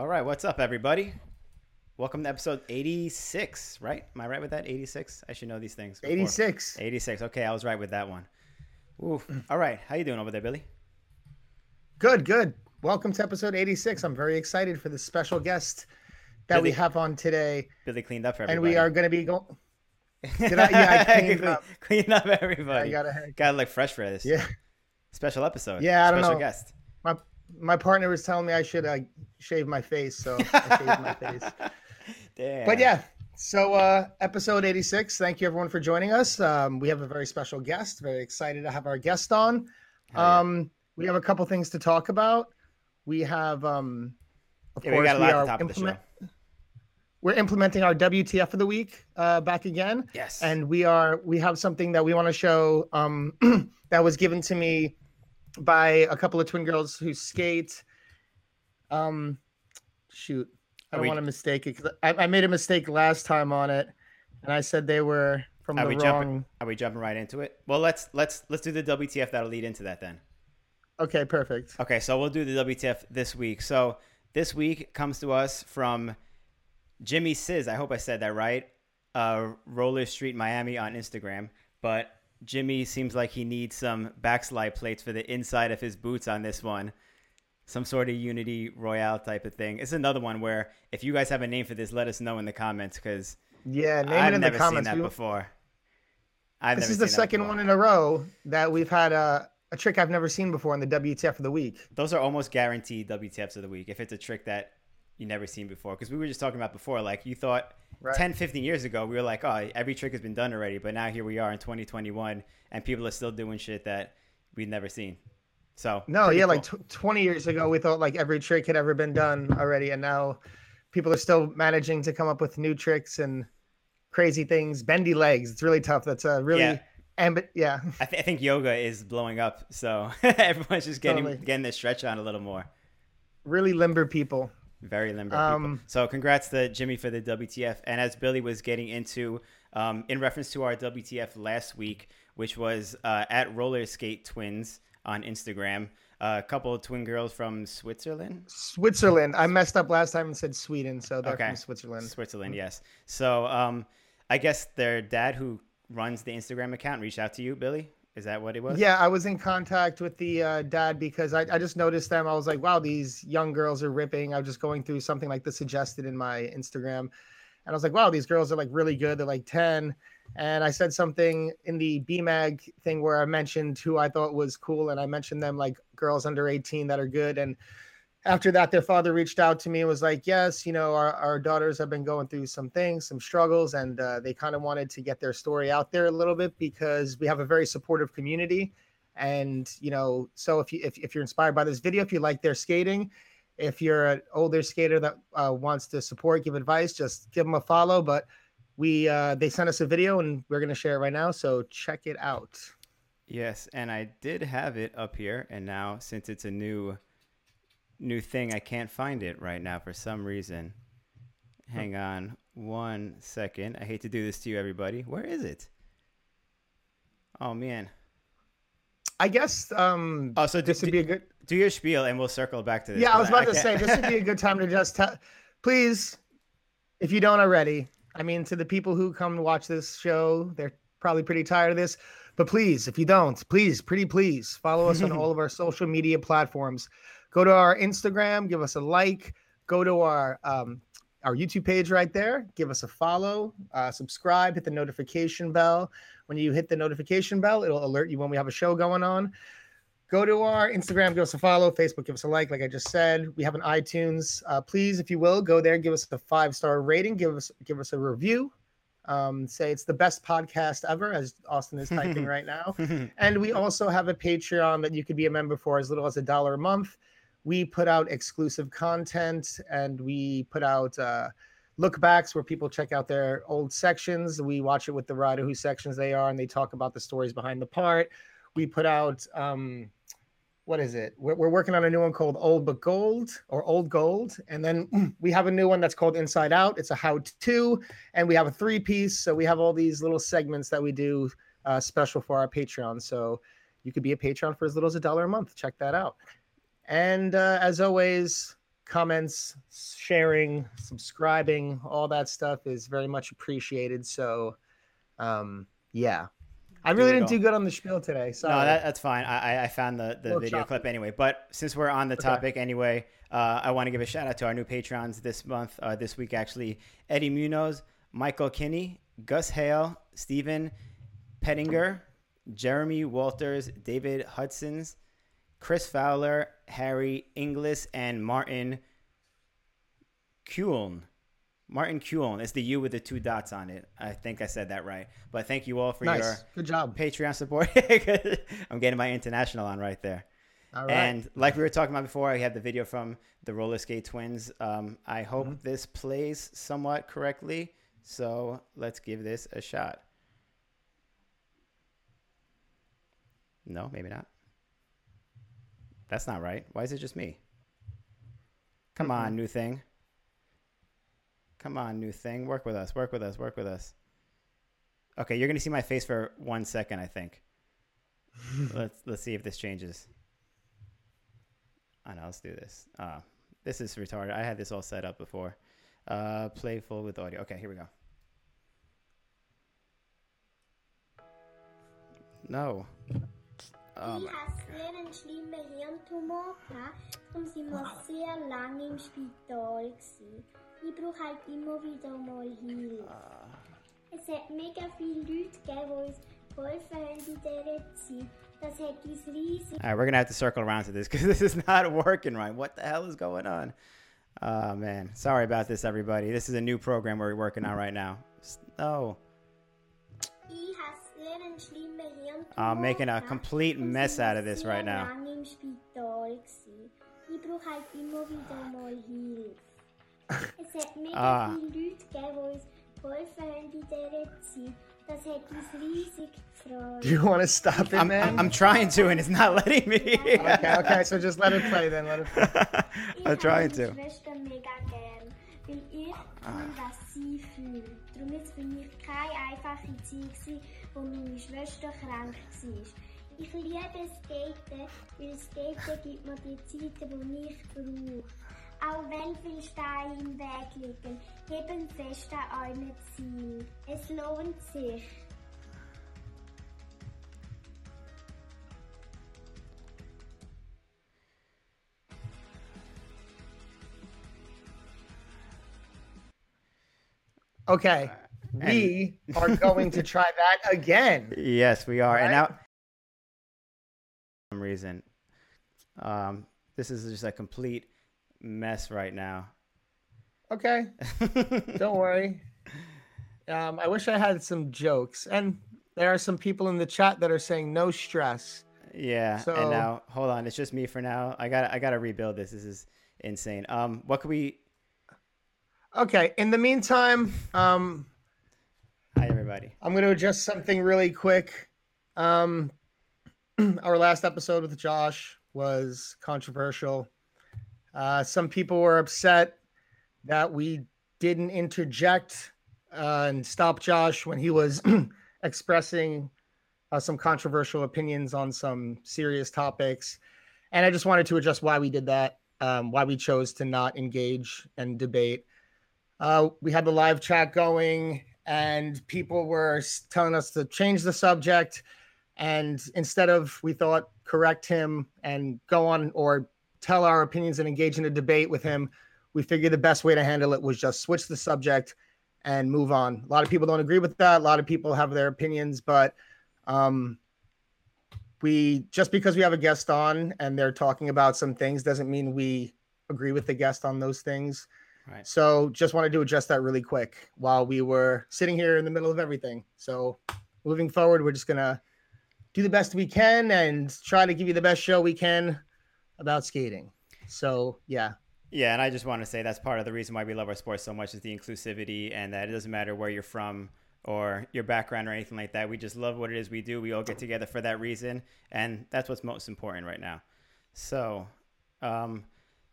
All right, what's up, everybody? Welcome to episode 86, right? Am I right with that? 86? I should know these things. before. 86. 86. Okay, I was right with that one. Oof. All right, how you doing over there, Billy? Good, good. Welcome to episode 86. I'm very excited for the special guest that we have on today. Billy cleaned up for everybody. And we are going to be going. Did I? Yeah, I cleaned Clean- up. Clean up I everybody. got a Gotta look fresh for this Yeah. special episode. Yeah, I don't special know. guest. My partner was telling me I should uh, shave my face, so I shaved my face. Damn. But yeah, so uh, episode 86. Thank you everyone for joining us. Um, we have a very special guest. Very excited to have our guest on. Hell yeah. Um, we have a couple things to talk about. We have, um, of Yeah, we course, got a we are at the of the implement- we're implementing our WTF of the week uh, back again, Yes. and we are we have something that we want to show um, that was given to me by a couple of twin girls who skate. Um, shoot, I don't we- want to mistake it because I, I made a mistake last time on it, and I said they were from Are the we wrong. jumping? Are we jumping right into it? Well, let's let's let's do the WTF that'll lead into that then. Okay, perfect. Okay, so we'll do the WTF this week. So this week comes to us from Jimmy Sizz. I hope I said that right. Uh, Roller Street Miami on Instagram. But Jimmy seems like he needs some backslide plates for the inside of his boots on this one. Some sort of Unity Royale type of thing. It's another one where if you guys have a name for this, let us know in the comments because Yeah, name I've it in never the comments. seen that We- before. I've this is the second one in a row that we've had a, a trick I've never seen before in the WTF of the week. those are almost guaranteed WTFs of the week if it's a trick that you never seen before. Because we were just talking about before, like you thought Right. 10, 15 years ago, we were like, oh, every trick has been done already. But now here we are in 2021, and people are still doing shit that we've never seen. So No, yeah, like cool. tw 20 years ago, we thought like every trick had ever been done already, and now people are still managing to come up with new tricks and crazy things. Bendy legs, it's really tough. That's a really Yeah. and yeah, I, th- I think yoga is blowing up. So everyone's just getting Totally. getting their stretch on a little more. really limber people. Very limber Um, people. So congrats to Jimmy for the WTF. And as Billy was getting into, um, in reference to our WTF last week, which was uh, at Roller Skate Twins on Instagram, a couple of twin girls from Switzerland. Switzerland. I messed up last time and said Sweden, so they're Okay. from Switzerland. Switzerland, yes. So um, I guess their dad, who runs the Instagram account, reached out to you, Billy. Is that what it was? Yeah, I was in contact with the uh, dad because I, I just noticed them. I was like, wow, these young girls are ripping. I was just going through something like the suggested in my Instagram. And I was like, wow, these girls are like really good. They're like 10. And I said something in the Be-Mag thing where I mentioned who I thought was cool. And I mentioned them like girls under 18 that are good. And after that, their father reached out to me and was like, yes, you know, our, our daughters have been going through some things, some struggles, and uh, they kind of wanted to get their story out there a little bit because we have a very supportive community. And, you know, so if, you, if, if you're inspired by this video, if you like their skating, if you're an older skater that uh, wants to support, give advice, just give them a follow. But we, uh, they sent us a video and we're going to share it right now. So check it out. Yes, and I did have it up here, and now since it's a new new thing, I can't find it right now for some reason. Hang on one second. I hate to do this to you, everybody. Where is it? Oh man. I guess um, Oh, so do, this would be a good, do your spiel, and we'll circle back to this. Yeah, I was about to say this would be a good time to just tell. Please, if you don't already, I mean, to the people who come to watch this show, they're probably pretty tired of this. But please, if you don't, please, pretty please, follow us on all of our social media platforms. Go to our Instagram, give us a like. Go to our um, our YouTube page right there. Give us a follow, uh, subscribe, hit the notification bell. When you hit the notification bell, it'll alert you when we have a show going on go to our Instagram, give us a follow, Facebook, give us a like, like I just said. We have an iTunes. Uh, please, if you will, go there, give us a five star rating, give us give us a review. Um, say it's the best podcast ever, as Austin is typing right now. And we also have a Patreon that you could be a member for as little as a dollar a month. We put out exclusive content and we put out uh, look backs where people check out their old sections. We watch it with the rider whose sections they are and they talk about the stories behind the part. We put out um, what is it? We're, we're working on a new one called Old But Gold or Old Gold. And then we have a new one that's called Inside Out. It's a how to, and we have a three piece. So we have all these little segments that we do uh, special for our Patreon. So you could be a Patreon for as little as a dollar a month. Check that out. And uh, as always, comments, sharing, subscribing, all that stuff is very much appreciated. So, um, yeah, I really didn't do good on the spiel today. Sorry. No, that, that's fine. I, I found the, the video clip anyway. But since we're on the topic okay. anyway, uh, I want to give a shout out to our new patrons this month, uh, this week actually. Eddie Munoz, Michael Kinney, Gus Hale, Stephen Pettinger, Jeremy Walters, David Hudson's, Chris Fowler, Harry Inglis, and Martin Kuhln. Martin Kuhln. It's the U with the two dots on it. I think I said that right. But thank you all for nice. your good job Patreon support. I'm getting my international on right there. All right. And like we were talking about before, I had the video from the roller skate twins. Um, I hope mm-hmm. this plays somewhat correctly. So let's give this a shot. No, maybe not. That's not right. Why is it just me? Come mm-hmm. on, new thing. Come on, new thing. Work with us. Work with us. Work with us. Okay, you're gonna see my face for one second, I think. let's let's see if this changes. I know. Let's do this. Uh, this is retarded. I had this all set up before. Uh, playful with audio. Okay, here we go. No. Oh die hat sehr einen schlimmen Hirntumor gehabt und sie muss sehr lange im Spital gewesen. Ich brauche halt immer wieder mal Hilfe. Ah. Es hat mega viele Leute gegeben, die uns geholfen haben in dieser Zeit. Das hat uns riesig... Alright, we're gonna have to circle around to this because this is not working right. What the hell is going on? Oh man, sorry about this, everybody. This is a new program we're working on right now. No. I'm making a complete mess out of this right now. Ah. Do you want to stop it, I'm, man? I'm trying to, and it's not letting me. okay, okay, so just let it play then. Let it play. I'm trying to. Darum wo meine Schwester krank war. Ich liebe Skaten, weil Skaten gibt mir die Zeiten, die ich brauche. Auch wenn viele Steine im Weg liegen, heben fest an eurem Ziel. Es lohnt sich. Okay. We are going to try that again. Yes, we are. Right? And now some reason. Um, this is just a complete mess right now. Okay. Don't worry. Um, I wish I had some jokes. And there are some people in the chat that are saying no stress. Yeah. So... And now hold on, it's just me for now. I got I got to rebuild this. This is insane. Um, what can we Okay. In the meantime, um, everybody. I'm going to adjust something really quick. Um, our last episode with Josh was controversial. Uh, some people were upset that we didn't interject uh, and stop Josh when he was expressing uh, some controversial opinions on some serious topics. And I just wanted to address why we did that, um, why we chose to not engage and debate. Uh, we had the live chat going, and people were telling us to change the subject. And instead of, we thought, correct him and go on or tell our opinions and engage in a debate with him, we figured the best way to handle it was just switch the subject and move on. A lot of people don't agree with that. A lot of people have their opinions, but um, we just because we have a guest on and they're talking about some things doesn't mean we agree with the guest on those things. Right. So just wanted to address that really quick while we were sitting here in the middle of everything. So moving forward, we're just gonna do the best we can and try to give you the best show we can about skating. So yeah. Yeah, and I just want to say that's part of the reason why we love our sport so much is the inclusivity and that it doesn't matter where you're from or your background or anything like that. We just love what it is we do. We all get together for that reason, and that's what's most important right now. So, um,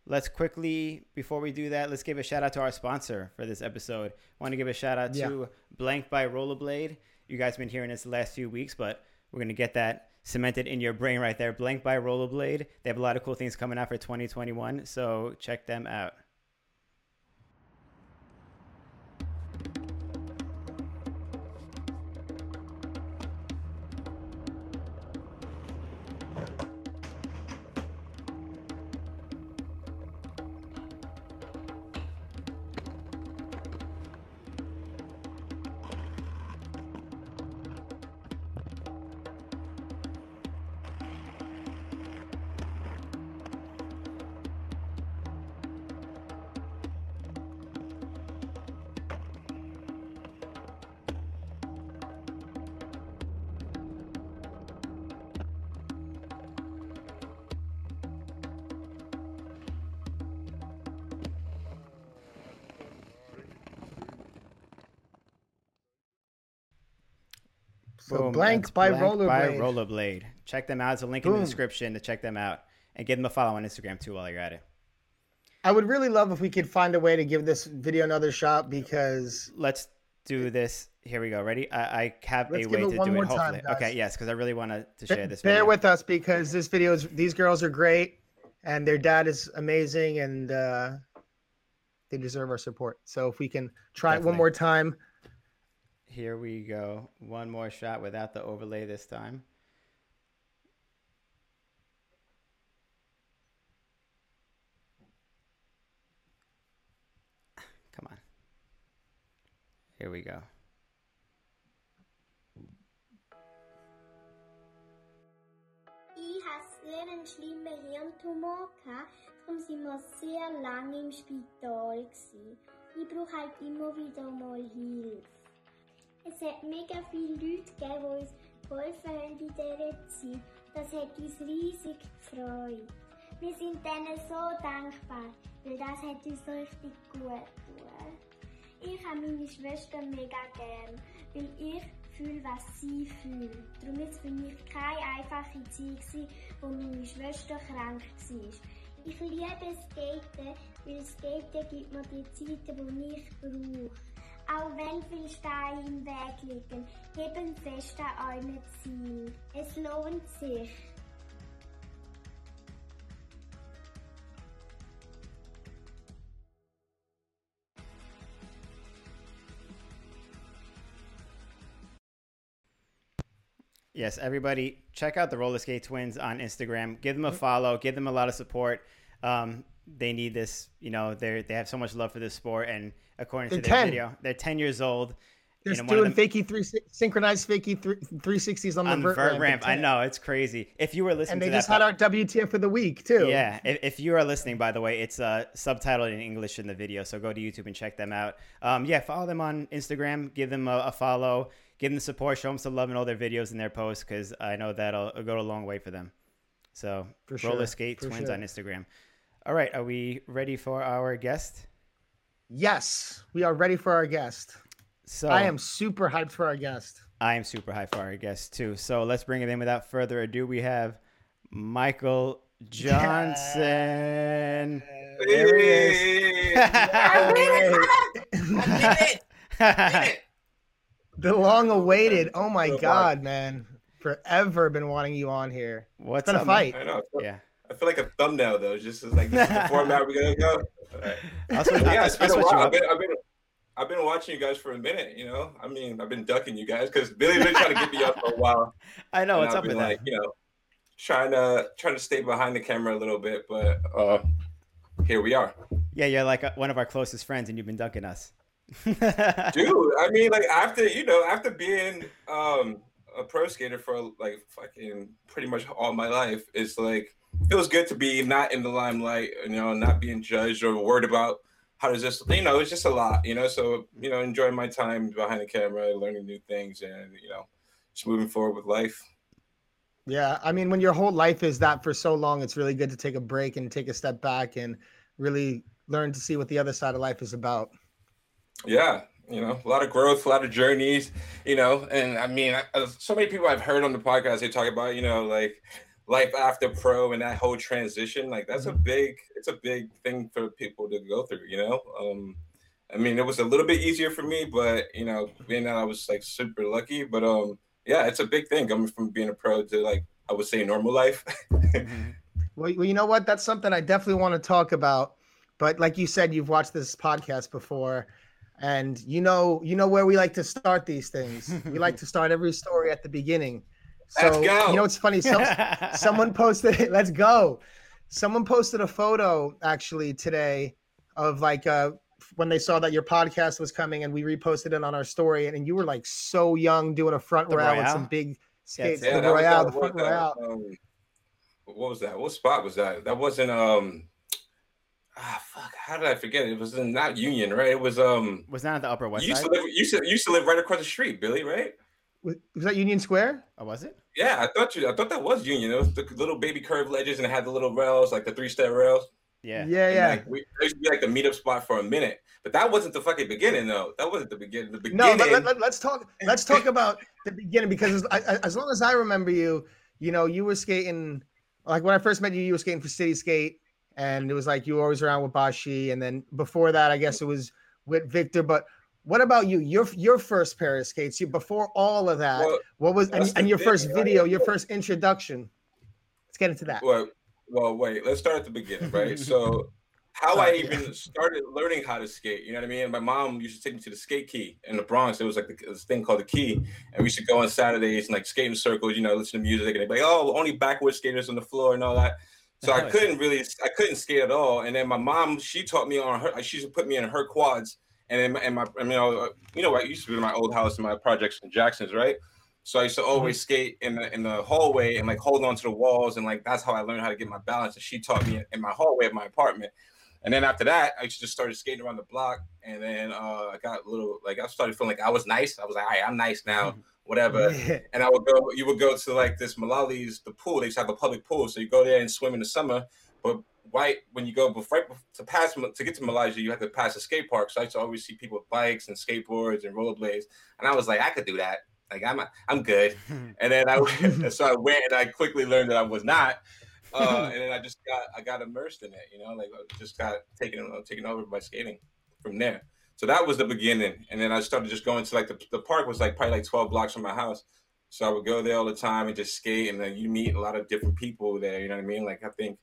let's quickly before we do that let's give a shout out to our sponsor for this episode I want to give a shout out yeah. to blank by rollerblade you guys have been hearing this the last few weeks but We're gonna get that cemented in your brain right there. Blank by Rollerblade. They have a lot of cool things coming out for 2021, so check them out. Blank by Blank Rollerblade. by Rollerblade. Check them out. There's a link in the description to check them out and give them a follow on Instagram too while you're at it. I would really love if we could find a way to give this video another shot because Let's do this. Here we go. Ready? I, I have Let's a way to do it. time, Hopefully, guys. okay. Yes, because I really want to, share this. bear video. with us because this video is these girls are great and their dad is amazing and uh, they deserve our support. So if we can try it one more time, Here we go. One more shot without the overlay this time. Come on. Here we go. Ich sehr einen schlimmen Hirntumor, darum sind wir sehr lange im Spital. Gewesen. Ich brauche halt immer wieder mal Hilfe. Es hat mega viele Leute gegeben, die uns geholfen haben in dieser Zeit. Das hat uns riesig gefreut. Wir sind denen so dankbar, weil das hat uns richtig gut getan. Ich habe meine Schwester mega gern, weil ich fühle, was sie fühlt. Darum ist es für mich keine einfache Zeit, wo meine Schwester krank war. Ich liebe Skaten, weil Skaten gibt mir die Zeiten, die ich brauche. Auch wenn Steine im Weg liegen, fest an euren Ziel. Es lohnt sich. Yes, everybody, check out the Roller Skate Twins on Instagram. Give them a follow. Give them a lot of support. Um, they need this. You know, they they have so much love for this sport, and according They're to their 10. video, they're ten years old. they're You know, doing them- fakey three synchronized fakey three three sixties on the on the vert, vert ramp. ramp. I know it's crazy. If you were listening And to they just had our WTF for the week too. Yeah, if, if you are listening, by the way, it's uh, subtitled in English in the video, so go to YouTube and check them out. Um, yeah, follow them on Instagram, give them a, a follow, give them support, show them some love in all their videos and their posts, because I know that'll go a long way for them. So, For Roller sure, Skate for Twins sure. on Instagram. All right, are we ready for our guest? Yes, we are ready for our guest. So I am super hyped for our guest. I am super hyped for our guest too. So let's bring it in without further ado. We have Michael Johnson. There he is. the long awaited. Oh my god, man. Forever been wanting you on here. What's It's been a up, man? fight. I know. Yeah. I feel like a thumbnail though. Just it's like this is the format we're gonna go. Yeah, it's been a while. I've been, I've been I've been watching you guys for a minute. You know, I mean, I've been ducking you guys because Billy's been trying to get me up for a while. I know what's I've up with like, that. you know, trying to trying to stay behind the camera a little bit, but uh, here we are, Yeah, you're like one of our closest friends, and you've been dunking us. dude. I mean, like after you know, after being um a pro skater for like fucking pretty much all my life, it's like feels good to be not in the limelight, you know, not being judged or worried about how does this, you know, it's just a lot, you know. So you know, enjoying my time behind the camera, learning new things, and you know, just moving forward with life. Yeah, I mean, when your whole life is that for so long, it's really good to take a break and take a step back and really learn to see what the other side of life is about. Yeah, you know, a lot of growth, a lot of journeys, you know, and I mean, I, uh, so many people I've heard on the podcast they talk about, you know, like life after pro and that whole transition. Like that's a big, it's a big thing for people to go through, you know. Um, I mean, it was a little bit easier for me, but you know, being that I was like super lucky, but um, yeah, it's a big thing coming from being a pro to like I would say normal life. Mhm. Well, well, you know what? That's something I definitely want to talk about. But like you said, you've watched this podcast before, and you know, you know where we like to start these things. we like to start every story at the beginning. So Let's go. you know, it's funny. Some, someone posted let's go someone posted a photo actually today of like uh when they saw that your podcast was coming and we reposted it on our story and, and you were like so young doing a front The row with some big skates Yeah, the that royale that- the front what was that? Um, what was that? What spot was that? That wasn't um. Ah, fuck! How did I forget? It was in not Union, right? It was um. Was that at the Upper West You used Side? to live. You used to, you used to live right across the street, Billy, right? Was, was that union square Oh, was it? Yeah, I thought you. I thought that was Union. It was the little baby curved ledges and it had the little rails, like the three step rails. Yeah. yeah And, yeah Like, we, there used to be like the meetup spot for a minute, but that wasn't the fucking beginning, though. That wasn't the beginning. The no beginning. let, let, let's talk let's talk about the beginning because as, I- as long as i remember you you know you were skating like when i first met you you were skating for city skate and it was like you were always around with bashi and then before that i guess it was with victor but what about you your your first pair of skates you before all of that Well, what was and, and your thing, first video your first introduction let's get into that Well, well, wait. Let's start at the beginning, right? so, how I Sorry. even started learning how to skate. You know what I mean? My mom used to take me to the skate key in the Bronx. It was like the, this thing called the key, and we used to go on Saturdays and like skate in circles. You know, listen to music, and they'd be like, "Oh, only backwards skaters on the floor and all that." So I couldn't really, I couldn't skate at all. And then my mom, she taught me on her. She used to put me in her quads, and then and my, I mean, you uh, know, you know, I used to be in my old house in my projects in Jackson's, right? So I used to mm-hmm. always skate in the in the hallway and like hold on to the walls and like that's how I learned how to get my balance. And she taught me in my hallway of my apartment. And then after that, I just started skating around the block. And then uh, I got a little like I started feeling like I was nice. I was like, all right, I'm nice now, mm-hmm. whatever. Yeah. And I would go, you would go to like this Mullaly's, the pool. They used to have a public pool, so you go there and swim in the summer. But right when you go, bef- right to pass to get to Malaysia, you have to pass a skate park. So I used to always see people with bikes and skateboards and rollerblades, and I was like, I could do that. Like I'm, I'm good. And then I, went, so I went and I quickly learned that I was not. Uh, and then I just got, I got immersed in it. You know, like I just got taken, taken over by skating from there. So that was the beginning. And then I started just going to like the, the park was like probably like 12 blocks from my house. So I would go there all the time and just skate. And then you meet a lot of different people there. You know what I mean? Like I think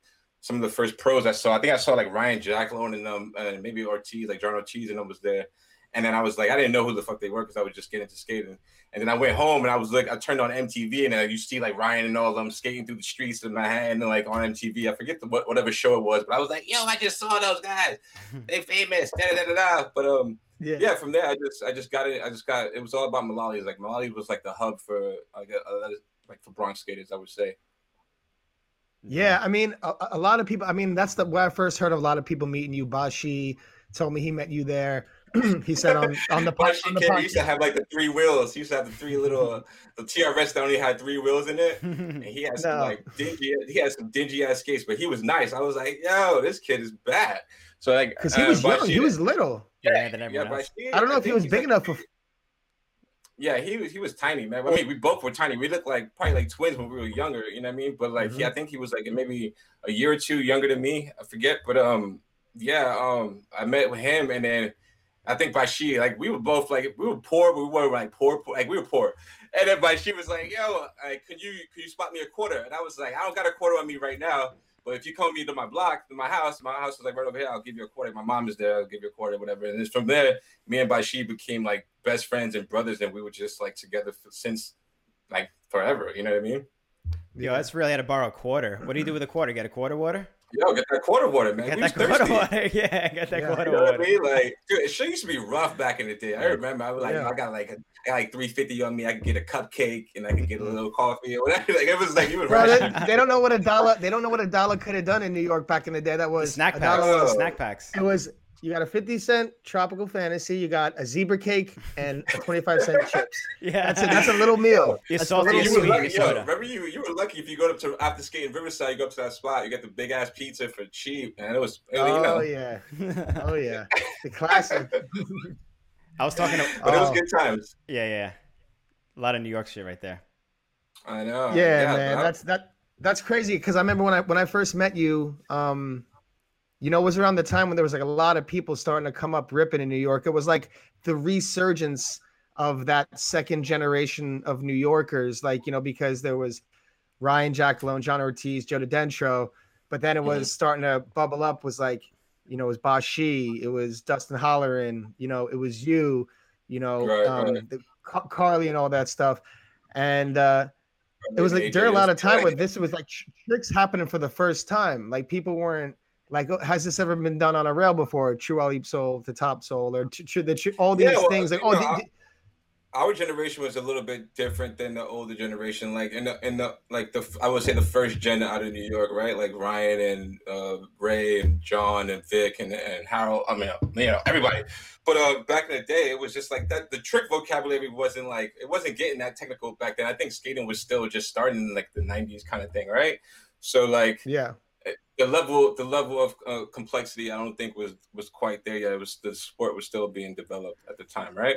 some of the first pros I saw, I think I saw like Ryan Jacklone and um, and maybe Ortiz, like John Ortiz and them was there. And then I was like, I didn't know who the fuck they were because I was just getting into skating. And then I went home and I was like, I turned on MTV and then you see like Ryan and all of them skating through the streets in Manhattan and like on MTV. I forget the, what, whatever show it was, but I was like, yo, I just saw those guys. They famous. Da, da, da, da, da. But um, yeah yeah, from there I just I just got it. I just got it was all about Mullaly. Like Mullaly was like the hub for like a, a, like for Bronx skaters, I would say. Yeah, I mean, a, a lot of people. I mean, that's the where I first heard of a lot of people meeting you. Bashi told me he met you there. he said on on the But pod, on the came, he used to have like the three wheels. He used to have the three little uh, the TRS that only had three wheels in it. And he had some No. like dingy he had some dingy ass skates, but he was nice. I was like, yo, this kid is bad. So like Because he uh, was but young, she- he was little. Yeah, than yeah, everyone but else. she- I don't know if he was big like- enough for. Yeah, he was he was tiny, man. I mean, we both were tiny. We looked like probably like twins when we were younger, you know what I mean? But like, Mhm. yeah, I think he was like maybe a year or two younger than me. I forget, but um, yeah, um, I met with him, and then I think Bashi, like, we were both like we were poor, but we were like poor, poor like we were poor, and then Bashi was like, "Yo, like, could you could you spot me a quarter?" And I was like, "I don't got a quarter on me right now." But if you come me to my block, to my house, my house is like right over here. I'll give you a quarter. My mom is there. I'll give you a quarter, whatever. And it's from there, me and Bashi became like best friends and brothers, and we were just like together for, since like forever. You know what I mean? Yo, that's really how to borrow a quarter. What do you do with a quarter? Get a quarter water? Yo, get that quarter water, man. Get we that was quarter thirsty. water. Yeah, get that Yeah. quarter You know what I water. mean? Like, dude, it sure used to be rough back in the day. I remember I was like, Yeah. I got like a, I got like three fifty on me. I could get a cupcake and I could get a mm-hmm. little coffee or whatever. Like it was like you were Bro, they, they don't know what a dollar. They don't know what a dollar could have done in New York back in the day. That The was snack packs. dollar Oh. Snack packs. It was you got a fifty cent tropical fantasy. You got a zebra cake and a twenty five cent chips. Yeah, That's a that's a little meal. You're That's salty little You were sweet. lucky, yo, remember you you were lucky if you go up to after skating Riverside, you go up to that spot, you get the big ass pizza for cheap, and it was you know, Oh yeah, oh yeah, the classic. I was talking to. but it was Oh. good times. Yeah, yeah. A lot of New York shit right there. I know. yeah, man, that's that that's crazy. Because I remember when I when I first met you, um, you know, it was around the time when there was like a lot of people starting to come up ripping in New York. It was like the resurgence of that second generation of New Yorkers, like you know, because there was Ryan Jacklone, John Ortiz, Joe Dentro, but then it was Mhm. starting to bubble up. Was like, you know, it was Bashi, it was Dustin Holleran, you know, it was you, you know, Right, um, right. The, Car- Carly and all that stuff, and uh, it was like during a lot of time where this was like tricks happening for the first time. Like people weren't like, oh, has this ever been done on a rail before? True soul to top soul or tr- the tr- all these Yeah, well, things. Like, oh, know, our generation was a little bit different than the older generation. Like in the in the like the I would say the first gen out of New York, right? Like Ryan and uh, Ray and John and Vic and, and Harold. I mean, you know everybody. But uh, back in the day, it was just like that. The trick vocabulary wasn't like it wasn't getting that technical back then. I think skating was still just starting in like the '90s kind of thing, right? So like yeah, the level the level of uh, complexity I don't think was was quite there yet. It was the sport was still being developed at the time, right?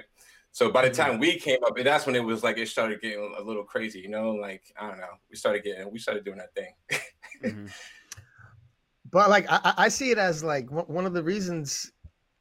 So by the time we came up, that's when it was like it started getting a little crazy, you know. Like I don't know, we started getting we started doing that thing. Mhm. but like I, I- I see it as like one one of the reasons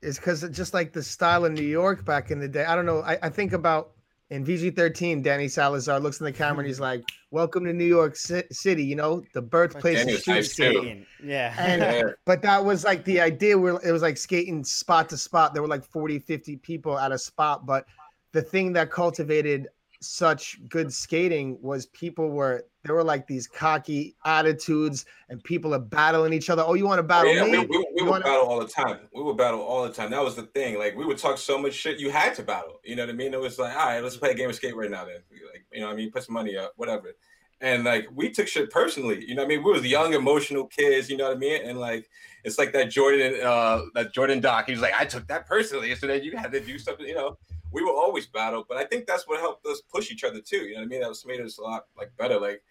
is because just like the style in New York back in the day. I don't know. I, I think about in VG13, Danny Salazar looks in the camera and he's like, "Welcome to New York Ci- City." You know, the birthplace Danny of street skating. Skating. Yeah. And- Yeah. but that was like the idea where it was like skating spot to spot there were like 40 50 people at a spot but the thing that cultivated such good skating was people were there were like these cocky attitudes and people are battling each other oh you want to battle yeah, me we, we, we would wanna- battle all the time. We would battle all the time. That was the thing. Like we would talk so much shit. You had to battle. You know what I mean? It was like, all right, let's play a game of skate right now. Then, like, you know, what I mean, put some money up, whatever. And like we took shit personally. You know, what I mean, we was young, emotional kids. You know what I mean? And like it's like that Jordan, uh, that Jordan Doc. He was like, I took that personally. So then you had to do something. You know, we will always battle. But I think that's what helped us push each other too. You know what I mean? That was made us a lot like better. Like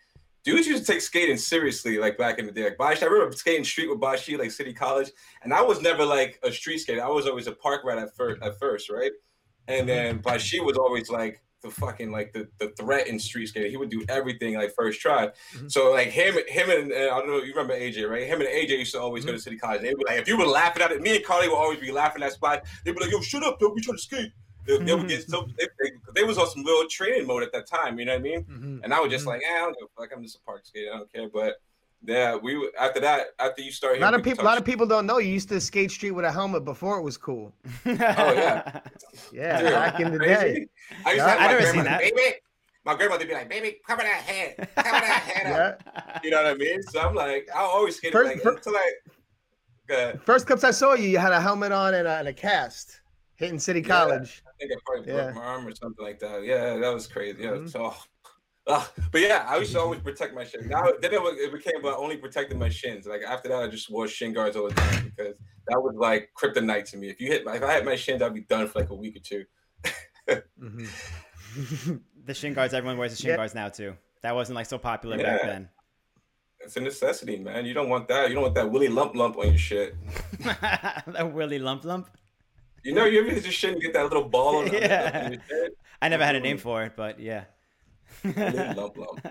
dudes used to take skating seriously, like back in the day. Like Bashi, I remember skating street with Bashi, like City College, and I was never like a street skater. I was always a park rat at first, at first, right? And then mm-hmm. Bashi was always like the fucking like the, the threat in street skating. He would do everything like first try. Mhm. So like him, him and, and I don't know, you remember AJ, right? Him and AJ used to always go to mm-hmm. City College. They'd be like, if you were laughing at it, me and Carly would always be laughing at that spot. They'd be like, yo, shut up, yo, we trying to skate. They, they would get so they, they, they was on some real training mode at that time. You know what I mean? Mhm. And I was just Mhm. like, eh, I don't give a fuck. I'm just a park skater. I don't care. But yeah, we would- after that, after you start, a lot of people a lot of people don't know you used to skate street with a helmet before it was cool oh yeah. yeah Dude, back in the crazy. day I used Yeah, to have I my never seen grandmother, that. baby. My grandmother would be like, baby, cover that head, cover that head up. yeah You know what I mean? So I'm like, I always skate First- like fir- until I. Good. first clips i saw you you had a helmet on and a, and a cast hitting city Yeah. college I think I probably Yeah. broke my arm or something like that. Yeah, that was crazy. Yeah, Mhm. so. Uh, but yeah, I used to always protect my shin. Now then it, it became about only protecting my shins. Like after that, I just wore shin guards all the time because that was like kryptonite to me. If you hit, if I had my shins, I'd be done for like a week or two. Mhm. the shin guards, everyone wears the shin Yeah. guards now too. That wasn't like so popular back then. It's a necessity, man. You don't want that. You don't want that willy lump lump on your shit. that Willy Lump Lump. You know, you ever hit your shin and get that little ball on, Yeah. I never had a mm-hmm. name for it, but yeah. Willy lump lump.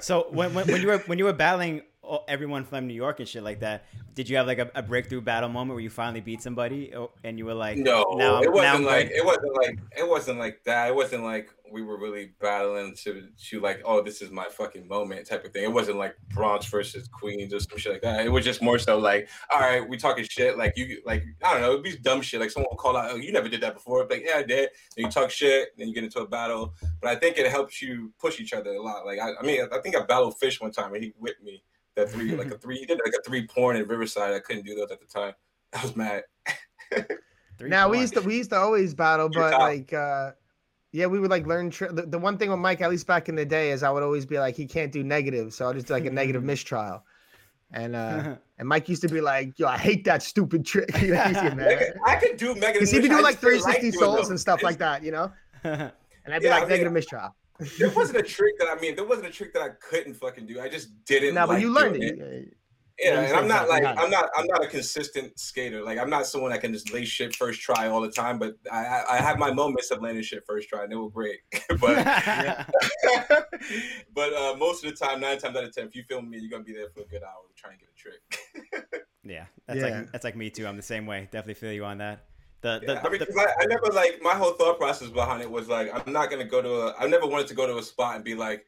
so when, when, when you were when you were battling everyone from New York and shit like that, did you have like a, a breakthrough battle moment where you finally beat somebody oh, and you were like, No, now, it wasn't like it wasn't like it wasn't like that. It wasn't like we were really battling to to like, oh, this is my fucking moment type of thing. It wasn't like Bronx versus Queens or some shit like that. It was just more so like, all right, we talking shit. Like you, like I don't know, it'd be dumb shit. Like someone will call out, oh, you never did that before. Like yeah, I did. Then you talk shit, then you get into a battle. But I think it helps you push each other a lot. Like I, I mean, I think I battled Fish one time and he whipped me. That three, like a three, he did like a three porn in Riverside. I couldn't do those at the time. I was mad. Three now we used to we used to always battle, but like uh yeah, we would like learn. Tri- the, the one thing with Mike, at least back in the day, is I would always be like, he can't do negative, so I'll just do like a negative mistrial. And uh and Mike used to be like, yo, I hate that stupid trick. You know, he's getting I could do negative. Because he'd be doing like 360 souls souls and stuff like that, you know. And I'd be Yeah, I like mean, negative mistrial. There wasn't a trick that I mean. There wasn't a trick that I couldn't fucking do. I just didn't. No, but like you learned doing it. Yeah, you and I'm not like you got it. I'm not I'm not a consistent skater. Like I'm not someone that can just lay shit first try all the time. But I I, I have my moments of landing shit first try, and they were great. but but uh, most of the time, nine times out of ten, if you film me, you're gonna be there for a good hour trying to get a trick. yeah, that's Yeah. like that's like me too. I'm the same way. Definitely feel you on that. The, the, Yeah, I mean, the- I, I never like my whole thought process behind it was like I'm not gonna go to a. I never wanted to go to a spot and be like,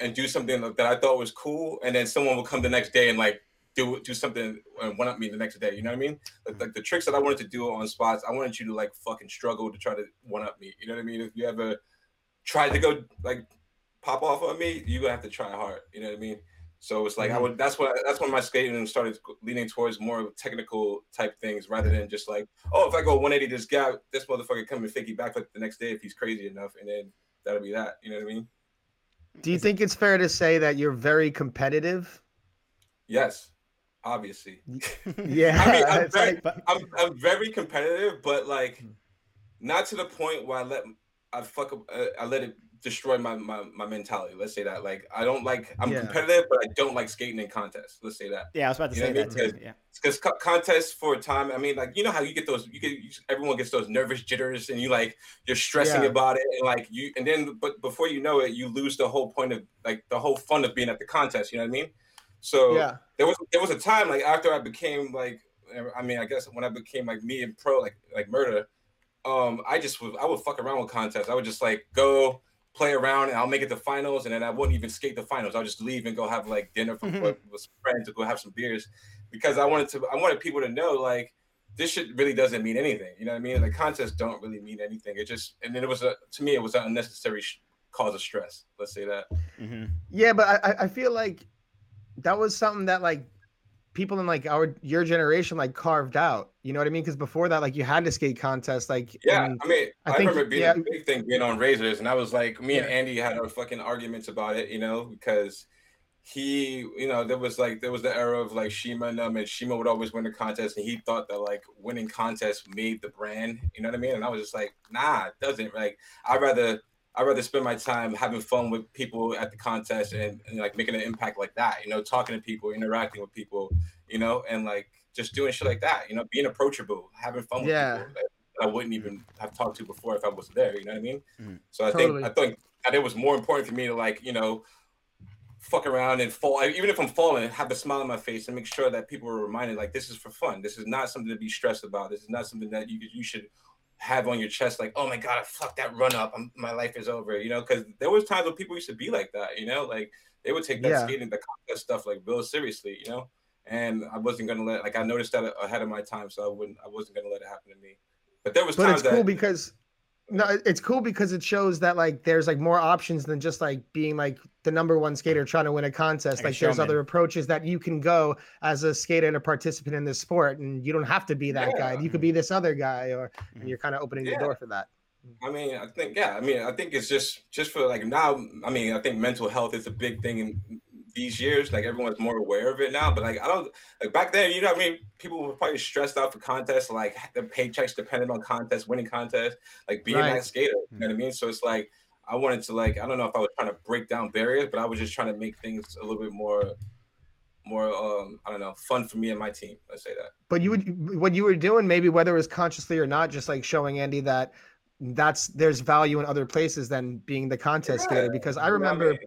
and do something that I thought was cool, and then someone would come the next day and like do do something and one up me the next day. You know what I mean? Like, hmm. like the tricks that I wanted to do on spots, I wanted you to like fucking struggle to try to one up me. You know what I mean? If you ever tried to go like pop off on me, you're gonna have to try hard. You know what I mean? So it's like I would. That's what. That's when my skating started leaning towards more technical type things rather than just like, oh, if I go 180, this guy, this motherfucker come and back like the next day if he's crazy enough, and then that'll be that. You know what I mean? Do you think it's fair to say that you're very competitive? Yes, obviously. Yeah, I mean, I'm very, like- I'm, I'm very competitive, but like, not to the point where I let I fuck up, uh, I let it destroy my, my my mentality. Let's say that. Like, I don't like. I'm Yeah. competitive, but I don't like skating in contests. Let's say that. yeah, I was about to You say what I that mean? too. Yeah. because co- contests for a time. I mean, like you know how you get those. You get you, everyone gets those nervous jitters, and you like you're stressing Yeah. about it, and like you, and then but before you know it, you lose the whole point of like the whole fun of being at the contest. You know what I mean? So yeah, there was there was a time like after I became like I mean I guess when I became like me and pro like like murder, um I just would I would fuck around with contests. I would just like go play around and I'll make it to finals and then I wouldn't even skate the finals. I'll just leave and go have like dinner from, Mhm. with, with some friends to go have some beers because I wanted to I wanted people to know like this shit really doesn't mean anything. You know what I mean? The contests don't really mean anything. It just and then it was a to me it was an unnecessary sh- cause of stress. Let's say that. hmm yeah, but I, I- I feel like that was something that like people in like our your generation like carved out. You know what I mean? Because before that, like you had to skate contests, like Yeah, and- I mean, I I, think- remember being yeah. a big thing being on Razors, and I was like, me and Andy had our fucking arguments about it, you know, because he, you know, there was like there was the era of like Shima and them, and Shima would always win the contest, and he thought that like winning contests made the brand, you know what I mean? And I was just like, nah, it doesn't. Like, I'd rather. I'd rather spend my time having fun with people at the contest and, and like making an impact like that, you know, talking to people, interacting with people, you know, and like just doing shit like that, you know, being approachable, having fun with Yeah. people. that I wouldn't even have talked to before if I wasn't there. You know what I mean? Mhm. So I Totally. think I think that it was more important for me to like you know fuck around and fall even if I'm falling have a smile on my face and make sure that people are reminded like this is for fun. This is not something to be stressed about. This is not something that you you should have on your chest like oh my god I fucked that run up. I'm, my life is over you know because there was times when people used to be like that you know like they would take that Yeah. skating the contest stuff like real seriously you know? And I wasn't gonna let like I noticed that ahead of my time so I wouldn't I wasn't gonna let it happen to me. But there was but times it's cool because no, it's cool because it shows that like there's like more options than just like being like the number one skater trying to win a contest. Like Like there's other approaches that you can go as a skater and a participant in this sport, and you don't have to be that guy. You could be this other guy, or and Mhm. you're kind of opening Yeah. the door for that. I mean, I think yeah. I mean, I think it's just just for like now. I mean, I think mental health is a big thing in these years. Like everyone's more aware of it now. But like I don't like back then. You know, what I mean, people were probably stressed out for contests. Like the paychecks depended on contests, winning contests, like being Right. that skater. You know what I mean? So it's like I wanted to like I don't know if I was trying to break down barriers, but I was just trying to make things a little bit more more um I don't know fun for me and my team. Let's say that. But you would what you were doing, maybe whether it was consciously or not, just like showing Andy that that's there's value in other places than being the contest skater. Because I you know what remember mean?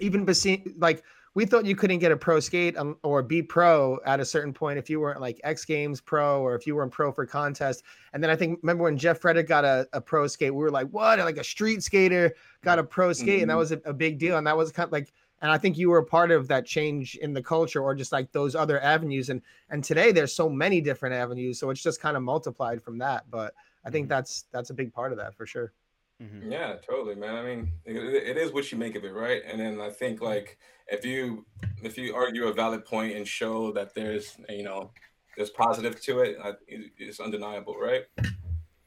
even besi- like we thought you couldn't get a pro skate um, or be pro at a certain point if you weren't like X Games pro or if you weren't pro for contest. And then I think remember when Jeff Reddick got a, a pro skate, we were like, what? Like a street skater got a pro skate, and that Mhm. was a, a big deal. And that was kind of like, and I think you were a part of that change in the culture or just like those other avenues. And and today there's so many different avenues, so it's just kind of multiplied from that. But I think Mhm. that's that's a big part of that for sure. Hmm Yeah, totally, man. I mean, it, it is what you make of it, right? And then I think like if you if you argue a valid point and show that there's you know there's positive to it, I, it- it's undeniable, right?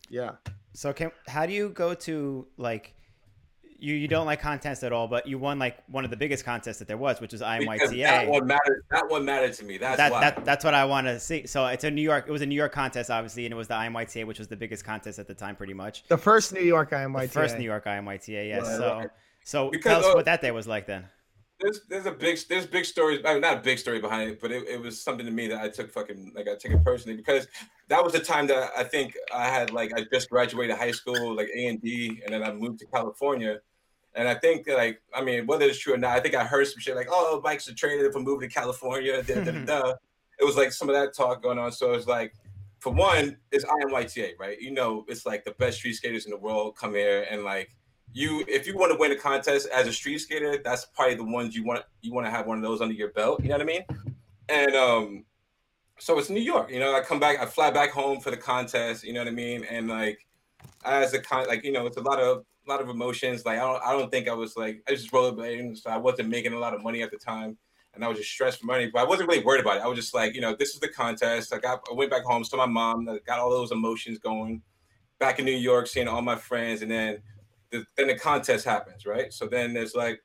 Yeah. So can how do you go to like you you don't like contests at all, but you won like one of the biggest contests that there was, which was Because that one mattered. That one mattered to me. That's That, why. that that's what I want to see. So it's a New York. It was a New York contest, obviously, and it was the IMYTA, which was the biggest contest at the time, pretty much. The first New York The IMYTA. first New York IMYTA, yes. Right, so right. so Because, tell us uh, what that day was like then. there's there's a big there's big stories I mean, not a big story behind it but it, it was something to me that i took fucking like i took it personally because that was the time that i think i had like i just graduated high school like a and d and then i moved to california and i think like i mean whether it's true or not i think i heard some shit like oh bikes are traded for moving to california da, da, da, da. it was like some of that talk going on so it's like for one, it's IMYTA, right? You know, it's like the best street skaters in the world come here, and like you, if you want to win a contest as a street skater, that's probably the ones you want. You want to have one of those under your belt. You know what I mean? And um, so it's New York. You know, I come back, I fly back home for the contest. You know what I mean? And like as a con, like you know, it's a lot of a lot of emotions. Like I don't, I don't think I was like I was just rollerblading, so I wasn't making a lot of money at the time and I was just stressed for money. But I wasn't really worried about it. I was just like, you know, this is the contest. I got, I went back home, saw my mom, got all those emotions going. Back in New York, seeing all my friends, and then, the, then the contest happens, right? So then there's like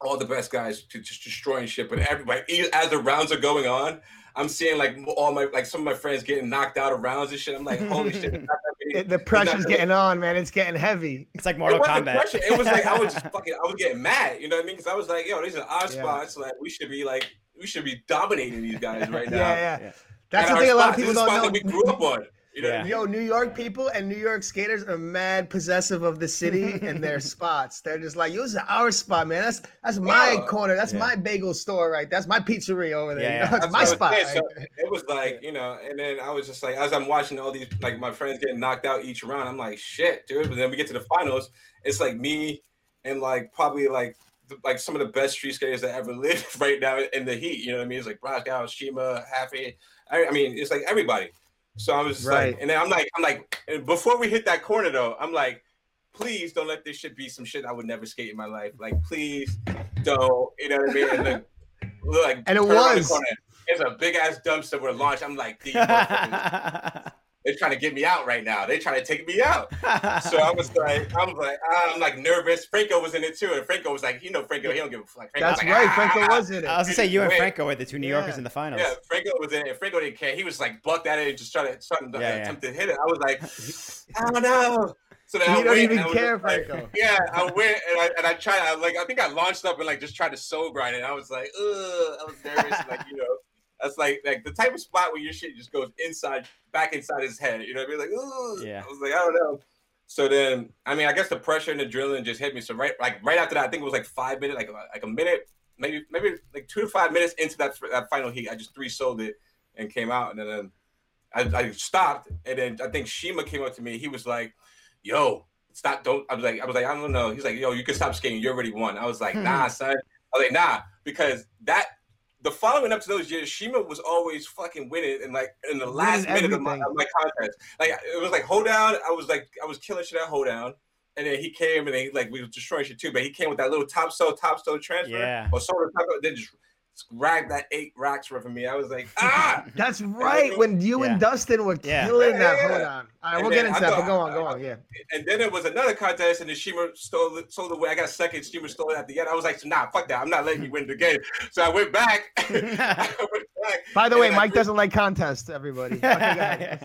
all the best guys to just destroying shit, but everybody, as the rounds are going on, I'm seeing like all my like some of my friends getting knocked out of rounds and shit. I'm like, holy shit! It, the pressure's getting on, man. It's getting heavy. It's like Mortal it Kombat. Pressure. It was like I was just fucking. I was getting mad. You know what I mean? Because I was like, yo, these are our yeah. spots. Like we should be like we should be dominating these guys right now. yeah, yeah, yeah. That's and the thing. A lot of people don't know. That we grew up on. You know yeah. Yo, New York people and New York skaters are mad possessive of the city and their spots. They're just like, "Yo, this is our spot, man. That's that's my corner. That's yeah. my bagel store, right? That's my pizzeria over there. Yeah, you know? That's my spot." Right? So it was like, you know, and then I was just like, as I'm watching all these, like my friends getting knocked out each round, I'm like, "Shit, dude!" But then we get to the finals, it's like me and like probably like like some of the best street skaters that ever lived right now in the heat. You know what I mean? It's like Broskow, Shima, Haffey. I, I mean, it's like everybody. So I was right. like, and then I'm like, I'm like, and before we hit that corner though, I'm like, please don't let this shit be some shit I would never skate in my life. Like, please don't, you know what I mean? And then, like, and it was. It's a big ass dumpster with a launch. I'm like, they're trying to get me out right now. They're trying to take me out. so I was like, I was like, I'm like nervous. Franco was in it too, and Franco was like, you know, Franco, he don't give a fuck. That's like, right. Ah, Franco was in it. I was gonna say you and Franco were the two New Yorkers yeah. in the finals. Yeah, Franco was in it. Franco didn't care. He was like bucked at it and just trying to, trying to yeah, attempt yeah. to hit it. I was like, I don't know. So then you I don't even care, Franco. Yeah, I went and I and I tried. I like I think I launched up and like just tried to soul grind it. I was like, ugh, I was nervous. like you know. That's like like the type of spot where your shit just goes inside, back inside his head. You know what I mean? Like, Ooh. yeah. I was like, I don't know. So then, I mean, I guess the pressure and the adrenaline just hit me. So right, like right after that, I think it was like five minutes, like like a minute, maybe maybe like two to five minutes into that that final heat, I just three sold it and came out, and then I, I stopped, and then I think Shima came up to me. He was like, "Yo, stop! Don't." I was like, I was like, I don't know. He's like, "Yo, you can stop skating. You already won." I was like, hmm. "Nah, son." I was like, "Nah," because that the following up to those years, Shima was always fucking winning and like in the last minute of my, of my, contest. Like it was like hold down. I was like I was killing shit at hold down. And then he came and he like we were destroying shit too, but he came with that little top so top so transfer yeah. or sort of top then just grabbed that eight racks from me. I was like, ah, that's right. When you yeah. and Dustin were yeah. killing that. Yeah. Hold on. All right, and we'll get into that. But go on, go on. Yeah. And then there was another contest, and the Shima stole it, stole the way. I got second. Shima stole it at the end. I was like, nah, fuck that. I'm not letting you win the game. So I went back. I went back By the way, Mike doesn't like contests. Everybody. Okay,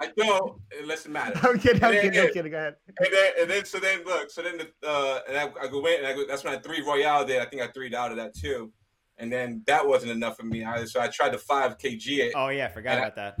I don't. Unless it matters. I'm kidding. I'm kidding. I'm kidding. Go ahead. And then, and then, so then, look. So then, the, uh, and I, I go in, and I go, that's when I three Royale did. I think I three out of that too and then that wasn't enough for me either. So I tried the five kg. Oh yeah, I forgot about I, that.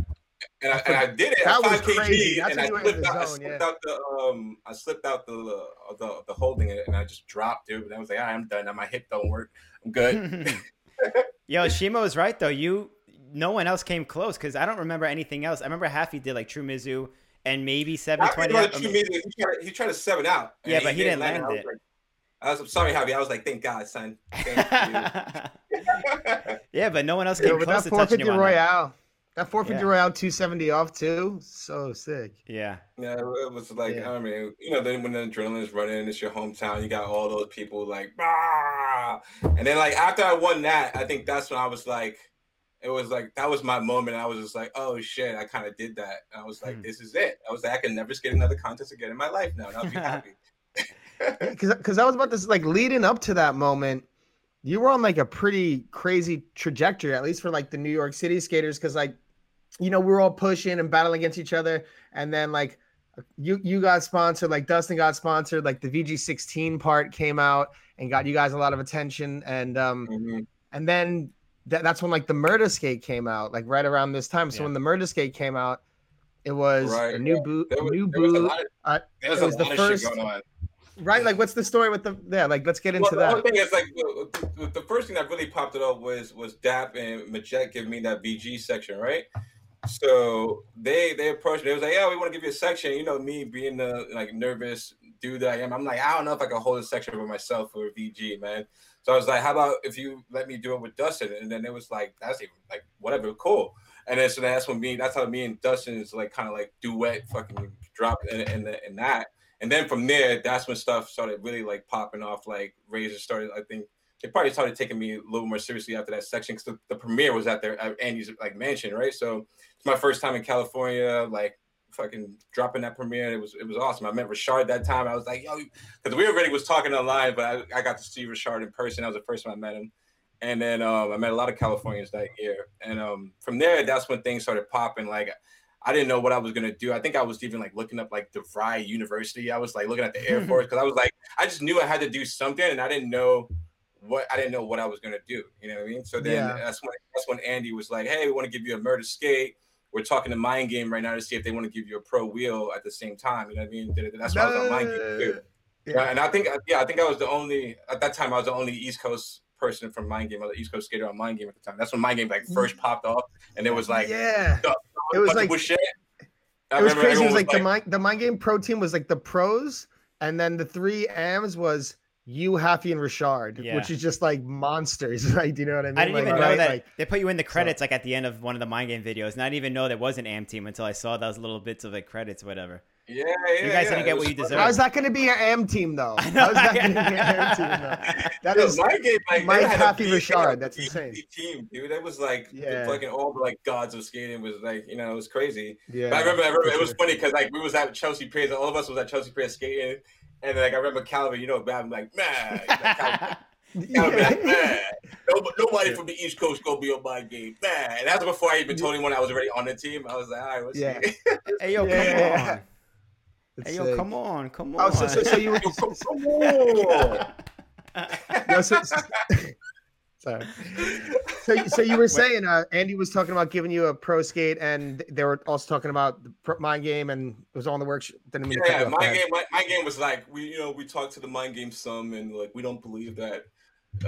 And I, and I did it that at five kg, and I slipped, out, zone, I slipped yeah. out the um, I slipped out the uh, the the holding it, and I just dropped it. And I was like, right, I'm done. Now my hip don't work. I'm good. Yo, Shima was right though. You, no one else came close because I don't remember anything else. I remember Haffey did like True Mizou and maybe seven twenty. True Mizou, he tried, he tried to seven out. Yeah, but he, he didn't land, land it. Like, I was I'm sorry, Javi. I was like, thank God, son. Thank yeah, but no one else came yeah, close that to touching you on Royale. That. That 450 yeah. Royale 270 off too. So sick. Yeah. Yeah, it was like yeah. I mean, you know, then when the adrenaline is running, it's your hometown. You got all those people like, bah! and then like after I won that, I think that's when I was like, it was like that was my moment. I was just like, oh shit, I kind of did that. And I was like, hmm. this is it. I was like, I can never skate another contest again in my life now, and I'll be happy because I was about to like leading up to that moment, you were on like a pretty crazy trajectory, at least for like the New York City skaters, because like you know we were all pushing and battling against each other, and then like you you got sponsored, like Dustin got sponsored, like the VG16 part came out and got you guys a lot of attention, and um mm-hmm. and then that, that's when like the Murder Skate came out, like right around this time. So yeah. when the Murder Skate came out, it was right. a new boot, new boot. Uh, it was the first right? Like, what's the story with the yeah? Like, let's get into well, the that. The thing is, like, the, the, first thing that really popped it up was was Dap and Majet giving me that VG section, right? so they they approached me. They was like, "Yeah, we want to give you a section." You know, me being the like nervous dude that I am, I'm like, I don't know if I can hold a section for myself for VG, man. So I was like, "How about if you let me do it with Dustin?" And then it was like, "That's even like whatever, cool." And then so that's when me, that's how me and Dustin is like kind of like duet, fucking drop in in, the, in that. And then from there, that's when stuff started really like popping off. Like Razor started, I think they probably started taking me a little more seriously after that section because the, the, premiere was at their at Andy's like mansion, right? So it's my first time in California, like fucking dropping that premiere. It was it was awesome. I met Richard that time. I was like, yo, because we already was talking online, but I, I got to see Richard in person. That was the first time I met him. And then um, I met a lot of Californians that year. And um, from there, that's when things started popping. Like I didn't know what I was gonna do. I think I was even like looking up like DeVry University. I was like looking at the Air hmm. Force because I was like, I just knew I had to do something, and I didn't know what I didn't know what I was gonna do. You know what I mean? So then yeah. that's when that's when Andy was like, Hey, we want to give you a murder skate. We're talking to Mind Game right now to see if they want to give you a pro wheel at the same time. You know what I mean? That's why I was on Mind Game too. Yeah. And I think yeah, I think I was the only at that time I was the only East Coast person from Mind Game, or the East Coast skater on Mind Game at the time. That's when Mind Game like first mm. popped off, and it was like yeah, it was like shit. it was crazy. It was like, like, the mind the mind game pro team was like the pros, and then the three AMs was you, Haffey, and Richard, yeah. which is just like monsters, right? Do you know what I mean? I didn't like, even know right? that like, they put you in the credits so. like at the end of one of the mind game videos. and I didn't even know there was an AM team until I saw those little bits of like credits, or whatever. Yeah, yeah. You guys yeah. didn't get what you deserve. How's that going to be your AM team though? How's that going to be your AM team though? That is my game. Like, Mike Haffey Richard. That's insane. Team, dude. That was like yeah. fucking all the like gods of skating was like you know it was crazy. Yeah. But I remember, I remember it was funny because like we was at Chelsea Piers. All of us was at Chelsea Piers skating, and like I remember Calvin. You know, bad. Like man. Like, yeah. like, man, nobody from the East Coast gonna be on Mind Game, man. And that's before I even told anyone I was already on the team. I was like, all right, what's yeah. hey yo, come on. It's hey, yo, sick. come on, come on. Oh, so, so, so you were come, come on. no, so, so, sorry. So, so you were saying uh, Andy was talking about giving you a pro skate, and they were also talking about the pro, mind game, and it was on the work. Didn't mean yeah, my game. My, my, game was like we, you know, we talked to the mind game some, and like we don't believe that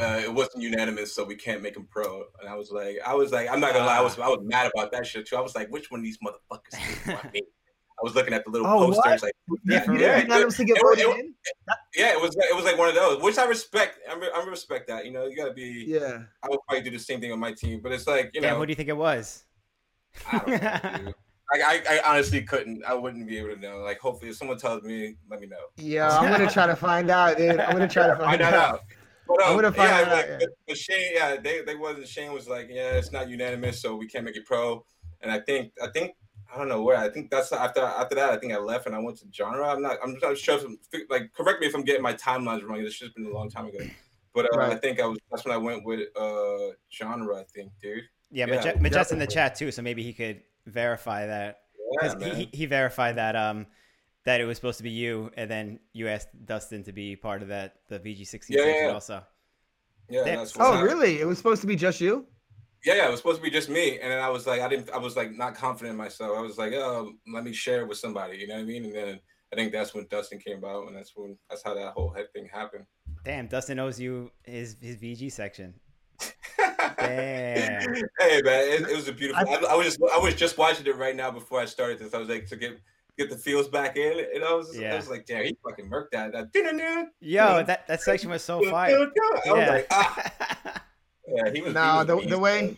uh, it wasn't unanimous, so we can't make him pro. And I was like, I was like, I'm not gonna lie, I was I was mad about that shit too. I was like, which one of these motherfuckers want me? I was looking at the little oh, posters, what? like yeah, yeah, it, it, it, yeah, it was it was like one of those, which I respect. I, I respect that. You know, you gotta be. Yeah. I would probably do the same thing on my team, but it's like you know. Yeah, what do you think it was? I don't know. Like, I, I honestly couldn't. I wouldn't be able to know. Like, hopefully, if someone tells me, let me know. Yeah, I'm gonna try to find out, dude. I'm gonna try to find, find out. out. But, um, I'm gonna find yeah, out. Like, yeah. But Shane, yeah, they they wasn't. Shane was like, yeah, it's not unanimous, so we can't make it pro. And I think I think I don't know where. I think that's after after that. I think I left and I went to genre. I'm not. I'm not sure. If, like, correct me if I'm getting my timelines wrong. It's just been a long time ago. But uh, right. I think I was. That's when I went with uh genre. I think, dude. Yeah, yeah Majest in the chat too, so maybe he could verify that. Yeah, he, he verified that um that it was supposed to be you, and then you asked Dustin to be part of that the VG16 yeah, yeah, yeah. also. Yeah. oh, really? It was supposed to be just you? Yeah, yeah, it was supposed to be just me, and then I was like, I didn't, I was like not confident in myself. I was like, oh, let me share it with somebody, you know what I mean? And then I think that's when Dustin came about, and that's when that's how that whole head thing happened. Damn, Dustin owes you his his VG section. Damn. Hey man, it, it was a beautiful. I, I, was just I was just watching it right now before I started this. I was like to get get the feels back in, and I was yeah. I was like, damn, he fucking murked that. that Yo, that that section was so fire. I yeah. like, ah. Yeah, he was. No, the, the way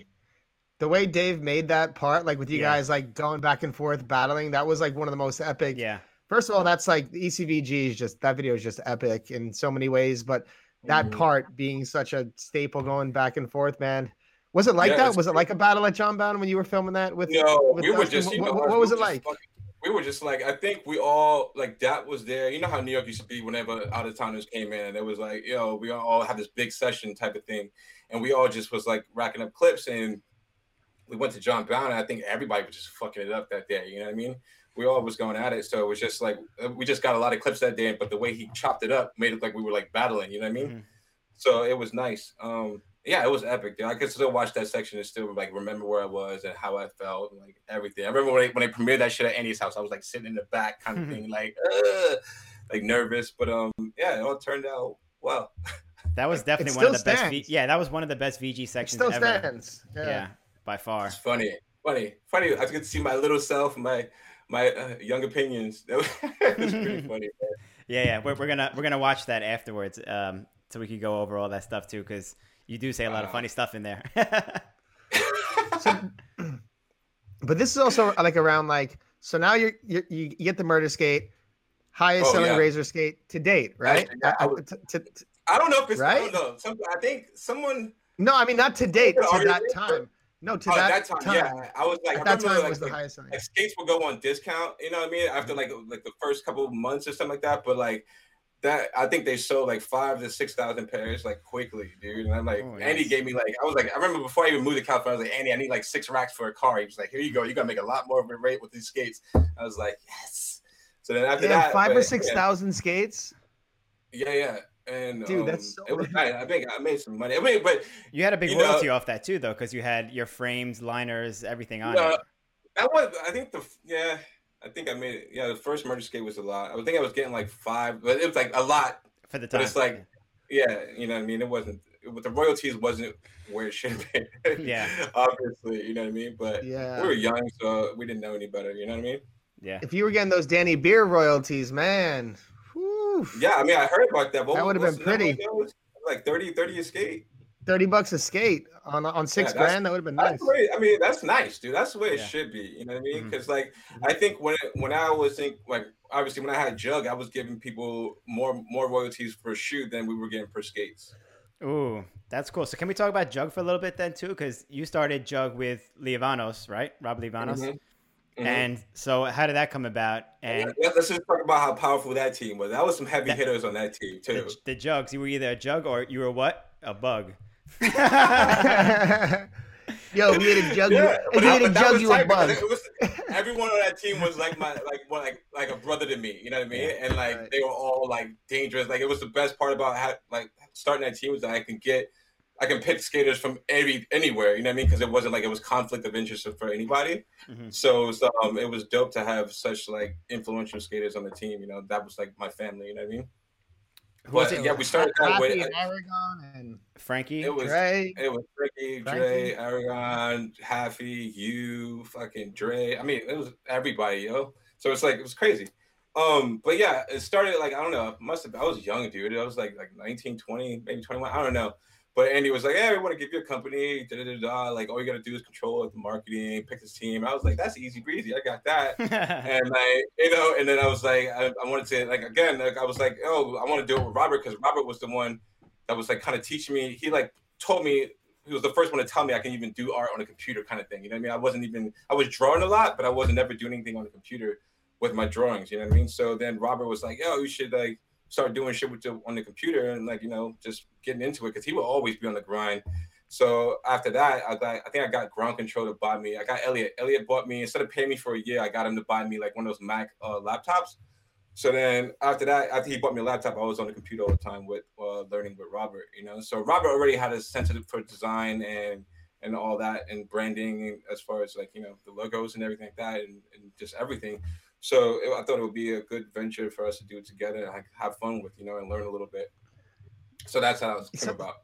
the way Dave made that part, like with you yeah. guys like going back and forth battling, that was like one of the most epic. Yeah. First of all, that's like the ECVG is just that video is just epic in so many ways, but that mm-hmm. part being such a staple going back and forth, man. Was it like yeah, that? Was it like a battle at John Bound when you were filming that with? No, with we were just. what, know, what was it like? Fucking, we were just like, I think we all like that was there. You know how New York used to be whenever out of towners came in, and it was like, yo, we all have this big session type of thing and we all just was like racking up clips and we went to John Brown and I think everybody was just fucking it up that day. You know what I mean? We all was going at it, so it was just like uh, we just got a lot of clips that day. But the way he chopped it up made it like we were like battling. You know what I mean? Mm-hmm. So it was nice. Um, yeah, it was epic. Dude. I could still watch that section and still like remember where I was and how I felt, and, like everything. I remember when they, when they premiered that shit at Andy's house, I was like sitting in the back, kind of thing, like, like nervous. But um, yeah, it all turned out well. That was definitely one of the stands. best. V- yeah, that was one of the best VG sections. It still ever. stands. Yeah. yeah. by far. It's funny. funny, funny. I get to see my little self, my my uh, young opinions. That was pretty funny. Man. Yeah, yeah. We're, we're gonna we're gonna watch that afterwards, um, so we can go over all that stuff too, because you do say a lot of funny stuff in there. So, but this is also like around like so now you're, you're you get the murder skate, highest Oh, selling yeah. razor skate to date, right? Actually, yeah, I Uh, would- t- t- t- I don't know if it's. I Right? don't know. Some, I think someone. no, I mean not to date, to that time. No, to oh, that, that time, time. yeah. I was like, At I that time like, was the like, highest like skates will go on discount. You know what I mean? After like like the first couple of months or something like that. But like that, I think they sold like five to six thousand pairs like quickly, dude. And I'm like, Oh, Andy nice. gave me like, I was like, I remember before I even moved to California, I was like, Andy, I need like six racks for a car. He was like, here you go. You're gonna make a lot more of a rate with these skates. I was like, yes. So then after Yeah, that, five or but, six yeah, thousand skates. Yeah, yeah. And Dude, that's um, so it was rad. nice. I think I made some money. I mean, but you had a big You know- royalty off that too, though, because you had your frames, liners, everything on No, it. that was I think the yeah I think I made it. Yeah, the first murder skate was a lot. I think I was getting like five, but it was like a lot. for the But time. it's like yeah, you know what I mean. It wasn't with the royalties wasn't where it should have been. Yeah. obviously, you know what I mean. But Yeah. we were young, so we didn't know any better. You know what I mean? yeah. If you were getting those Danny Beer royalties, man. Whew, Yeah, I mean I heard about that. But That would've been pretty. Like 30, 30 a skate. 30 bucks a skate on on six that's- grand. That would have been nice. That's great. I mean, that's nice, dude. That's the way it Yeah. should be. You know what I mean? Because like, I think when when I was think like obviously when I had Jug, I was giving people more more royalties per shoe than we were getting per skates. Ooh, that's cool. So can we talk about Jug for a little bit then too? Because you started Jug with Livanos, right? Rob Livanos. Mhm. Mhm. And so how did that come about? And Let- let's just talk about how powerful that team was. That was some heavy That- hitters on that team too. the, the Jugs, you were either a Jug or you were what? A bug. Yo, we you had a jug, Yeah, if you I- had a but jug, you were tight because bugged. It was everyone on that team was like my like one like like a brother to me. You know what I mean? And like Right. they were all like dangerous. Like it was the best part about how like starting that team was that I can get I can pick skaters from every anywhere. You know what I mean? Because it wasn't like it was conflict of interest for anybody. Mhm. So, so um, it was dope to have such like influential skaters on the team. You know, that was like my family. You know what I mean? Who was But it? yeah, we started that Haffey way. and Aragon and Frankie? It was Trey. it was Ricky, Frankie. Dre, Aragon, Haffey, you, fucking Dre. I mean, it was everybody, yo. So it's like it was crazy. Um, but yeah, it started like I don't know. Must have I was young, dude. I was like like 19, 20, maybe 21. I don't know. But Andy was like, "Yeah, we want to give you a company. Da, da, da. Like all you got to do is control the marketing, pick this team." I was like, "That's easy breezy. I got that." and like you know, and then I was like, I, I wanted to like again, like I was like, oh, I want to do it with Robert because Robert was the one that was like kind of teaching me. He like told me he was the first one to tell me I can even do art on a computer, kind of thing. You know what I mean? I wasn't even I was drawing a lot, but I wasn't ever doing anything on the computer with my drawings. You know what I mean? So then Robert was like, yo, you should like start doing shit with the, on the computer and like you know just getting into it because he would always be on the grind. So after that, I got I think I got ground control to buy me. I got Elliot. Elliot bought me instead of paying me for a year, I got him to buy me like one of those Mac uh, laptops. So then after that, after he bought me a laptop, I was on the computer all the time with uh, learning with Robert. You know, so Robert already had a sense for design and and all that and branding as far as like you know the logos and everything like that and, and just everything. So it, I thought it would be a good venture for us to do together and have fun with, you know, and learn a little bit. So that's how it came So- about.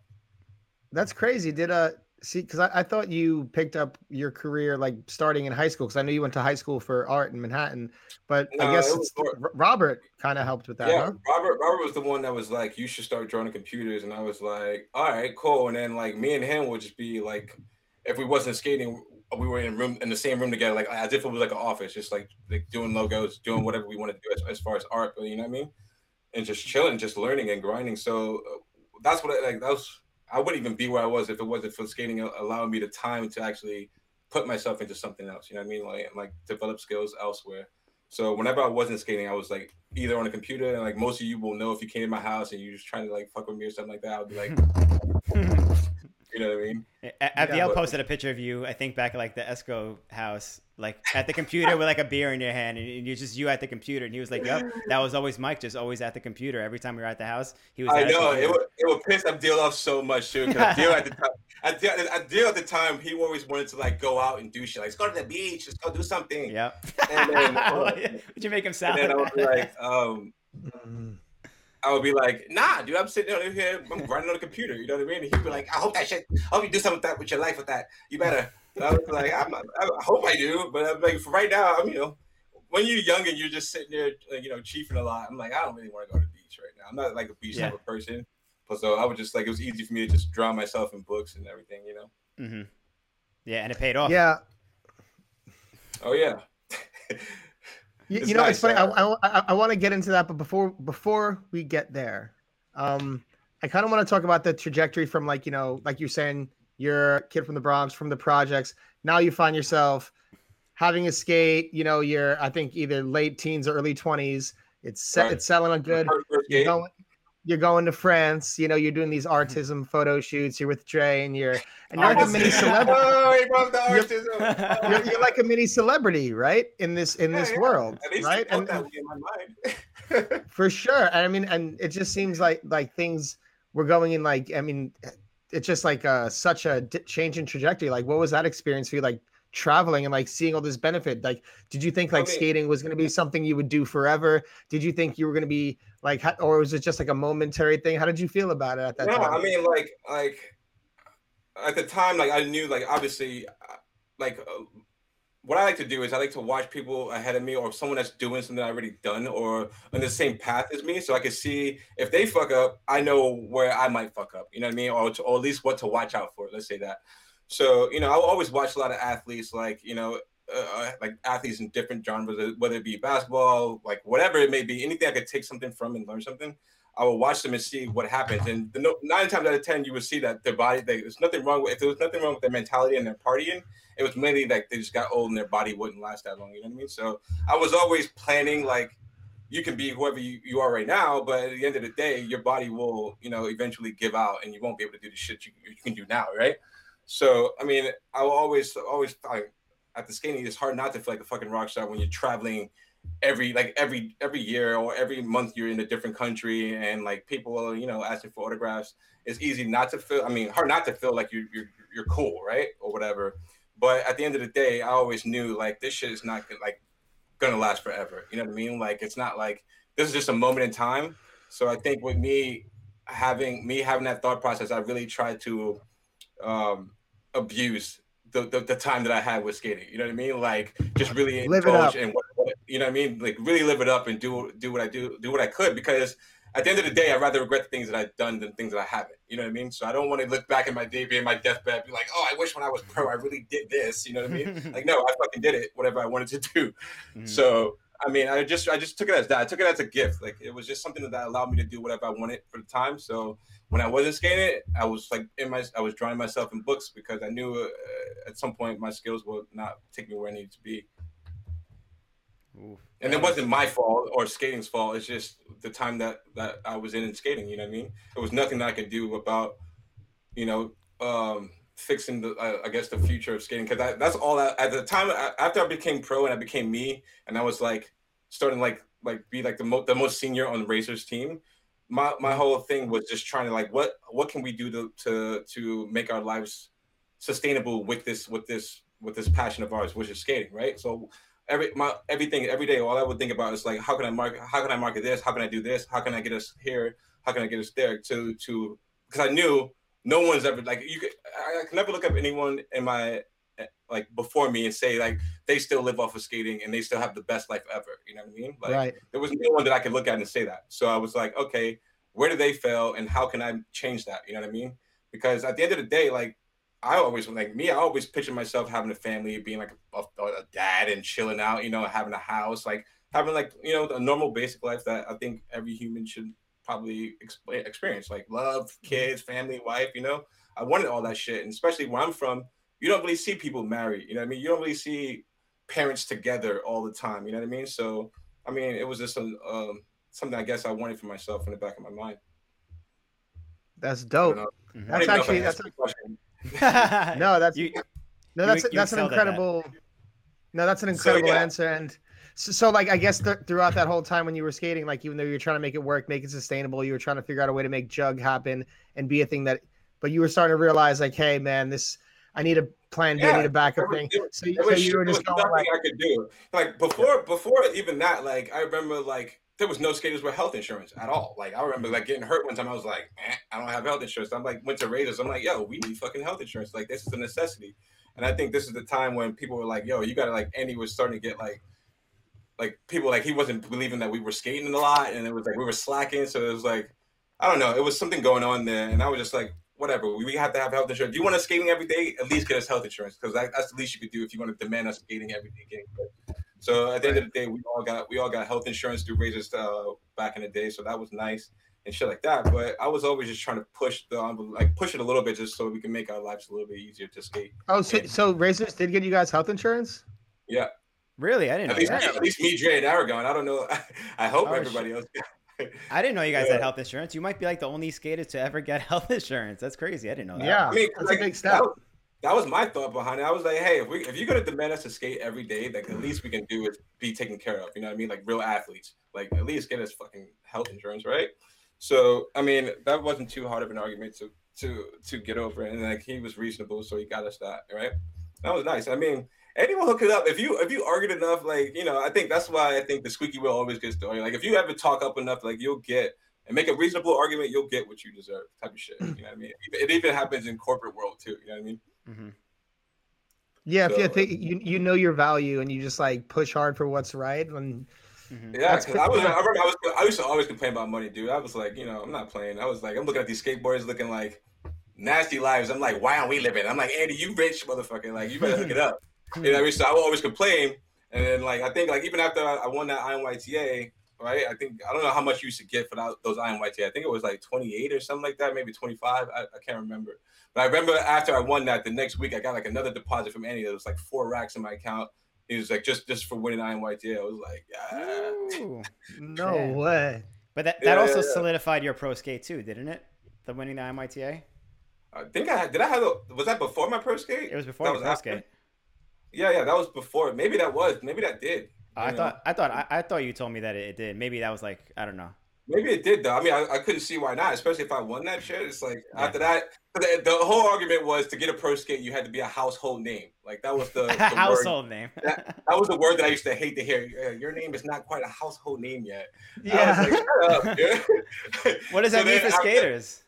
That's crazy. Did uh see because I, I thought you picked up your career like starting in high school because I knew you went to high school for art in Manhattan, but I guess it was it's, more- R- Robert kind of helped with that, yeah, huh? Robert. Robert was the one that was like, "You should start drawing computers," and I was like, "All right, cool." And then like me and him would just be like, if we wasn't skating, we were in room in the same room together, like as if it was like an office, just like like doing logos, doing whatever we want to do as, as far as art. But you know what I mean? And just chilling, just learning and grinding. So that's what I, like that was. I wouldn't even be where I was if it wasn't for skating allowing me the time to actually put myself into something else. You know what I mean? Like like develop skills elsewhere. So whenever I wasn't skating, I was like either on a computer, and like most of you will know if you came to my house and you're just trying to like fuck with me or something like that, I'll be like, you know what I mean? Abdiel Yeah, but- posted a picture of you, I think back at like the Esco house, like at the computer with like a beer in your hand, and you're just you at the computer. And he was like, "Yep, that was always Mike, just always at the computer. Every time we were at the house, he was." I know it would it would piss Abdiel off so much too. Because Abdiel at the time, Abdiel, Abdiel at the time, he always wanted to like go out and do shit. Like, let's go to the beach, let's go do something. yeah And then, uh, Would you make him sad. And then I would like be like, um. I would be like, nah, dude, I'm sitting over here, I'm grinding on the computer. You know what I mean? And he'd be like, I hope that shit, I hope you do something with that with your life with that. You better, I was like, I'm I hope I do, but I'm like, for right now, I'm you know, when you're young and you're just sitting there, like, you know, chiefing a lot. I'm like, I don't really want to go to the beach right now. I'm not like a beach Yeah. type of person. But so I was just like it was easy for me to just drown myself in books and everything, you know. hmm Yeah, and it paid off. Yeah. Oh yeah. You, you know, nice, it's funny. I, uh, I, I want to get into that, but before before we get there, um, I kind of want to talk about the trajectory from like you know, like you're saying, you're a kid from the Bronx, from the projects. Now you find yourself having a skate. You know, you're I think either late teens or early twenties. It's Right. it's selling a good. You're going, you're going to France. You know, you're doing these artism photo shoots. You're with Dre, and you're and you're like a mini celebrity. Oh, he brought the You're- You're, you're like a mini celebrity, right? In this in Yeah, this yeah. world, right? And, that in my mind. for sure. And I mean, and it just seems like like things were going in like I mean, it's just like uh, such a d- change in trajectory. Like, what was that experience for you? Like traveling and like seeing all this benefit. Like, did you think like mean- skating was going to be something you would do forever? Did you think you were going to be like, or was it just like a momentary thing? How did you feel about it at that no, time? I mean like like at the time like I knew like obviously uh, like uh, what I like to do is I like to watch people ahead of me or someone that's doing something I've already done or on the same path as me so I can see if they fuck up I know where I might fuck up you know what I mean? Or, to, or at least what to watch out for let's say that. So you know I always watch a lot of athletes like you know uh, like athletes in different genres whether it be basketball like whatever it may be anything I could take something from and learn something I will watch them and see what happens. And the nine times out of ten, you would see that their body, they, there's nothing wrong with. If there was nothing wrong with their mentality and their partying, it was mainly like they just got old and their body wouldn't last that long. You know what I mean? So I was always planning like you can be whoever you, you are right now, but at the end of the day, your body will, you know, eventually give out, and you won't be able to do the shit you, you can do now, right? So I mean, I will always always like at the skating, it's hard not to feel like a fucking rock star when you're traveling every like every every year or every month you're in a different country and like people are you know asking for autographs it's easy not to feel i mean hard not to feel like you're you're, you're cool right or whatever. But at the end of the day i always knew like this shit is not like gonna last forever. You know what i mean? Like it's not like this is just a moment in time. So i think with me having me having that thought process i really tried to um abuse the, the, the time that I had with skating. You know what I mean? Like just really Live indulge and what, what you know what I mean? Like really live it up and do do what I do do what I could because at the end of the day, I'd rather regret the things that I've done than things that I haven't. You know what I mean? So I don't want to look back at my day, be in my deathbed, and be like, oh, I wish when I was pro, I really did this. You know what I mean? like, no, I fucking did it, whatever I wanted to do. Mhm. So I mean, I just I just took it as that. I took it as a gift. Like it was just something that allowed me to do whatever I wanted for the time. So when I wasn't skating, I was like in my I was drawing myself in books because I knew uh, at some point my skills would not take me where I needed to be. Ooh, And it was- wasn't my fault or skating's fault. It's just the time that that I was in in skating. You know what I mean? There was nothing that I could do about, you know, um, fixing the uh, I guess the future of skating because that's all. I, at the time after I became pro and I became me and I was like starting like like be like the most the most senior on the Razors team. My my whole thing was just trying to like what what can we do to to to make our lives sustainable with this with this with this passion of ours, which is skating, right? So every my everything every day all i would think about is like how can i market how can i market this? How can i do this? How can i get us here? How can i get us there? To to because i knew no one's ever like you could I, I can never look up anyone in my eh, like before me and say like they still live off of skating and they still have the best life ever you know what i mean? Like right. there was no one that i could look at and say that. So i was like okay where do they fail and how can i change that? You know what i mean? Because at the end of the day like I always like me. I always picture myself having a family, being like a, a dad and chilling out, you know, having a house, like having like you know a normal basic life that I think every human should probably exp- experience, like love, kids, family, wife. You know, I wanted all that shit, and especially where I'm from, you don't really see people married. You know what I mean? You don't really see parents together all the time. You know what I mean? So I mean, it was just some um, something I guess I wanted for myself in the back of my mind. That's dope. know. Mhm. That's don't even know if I actually- that's the question. No, that's You- no, you- that's you that's an at that. incredible. No, that's an So, incredible yeah. answer. And so, so, like, I guess th- throughout that whole time when you were skating, like, even though you were trying to make it work, make it sustainable, you were trying to figure out a way to make jug happen and be a thing that. But you were starting to realize, like, hey, man, this I need a plan B, I Yeah, need a backup thing. So, you- so you were just going nothing like, I could do. Like before, before even that, like I remember, like there was no skaters with health insurance at all. Like I remember like getting hurt one time. I was like, eh, I don't have health insurance. I'm like went to Razors. I'm like, yo, we need fucking health insurance. Like this is a necessity. And I think this is the time when people were like, yo, you gotta like Andy was starting to get like like people like he wasn't believing that we were skating a lot and it was like we were slacking. So it was like I don't know, it was something going on there. And I was just like, whatever, we have to have health insurance. If you want us skating every day? At least get us health insurance because that, that's the least you could do if you want to demand us skating every day. So at the end of the day, we all got we all got health insurance through Razors uh, back in the day, so that was nice and shit like that. But I was always just trying to push the like push it a little bit just so we can make our lives a little bit easier to skate. Oh, so, And- so Razors did get you guys health insurance? yeah, Really, I didn't at know least that. me, at least me, Dre, and Aragon. I don't know. I hope Oh, everybody else. I didn't know you guys Yeah. had health insurance. You might be like the only skater to ever get health insurance. That's crazy. I didn't know that. Yeah, I mean, that's like, a big That step. was, that was my thought behind it. I was like, hey, if we if you're gonna demand us to skate every day, like the least we can do is be taken care of. You know what I mean? Like real athletes. Like at least get us fucking health insurance, right? So I mean, that wasn't too hard of an argument to to to get over, and like he was reasonable, so he got us that, right? That was nice. I mean, anyone hook it up. If you if you argued enough, like you know, I think that's why I think the squeaky wheel always gets the Like if you ever talk up enough, like you'll get and make a reasonable argument, you'll get what you deserve, type of shit. You know what I mean? It even happens in corporate world too. You know what I mean? Hmm Yeah, if you think you you know your value and you just like push hard for what's right, and hmm Yeah, That's 'cause I was. good. I remember I was. I used to always complain about money, dude. I was like, you know, I'm not playing. I was like, I'm looking at these skateboarders looking like nasty lives. I'm like, why aren't we living? I'm like, Andy, you rich motherfucker. Like, you better hook it up. You know I mean? So I would always complain, and then like I think like even after I I won that IMYTA, right? I think I don't know how much you used to get for that, those IMYTA. I think it was like 28 or something like that, maybe 25. I, I can't remember. But I remember after I won that, the next week I got like another deposit from Andy. That was like four racks in my account. He was like, just just for winning IMYTA. I was like, yeah. Ooh. no Yeah. way. But that, that Yeah, also yeah, yeah. solidified your pro skate too, didn't it? The winning the IMYTA. I think I had, did. I have a, was that before my pro skate? It was before That was pro after? skate. Yeah, yeah, that was before. Maybe that was. Maybe that did. I know? thought I thought I, I thought you told me that it, did. Maybe that was like I don't know. Maybe it did though. I mean, I, I couldn't see why not, especially if I won that shit. It's like Yeah. after that, the, the whole argument was to get a pro skate, you had to be a household name. Like that was the, the word. Household name. That was the word that I used to hate to hear. Your name is not quite a household name yet. I Yeah, was like, shut up. what does So that mean for skaters?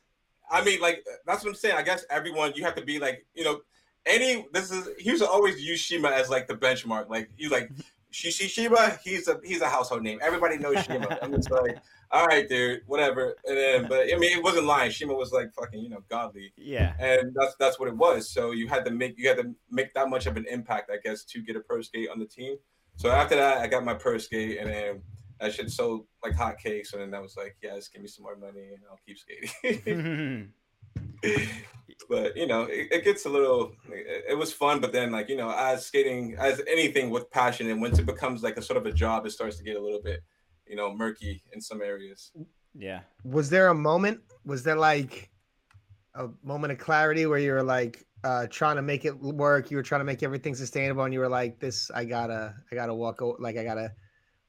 I mean, like that's what I'm saying. I guess everyone you have to be like, you know, any this is he used to always use Shima as like the benchmark. Like he's like Shishi Shima, he's a he's a household name. Everybody knows Shima. I'm just like, all right, dude, whatever. And then, but I mean, it wasn't lying. Shima was like fucking, you know, godly, Yeah. and that's that's what it was. So you had to make you had to make that much of an impact, I guess, to get a pro skate on the team. So after that, I got my pro skate, and then that shit sold like hotcakes. And then I was like, yes, give me some more money, and I'll keep skating. but you know it, it gets a little it, it was fun but then like you know as skating as anything with passion and once it becomes like a sort of a job it starts to get a little bit you know murky in some areas yeah. was there a moment? Was there like a moment of clarity where you were like uh trying to make it work? You were trying to make everything sustainable, and you were like, "This, I gotta, I gotta walk. o- Like, I gotta."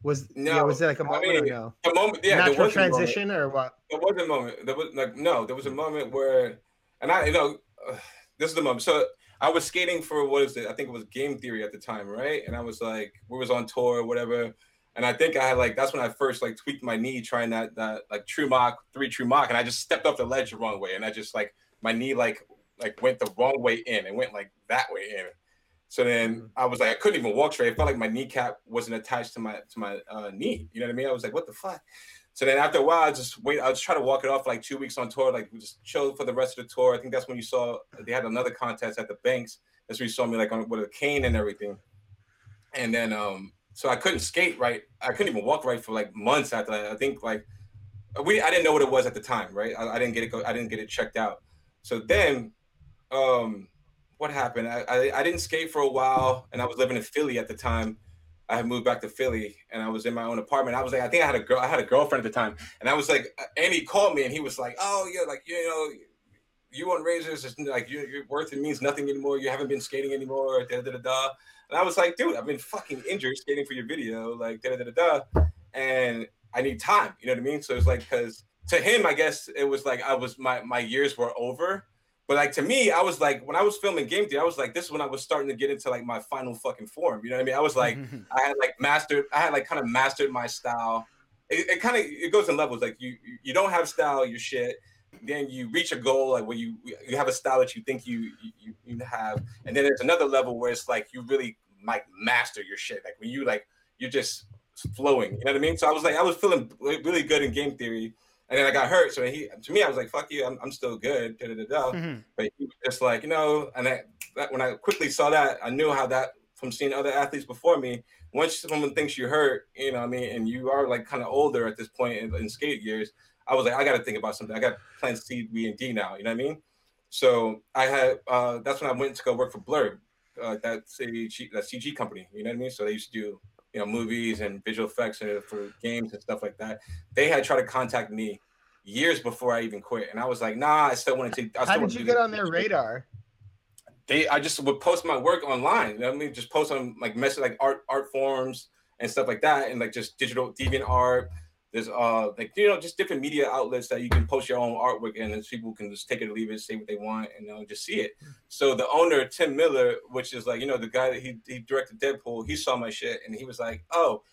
Was yeah? No, Was there like a moment or mean, no? the moment yeah there Natural was a transition or what? there was a moment there was like no there was a moment where and i you know uh, this is the moment so i was skating for what is it i think it was game theory at the time right and i was like we was on tour or whatever and i think i had like that's when i first like tweaked my knee trying that that like true mock three true mock and i just stepped off the ledge the wrong way and i just like my knee like like went the wrong way in and went like that way in so then I was like, I couldn't even walk straight. I felt like my kneecap wasn't attached to my to my uh, knee. You know what I mean? I was like, what the fuck? So then after a while, I just wait. I was trying to walk it off like two weeks on tour, like we just chill for the rest of the tour. I think that's when you saw they had another contest at the Banks. That's where you saw me like on with a cane and everything. And then um, so I couldn't skate right. I couldn't even walk right for like months after that. I think like we I didn't know what it was at the time, right? I, I didn't get it. Go, I didn't get it checked out. So then, um, what happened? I, I I didn't skate for a while, and I was living in Philly at the time. I had moved back to Philly, and I was in my own apartment. I was like, I think I had a girl. I had a girlfriend at the time, and I was like, uh, and he called me, and he was like, Oh yeah, like you know, you on razors, it's like your, your worth it means nothing anymore. You haven't been skating anymore. Da da da da. And I was like, dude, I've been fucking injured skating for your video, like da da da da, and I need time. You know what I mean? So it's like because to him, I guess it was like I was my my years were over. But like to me, I was like when I was filming Game Day, I was like, this is when I was starting to get into like my final fucking form. You know what I mean? I was like, I had like mastered, I had like kind of mastered my style. it, it kind of it goes in levels. Like you you don't have style, you shit. Then you reach a goal like where you you have a style that you think you you, you have, and then there's another level where it's like you really like master your shit. Like when you like you're just flowing. You know what I mean? So I was like I was feeling really good in game theory. And then I got hurt. So he, to me, I was like, "Fuck you, I'm, I'm still good." Mm-hmm. But he was just like, you know, and I, that, when I quickly saw that, I knew how that from seeing other athletes before me once someone thinks you hurt, you know, I mean, and you are like kind of older at this point in, in skate years, I was like, I got to think about something. I got plans C, B, and D now. You know what I mean? So I had uh, that's when I went to go work for Blur, uh, that CG that CG company. You know what I mean? So they used to do you know movies and visual effects and for games and stuff like that. They had tried to contact me years before I even quit, and I was like, Nah, I still want to take. How did you get on their radar? they I just would post my work online. You know I mean, just post on like message like art art forms and stuff like that, and like just digital DeviantArt. There's uh like you know just different media outlets that you can post your own artwork in, and people can just take it or leave it, say what they want, and know, just see it. So the owner Tim Miller, which is like you know the guy that he he directed Deadpool, he saw my shit and he was like, oh,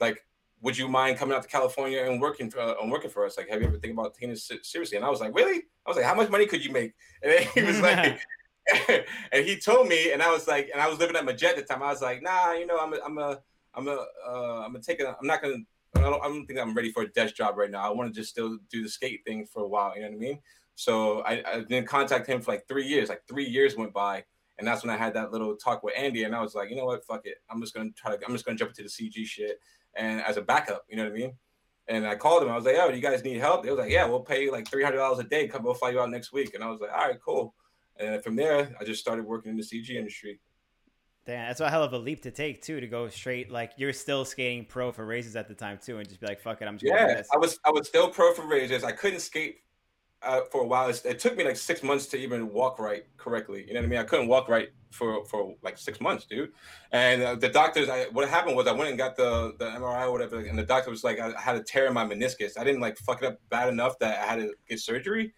like would you mind coming out to California and working for, uh, and working for us? Like, have you ever think about taking this seriously? And I was like, really? I was like, how much money could you make? And then he was like, and he told me, and I was like, and I was living at Majet at the time. I was like, nah, you know, I'm a, I'm a, I'm a, uh, I'm gonna take a, I'm not gonna, I don't, I don't think I'm ready for a desk job right now. I want to just still do the skate thing for a while. You know what I mean? So I, I didn't contact him for like three years. Like three years went by, and that's when I had that little talk with Andy, and I was like, you know what, fuck it, I'm just gonna try to, I'm just gonna jump into the CG shit, and as a backup, you know what I mean? And I called him. I was like, "Oh, you guys need help?" They was like, "Yeah, we'll pay you like three hundred dollars a day. Come, we'll fly you out next week." And I was like, "All right, cool." And from there, I just started working in the CG industry. Damn, that's a hell of a leap to take too. To go straight, like you're still skating pro for races at the time too, and just be like, "Fuck it, I'm just." Yeah, I was I was still pro for races. I couldn't skate uh, for a while. It took me like six months to even walk right correctly. You know what I mean? I couldn't walk right for for like six months, dude. And uh, the doctors, I, what happened was I went and got the the MRI or whatever, and the doctor was like, I had a tear in my meniscus. I didn't like fuck it up bad enough that I had to get surgery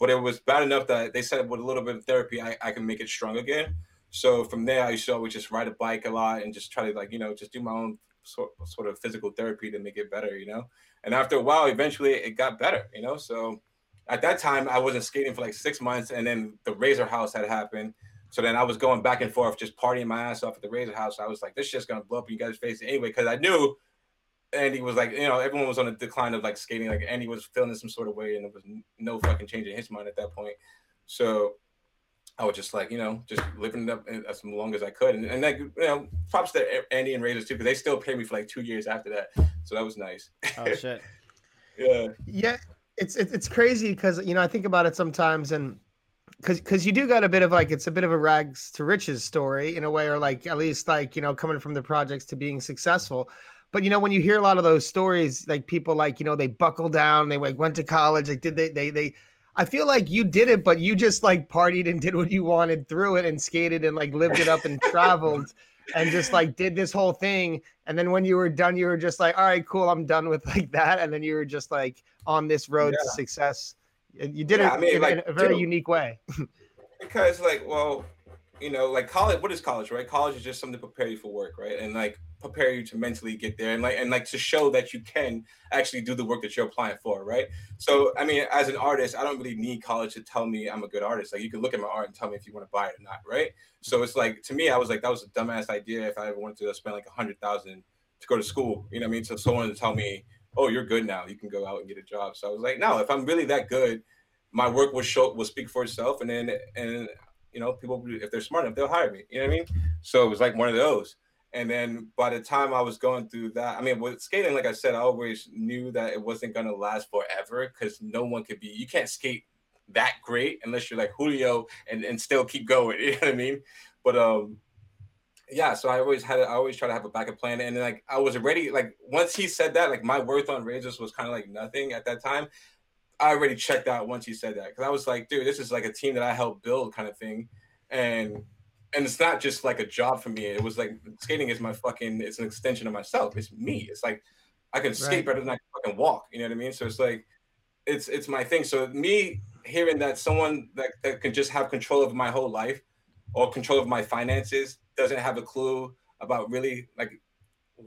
but it was bad enough that they said with a little bit of therapy, I, I can make it strong again. So from there, I used to always just ride a bike a lot and just try to like, you know, just do my own sort, sort of physical therapy to make it better, you know? And after a while, eventually it got better, you know? So at that time, I wasn't skating for like six months and then the Razor House had happened. So then I was going back and forth, just partying my ass off at the Razor House. I was like, this shit's gonna blow up in you guys' face anyway, because I knew Andy was like, you know, everyone was on a decline of like skating. Like Andy was feeling some sort of way, and there was no fucking change in his mind at that point. So I was just like, you know, just living it up as long as I could, and, and like, you know, props to Andy and Razors too, because they still paid me for like two years after that. So that was nice. Oh shit. yeah. Yeah, it's it's, it's crazy because you know I think about it sometimes and because because you do got a bit of like it's a bit of a rags to riches story in a way or like at least like you know coming from the projects to being successful but you know, when you hear a lot of those stories, like people like, you know, they buckle down, they like went to college, like did they they they I feel like you did it, but you just like partied and did what you wanted through it and skated and like lived it up and traveled and just like did this whole thing. And then when you were done, you were just like, all right, cool, I'm done with like that. And then you were just like on this road yeah. to success. You did yeah, it I mean, in, like, in, a very dude, unique way. because like, well, you know, like college, what is college, right? College is just something to prepare you for work, right? And like prepare you to mentally get there and like and like to show that you can actually do the work that you're applying for, right? So I mean, as an artist, I don't really need college to tell me I'm a good artist. Like you can look at my art and tell me if you want to buy it or not, right? So it's like to me, I was like, that was a dumbass idea if I ever wanted to spend like a hundred thousand to go to school. You know what I mean? So someone to tell me, oh, you're good now, you can go out and get a job. So I was like, no, if I'm really that good, my work will show will speak for itself, and then and you know, people if they're smart enough, they'll hire me. You know what I mean? So it was like one of those. And then by the time I was going through that, I mean, with skating, like I said, I always knew that it wasn't going to last forever because no one could be, you can't skate that great unless you're like Julio and, and still keep going. You know what I mean? But, um, yeah, so I always had, I always try to have a backup plan. And like, I was already, like, once he said that, like, my worth on Razors was kind of like nothing at that time. I already checked out once you said that because I was like, dude, this is like a team that I helped build kind of thing. And and it's not just like a job for me. It was like skating is my fucking. It's an extension of myself. It's me. It's like I can skate right. better than I can fucking walk. You know what I mean? So it's like it's it's my thing. So me hearing that someone that, that can just have control of my whole life or control of my finances doesn't have a clue about really like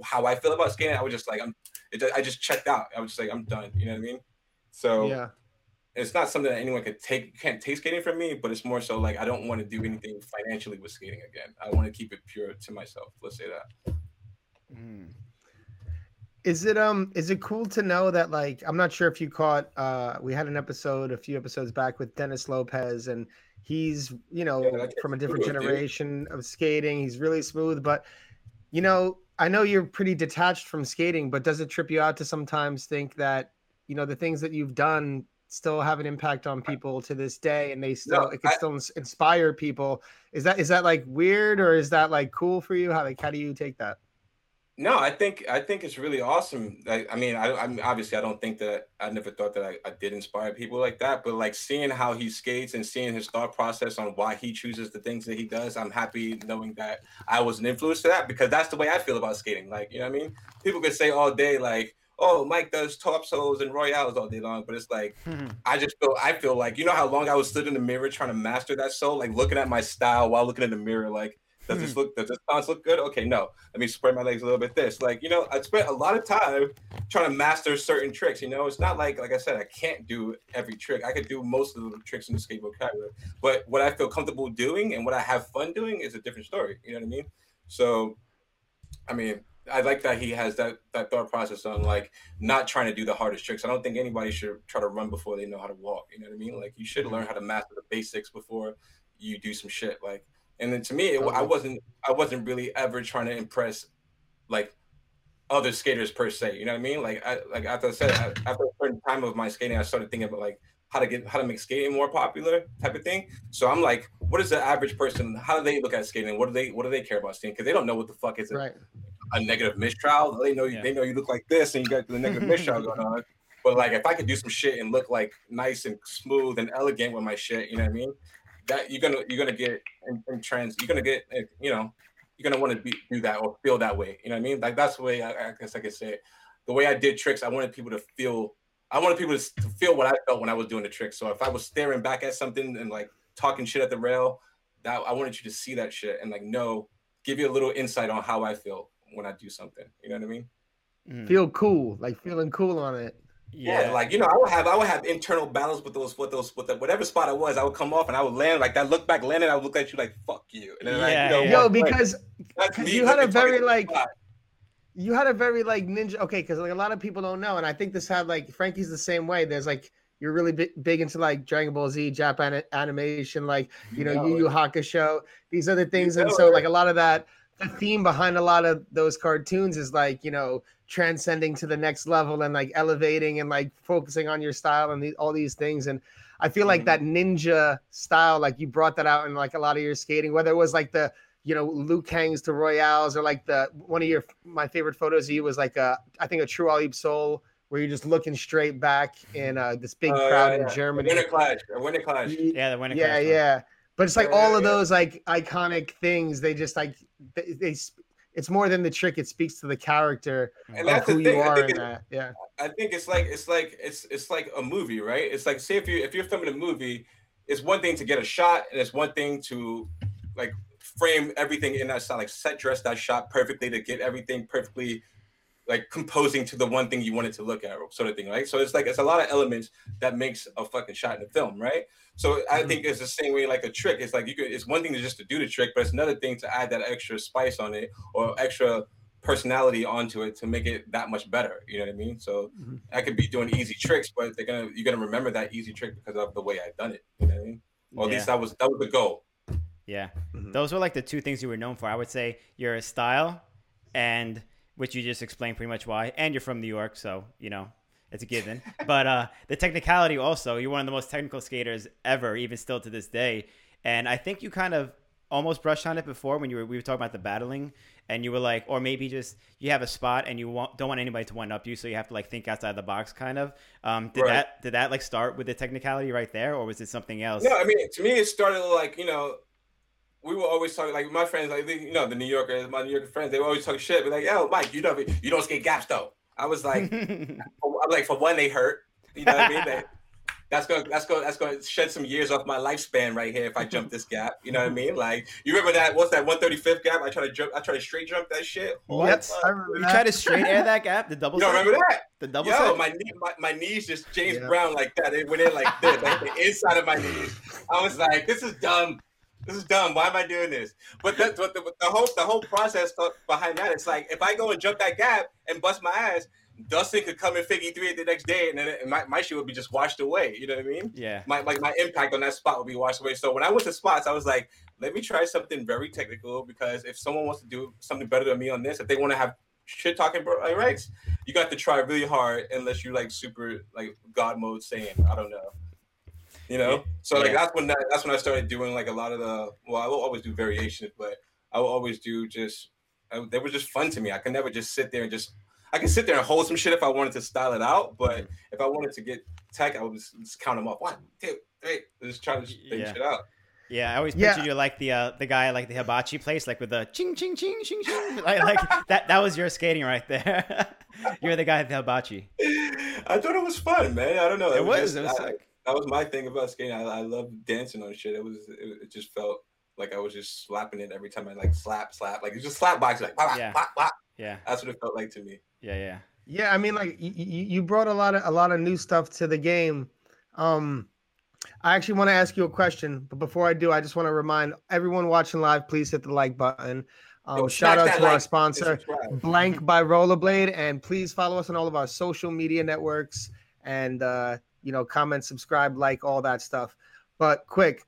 how I feel about skating, I was just like, I'm it, I just checked out. I was just like, I'm done. You know what I mean? So yeah. it's not something that anyone could take. You can't take skating from me, but it's more so like I don't want to do anything financially with skating again. I want to keep it pure to myself. Let's say that. Mm. Is it um is it cool to know that like I'm not sure if you caught uh we had an episode a few episodes back with Dennis Lopez and he's you know Yeah, from a different smooth, dude. generation of skating he's really smooth but you know I know you're pretty detached from skating but does it trip you out to sometimes think that you know the things that you've done still have an impact on people to this day and they still No, it can I- still inspire people is that is that like weird or is that like cool for you how like how do you take that No, I think I think it's really awesome. I, I mean, I, I'm obviously I don't think that I never thought that I, I did inspire people like that, but like seeing how he skates and seeing his thought process on why he chooses the things that he does, I'm happy knowing that I was an influence to that because that's the way I feel about skating. Like, you know what I mean? People could say all day like, "Oh, Mike does top topsoes and royales all day long," but it's like hmm. I just feel I feel like you know how long I was stood in the mirror trying to master that soul, like looking at my style while looking in the mirror, like does this hmm. look does this stance look good? Okay, no. Let me spread my legs a little bit. This, like you know, I spent a lot of time trying to master certain tricks. You know, it's not like like I said, I can't do every trick. I could do most of the tricks in the skate vocabulary, but what I feel comfortable doing and what I have fun doing is a different story. You know what I mean? So, I mean. I like that he has that that thought process on like not trying to do the hardest tricks. I don't think anybody should try to run before they know how to walk. You know what I mean? Like you should mm-hmm. learn how to master the basics before you do some shit. Like, and then to me, it, I wasn't I wasn't really ever trying to impress like other skaters per se. You know what I mean? Like I like after I said after a certain time of my skating, I started thinking about like how to get how to make skating more popular type of thing. So I'm like, what is the average person? How do they look at skating? What do they what do they care about skating? Because they don't know what the fuck is a, right a negative mistrial. They know you Yeah. they know you look like this and you got the negative mistrial going on. But like if I could do some shit and look like nice and smooth and elegant with my shit, you know what I mean? That you're gonna you're gonna get in, in trends. You're gonna get eh, you know you're gonna want to be do that or feel that way. You know what I mean? Like that's the way I, I guess I could say it. The way I did tricks, I wanted people to feel. I wanted people to, to feel what I felt when I was doing the trick. So if I was staring back at something and like talking shit at the rail, that I wanted you to see that shit and like know, give you a little insight on how I feel when I do something. You know what I mean? Mm. feel cool like feeling cool on it Yeah, like you know, I would have I would have internal battles with those with those with the, whatever spot I was. I would come off and I would land like that. Look back, landing. I would look at you like fuck you. And then like, Yeah, you know, yo walk away. because That's 'cause me you had a very, like, spot. You had a very like ninja okay because like a lot of people don't know and i think this had like frankie's the same way there's like you're really big, big into like dragon ball z japan animation like you know you yu yu hakusho these other things and know so it. like a lot of that the theme behind a lot of those cartoons is like you know transcending to the next level and like elevating and like focusing on your style and the, all these things and i feel like Mhm. that ninja style like you brought that out in like a lot of your skating whether it was like the you know luke hangs to royales or like the one of your my favorite photos of you was like a i think a true all soul where you're just looking straight back in uh, this big Oh, crowd yeah, in yeah. germany Winter Clash. a Winter Clash. Yeah, the winter. yeah Clash one. yeah but it's like Yeah, all yeah, of yeah. those like iconic things they just like they, they it's more than the trick it speaks to the character And of that's the who thing. you I are think in it- that yeah I think it's like it's like it's it's like a movie, right? It's like say if you if you're filming a movie, it's one thing to get a shot, and it's one thing to like frame everything in that shot, like set dress that shot perfectly to get everything perfectly like composing to the one thing you wanted to look at, sort of thing, right? So it's like it's a lot of elements that makes a fucking shot in the film, right? So I Mhm. think it's the same way like a trick. It's like you could it's one thing to just to do the trick, but it's another thing to add that extra spice on it or extra personality onto it to make it that much better. You know what I mean? So Mhm. I could be doing easy tricks, but they're gonna you're gonna remember that easy trick because of the way I've done it. You know what I mean? Or at Yeah. least that was that was the goal. Yeah. Mhm. Those were like the two things you were known for. I would say your style and which you just explained pretty much why. And you're from New York, so you know, it's a given. but uh the technicality also, you're one of the most technical skaters ever, even still to this day. And I think you kind of almost brushed on it before when you were we were talking about the battling and you were like or maybe just you have a spot and you want, don't want anybody to one up you so you have to like think outside the box kind of um did Right. that did that like start with the technicality right there or was it something else No, I mean to me it started like you know. We were always talking like my friends, like they- you know, the New Yorkers, my New York friends. They were always talking shit, but like, "Yo, Mike, you don't, you don't skate gaps though." I was like, for, I'm like, for one, they hurt. You know what I mean? They, that's gonna that's gonna that's gonna shed some years off my lifespan right here if I jump this gap. You know what I mean? Like you remember that? What's that 135th gap? I try to jump. I try to straight jump that shit. What? I remember You that. tried to straight air that gap, the double. You don't remember that? the double Yo, set? my, knee, my my knees just James Yeah. Brown like that. It went in like this, like the inside of my knees. I was like, this is dumb. This is dumb. Why am I doing this? But the, the, the, the whole the whole process behind that, it's like if I go and jump that gap and bust my ass, Dustin could come in figure three the next day, and then it, my, my shit would be just washed away. You know what I mean? yeah. My like my impact on that spot would be washed away. So when I went to spots, I was like, let me try something very technical because if someone wants to do something better than me on this, if they want to have shit talking like rights, you got to try really hard unless you like super like God mode saying, I don't know. You know? So like Yeah. that's when that, that's when I started doing like a lot of the well, I will always do variations, but I will always do just I, they were just fun to me. I could never just sit there and just I can sit there and hold some shit if I wanted to style it out, but if I wanted to get tech, I would just, just count them up. One, two, three. Just try to just figure Yeah. shit out. Yeah, I always Yeah. pictured you like the uh, the guy like the hibachi place, like with the ching ching ching ching ching. Like, like that that was your skating right there. You're the guy at the hibachi. I thought it was fun, man. I don't know. It was. just- It was I- sick. That was my thing about skating. I, I love dancing on shit. It was. It, it just felt like I was just slapping it every time I like slap, slap. Like it's just slap box, like wah, wah, Yeah. wah, wah. Yeah, That's what it felt like to me. yeah, yeah. Yeah, I mean, like you, you brought a lot of a lot of new stuff to the game. Um, I actually want to ask you a question, but before I do, I just want to remind everyone watching live, please hit the like button. Um, Yo, shout out that to our sponsor. Blank by Rollerblade, and please follow us on all of our social media networks and uh, you know, comment, subscribe, like all that stuff. But quick,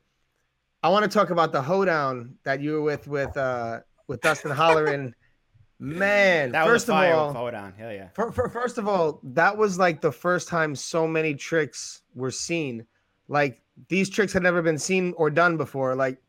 I want to talk about the hoedown that you were with with uh with Dustin Holleran. Man, That first was a fire of all, fall down. Hell yeah. for, for, first of all, that was like the first time so many tricks were seen. Like these tricks had never been seen or done before. Like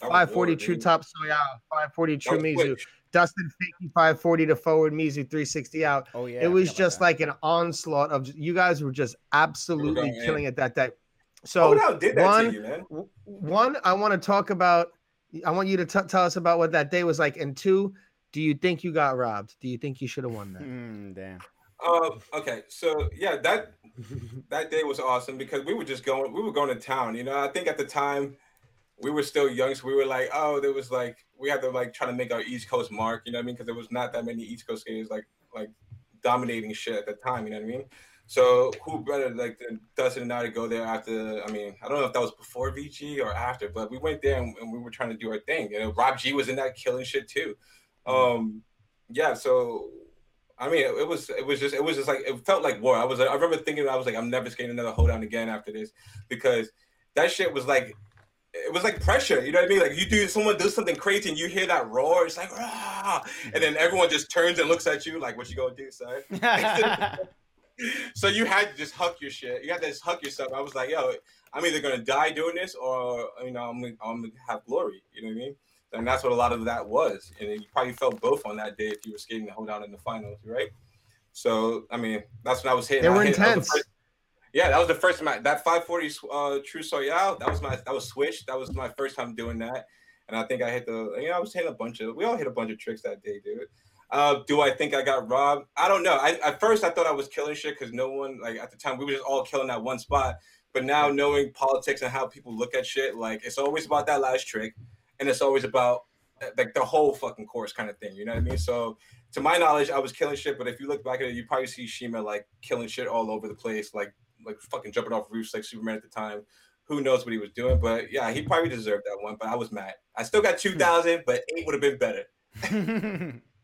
540 true dude. top Soya, 540 true That Mizou, Twitch. Dustin Fakey 540 to forward Mizou 360 out. Oh yeah. it was forgot just that. like an onslaught of you guys were just absolutely going killing in. it that day. Oh, So no, one- you, man? one, I want to talk about. I want you to t- tell us about what that day was like, and two, do you think you got robbed? Do you think you should have won that? Mm, damn. Um, okay, so yeah, that that day was awesome because we were just going, we were going to town. You know, I think at the time we were still young, so we were like, oh, there was like we had to like try to make our East Coast mark. You know what I mean? Because there was not that many East Coast skaters like like dominating shit at the time. You know what I mean? So who better like than Dustin and I to go there after? I mean, I don't know if that was before VG or after, but we went there and, and we were trying to do our thing. You know, Rob G was in that killing shit too. Um, yeah, so I mean, it, it was it was just it was just like it felt like war. I was I remember thinking I was like I'm never skating another hoedown again after this because that shit was like it was like pressure. You know what I mean? Like you do someone does something crazy and you hear that roar, it's like Rah! and then everyone just turns and looks at you like what you gonna do, son? so you had to just huck your shit. You had to just huck yourself. I was like, yo, I'm either gonna die doing this or you know I'm gonna, I'm gonna have glory. You know what I mean? And that's what a lot of that was. And you probably felt both on that day if you were skating the hoedown in the finals, right? So I mean, that's when I was hitting. They were hit- intense. first- yeah, that was the first match. That 540 uh, True Soyal, that was my that was switch. That was my first time doing that, and I think I hit the. You know, I was hitting a bunch of. We all hit a bunch of tricks that day, dude. Uh, do I think I got robbed? I don't know. I, at first, I thought I was killing shit because no one like at the time we were just all killing that one spot. But now knowing politics and how people look at shit, like it's always about that last trick, and it's always about like the whole fucking course kind of thing. You know what I mean? So to my knowledge, I was killing shit. But if you look back at it, you probably see Shima like killing shit all over the place, like like fucking jumping off roofs like Superman at the time. Who knows what he was doing? But yeah, he probably deserved that one. But I was mad. I still got two thousand, but eight would have been better.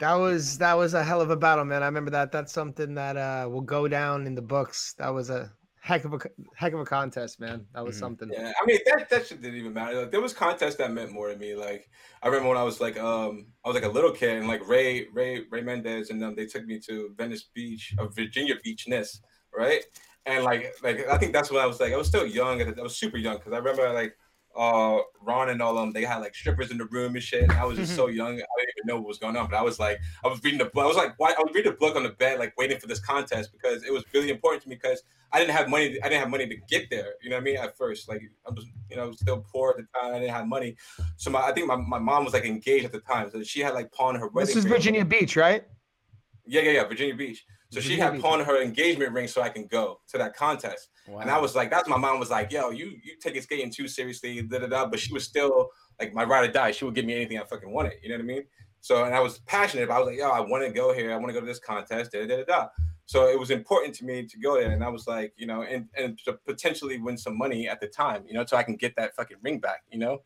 That was that was a hell of a battle, man. I remember that. That's something that uh will go down in the books. That was a heck of a heck of a contest, man. That was Mhm. something. Yeah, I mean that that shit didn't even matter. Like, there was contests that meant more to me. Like I remember when I was like um I was like a little kid and like Ray Ray Ray Mendez and them they took me to Venice Beach of Virginia Beach Ness, right? And like like I think that's when I was like I was still young. I was super young because I remember like uh Ron and all of them they had like strippers in the room and shit. And I was just so young I didn't even know what was going on. But I was like I was reading the book. I was like why I was reading the book on the bed like waiting for this contest because it was really important to me because I didn't have money. I didn't have money to get there. You know what I mean? At first, like I was, you know, still poor at the time. I didn't have money. So my, I think my, my mom was like engaged at the time. So she had like pawned her wedding. This is. Virginia Beach, right? Yeah, yeah, yeah, Virginia Beach. So she had Beach. pawned her engagement ring so I can go to that contest. Wow. And I was like, that's my mom was like, yo, you you taking skating too seriously, da da da. But she was still like my ride or die. She would give me anything I fucking wanted. You know what I mean? So and I was passionate. But I was like, yo, I want to go here. I want to go to this contest. Da da da da. So it was important to me to go there, and I was like, you know, and and to potentially win some money at the time, you know, so I can get that fucking ring back, you know.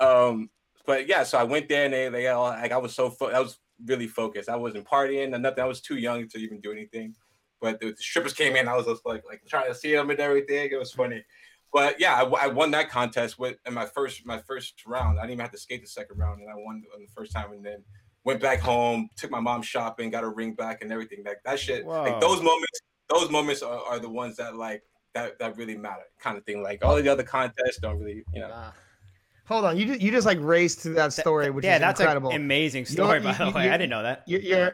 Um, but yeah, so I went there, and they they all like I was so fo- I was really focused. I wasn't partying or nothing. I was too young to even do anything. But the, the strippers came in. I was just like like trying to see them and everything. It was funny. But yeah, I won that contest with in my first my first round. I didn't even have to skate the second round, and I won on the first time. And then went back home, took my mom shopping, got a ring back, and everything. Like that shit. Whoa. Like those moments. Those moments are, are the ones that like that that really matter, kind of thing. Like all the other contests don't really, you know. Ah. Hold on, you just, you just like raced through that story, which yeah, is that's incredible. an amazing You know story, what, by you- the way. you- I didn't know that. your, your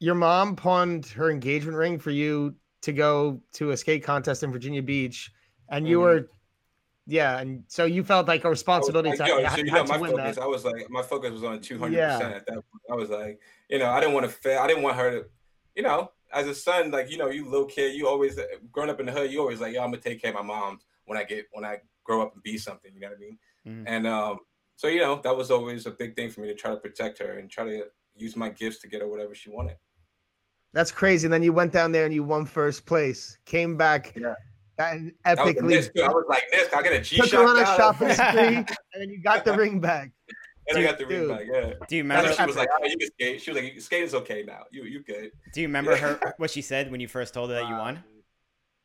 your mom pawned her engagement ring for you to go to a skate contest in Virginia Beach, and you Mhm. were, yeah, and so you felt like a responsibility like, to, yo, so you know, to my win focus. that. I was like, my focus was on two hundred percent at that point. I was like, you know, I didn't want to fail. I didn't want her to, you know, as a son, like you know, you little kid, you always growing up in the hood, you always like, yo, I'm gonna take care of my mom when I get when I grow up and be something. You know what I mean? Mhm. And um, so you know, that was always a big thing for me to try to protect her and try to use my gifts to get her whatever she wanted. That's crazy. And then you went down there and you won first place, came back Yeah. and That was the epically Nisk, too. I was like, Nisk, I get a G took her on a shot, shopping spree, and then you got the ring back. and I got the ring back. Yeah. Do you remember? she was like, oh, you can skate. She was like, skate is okay now. You you good. Do you remember her what she said when you first told her that you won?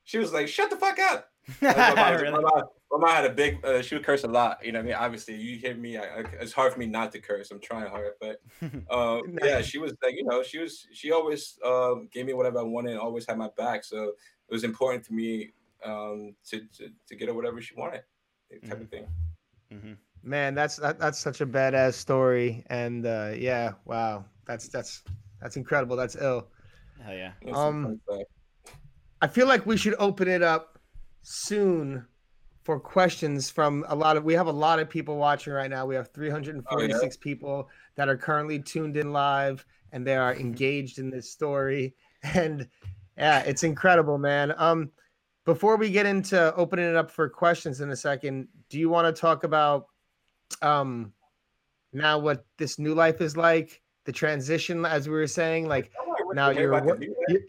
She was like, shut the fuck up. Like, my, mom, Really? my, mom, my mom had a big. Uh, she would curse a lot. You know, what I mean, obviously, you hear me. I, I, it's hard for me not to curse. I'm trying hard, but uh, yeah, she was like, you know, she was. She always um, gave me whatever I wanted, and always had my back. So it was important to me um, to, to to get her whatever she wanted, type of thing. Mhm. Man, that's that, that's such a badass story, and uh, yeah, wow, that's that's that's incredible. That's ill. Hell yeah. Um. I feel like we should open it up soon for questions from a lot of we have a lot of people watching right now. We have 346 people that are currently tuned in live and they are engaged in this story. And yeah, it's incredible, man. Um before we get into opening it up for questions in a second, do you want to talk about um now what this new life is like, the transition as we were saying, like I'm like, what now you're about wor- to do that?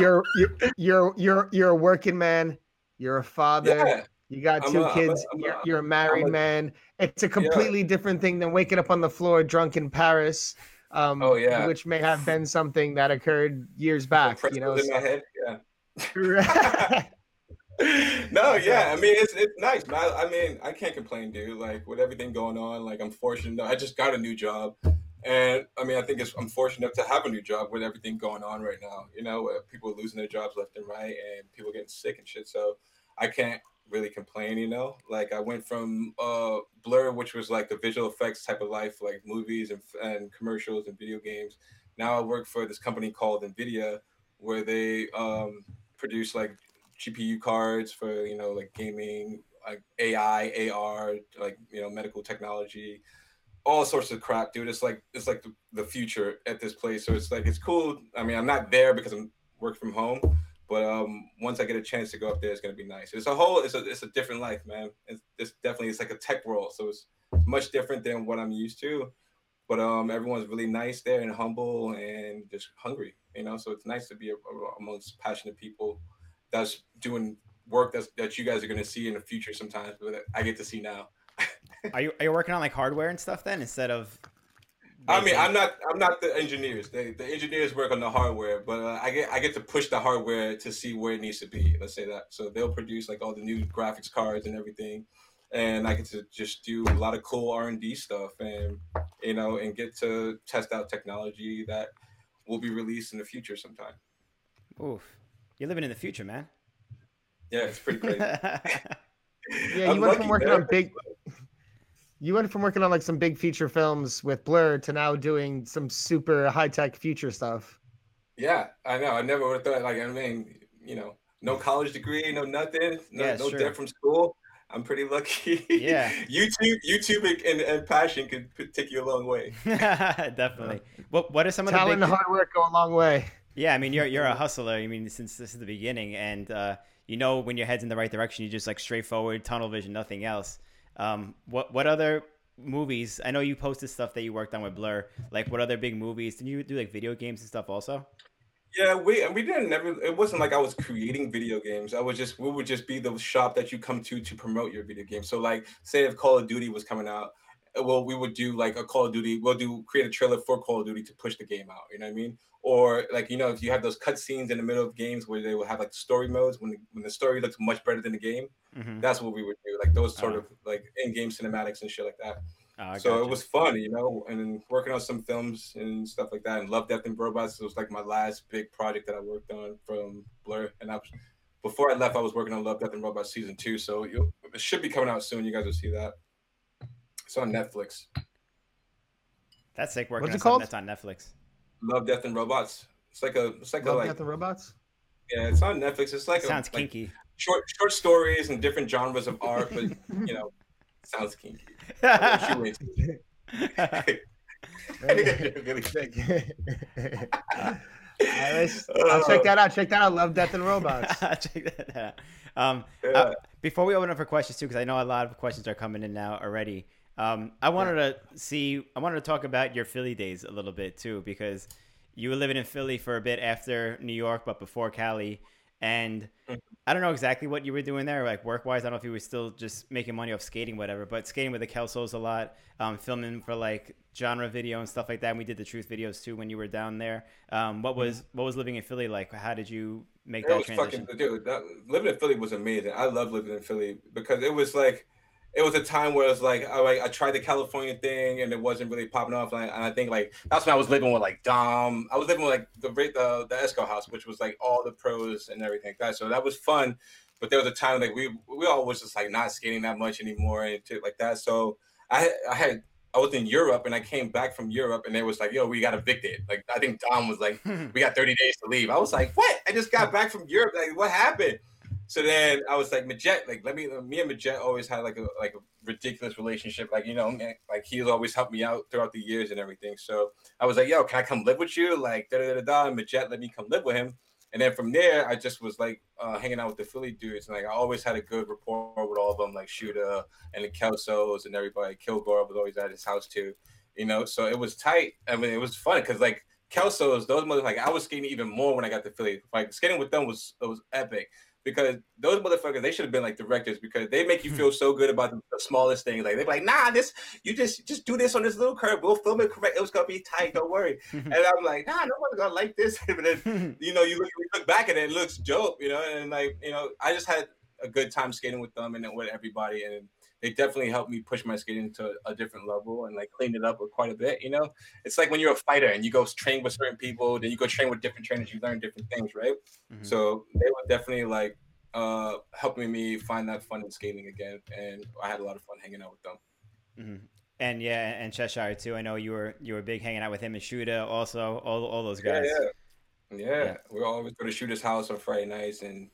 you're you're you're you're you're a working man. You're a father. Yeah. You got two a- kids. I'm a- you're, you're a married a- man. It's a completely different thing than waking up on the floor drunk in Paris. Um, Oh, yeah. which may have been something that occurred years back. You know, in my head. Yeah. no, yeah. I mean, it's it's nice. I, I mean, I can't complain, dude. Like with everything going on, like I'm fortunate. I just got a new job, and I mean, I think it's I'm fortunate to have a new job with everything going on right now. You know, where people are losing their jobs left and right, and people getting sick and shit. So I can't really complain. You know, like I went from uh Blur, which was like the visual effects type of life, like movies and and commercials and video games. Now I work for this company called Nvidia, where they um produce like GPU cards for you know like gaming, like AI, AR, like you know medical technology, all sorts of crap, dude. It's like it's like the, the future at this place. So it's like it's cool. I mean, I'm not there because I'm work from home, but um, once I get a chance to go up there, it's gonna be nice. It's a whole, it's a it's a different life, man. It's, it's definitely it's like a tech world, so it's much different than what I'm used to. But um, everyone's really nice there and humble and just hungry, you know. So it's nice to be a, a- amongst passionate people that's doing work that's that you guys are gonna see in the future sometimes, but I get to see now. Are you are you working on like hardware and stuff then instead of? I mean, I'm not I'm not the engineers. They, the engineers work on the hardware, but uh, I get I get to push the hardware to see where it needs to be. Let's say that. So they'll produce like all the new graphics cards and everything, and I get to just do a lot of cool R and D stuff, and you know, and get to test out technology that will be released in the future sometime. Oof, you're living in the future, man. Yeah, it's pretty crazy. yeah, you I'm went from working man. on big. You went from working on like some big feature films with Blur to now doing some super high tech future stuff. Yeah, I know. I never would have thought. Like, I mean, you know, no college degree, no nothing, no, Yeah, no sure. debt from school. I'm pretty lucky. Yeah. YouTube, YouTube, and, and passion could p- take you a long way. Definitely. What What are some of Talent the and hard work go a long way. Yeah, I mean you're you're a hustler. I mean since this is the beginning, and uh, you know when your head's in the right direction, you just like straightforward tunnel vision, nothing else. Um, what what other movies? I know you posted stuff that you worked on with Blur. Like what other big movies? Did you do like video games and stuff also? Yeah, we we didn't never. It wasn't like I was creating video games. I was just we would just be the shop that you come to to promote your video game. So like, say if Call of Duty was coming out, uh, well, we would do like a Call of Duty. We'll do create a trailer for Call of Duty to push the game out. You know what I mean? Or like you know, if you have those cutscenes in the middle of games where they will have like story modes when the, when the story looks much better than the game, Mhm. that's what we would do. Like those sort Oh. of like in-game cinematics and shit like that Oh, so gotcha. it was fun, you know, and working on some films and stuff like that. And Love, Death, and Robots was like my last big project that I worked on from Blur. And I was, before I left, I was working on Love, Death, and Robots season two. So you it should be coming out soon. You guys will see that. It's on Netflix. That's sick working What's on it called? that's on Netflix. Love, Death, and Robots. It's like a, it's like a Love, like, Death, and Robots. yeah, it's on Netflix. It's like Sounds a, like kinky. Short, short stories and different genres of art, but you know, sounds kinky. What you into? Really? All right, let's- I'll check that out. Check that out. Love, Death, and Robots. Check that out. Um, Yeah. uh, before we open up for questions too, because I know a lot of questions are coming in now already. Um, I wanted to see, I wanted to talk about your Philly days a little bit too, because you were living in Philly for a bit after New York, but before Cali, and Mhm. I don't know exactly what you were doing there, like work wise. I don't know if you were still just making money off skating, whatever. But skating with the Kelsos a lot, um, filming for like genre video and stuff like that. And we did the truth videos too when you were down there. Um, what was what was living in Philly like? How did you make It that was transition? fucking dude. That, living in Philly was amazing. I love living in Philly because it was like, it was a time where it's like, I like I tried the California thing and it wasn't really popping off. And I, and I think like that's when I was living with like Dom. I was living with like the the the Esco house, which was like all the pros and everything like that. So that was fun. But there was a time like we we all was just like not skating that much anymore and shit like that. So I I had. I was in Europe and I came back from Europe and it was like, yo, we got evicted. Like I think Dom was like, we got 30 days to leave. I was like, what? I just got back from Europe. Like, what happened? So then I was like, Majet, like, let me, me and Majet always had like a like a ridiculous relationship. Like, you know, like he's always helped me out throughout the years and everything. So I was like, yo, can I come live with you? Like, da da da da. And Majet let me come live with him. And then from there, I just was like uh, hanging out with the Philly dudes. And like, I always had a good rapport with all of them, like Shooter and the Kelsos and everybody. Kilgore was always at his house too, you know? So it was tight. I mean, it was fun because like, Kelsos, those motherfuckers, like I was skating even more when I got to Philly. Like skating with them was it was epic because those motherfuckers they should have been like directors because they make you hmm. feel so good about the, the smallest things. Like they're like, nah, this you just just do this on this little curve. We'll film it correct. It was gonna be tight. Don't worry. and I'm like, nah, no one's gonna like this. but then you know, you look, you look back at it, it looks dope. You know, and like you know, I just had a good time skating with them and with everybody and they definitely helped me push my skating to a different level and like clean it up quite a bit. You know, it's like when you're a fighter and you go train with certain people, then you go train with different trainers, you learn different things, right? Mhm. So they were definitely like uh helping me find that fun in skating again, and I had a lot of fun hanging out with them. Mhm. And yeah, and Cheshire too. I know you were you were big hanging out with him and Shooter also. All all those Yeah, guys. yeah, yeah. We always go to Shooter's house on Friday nights and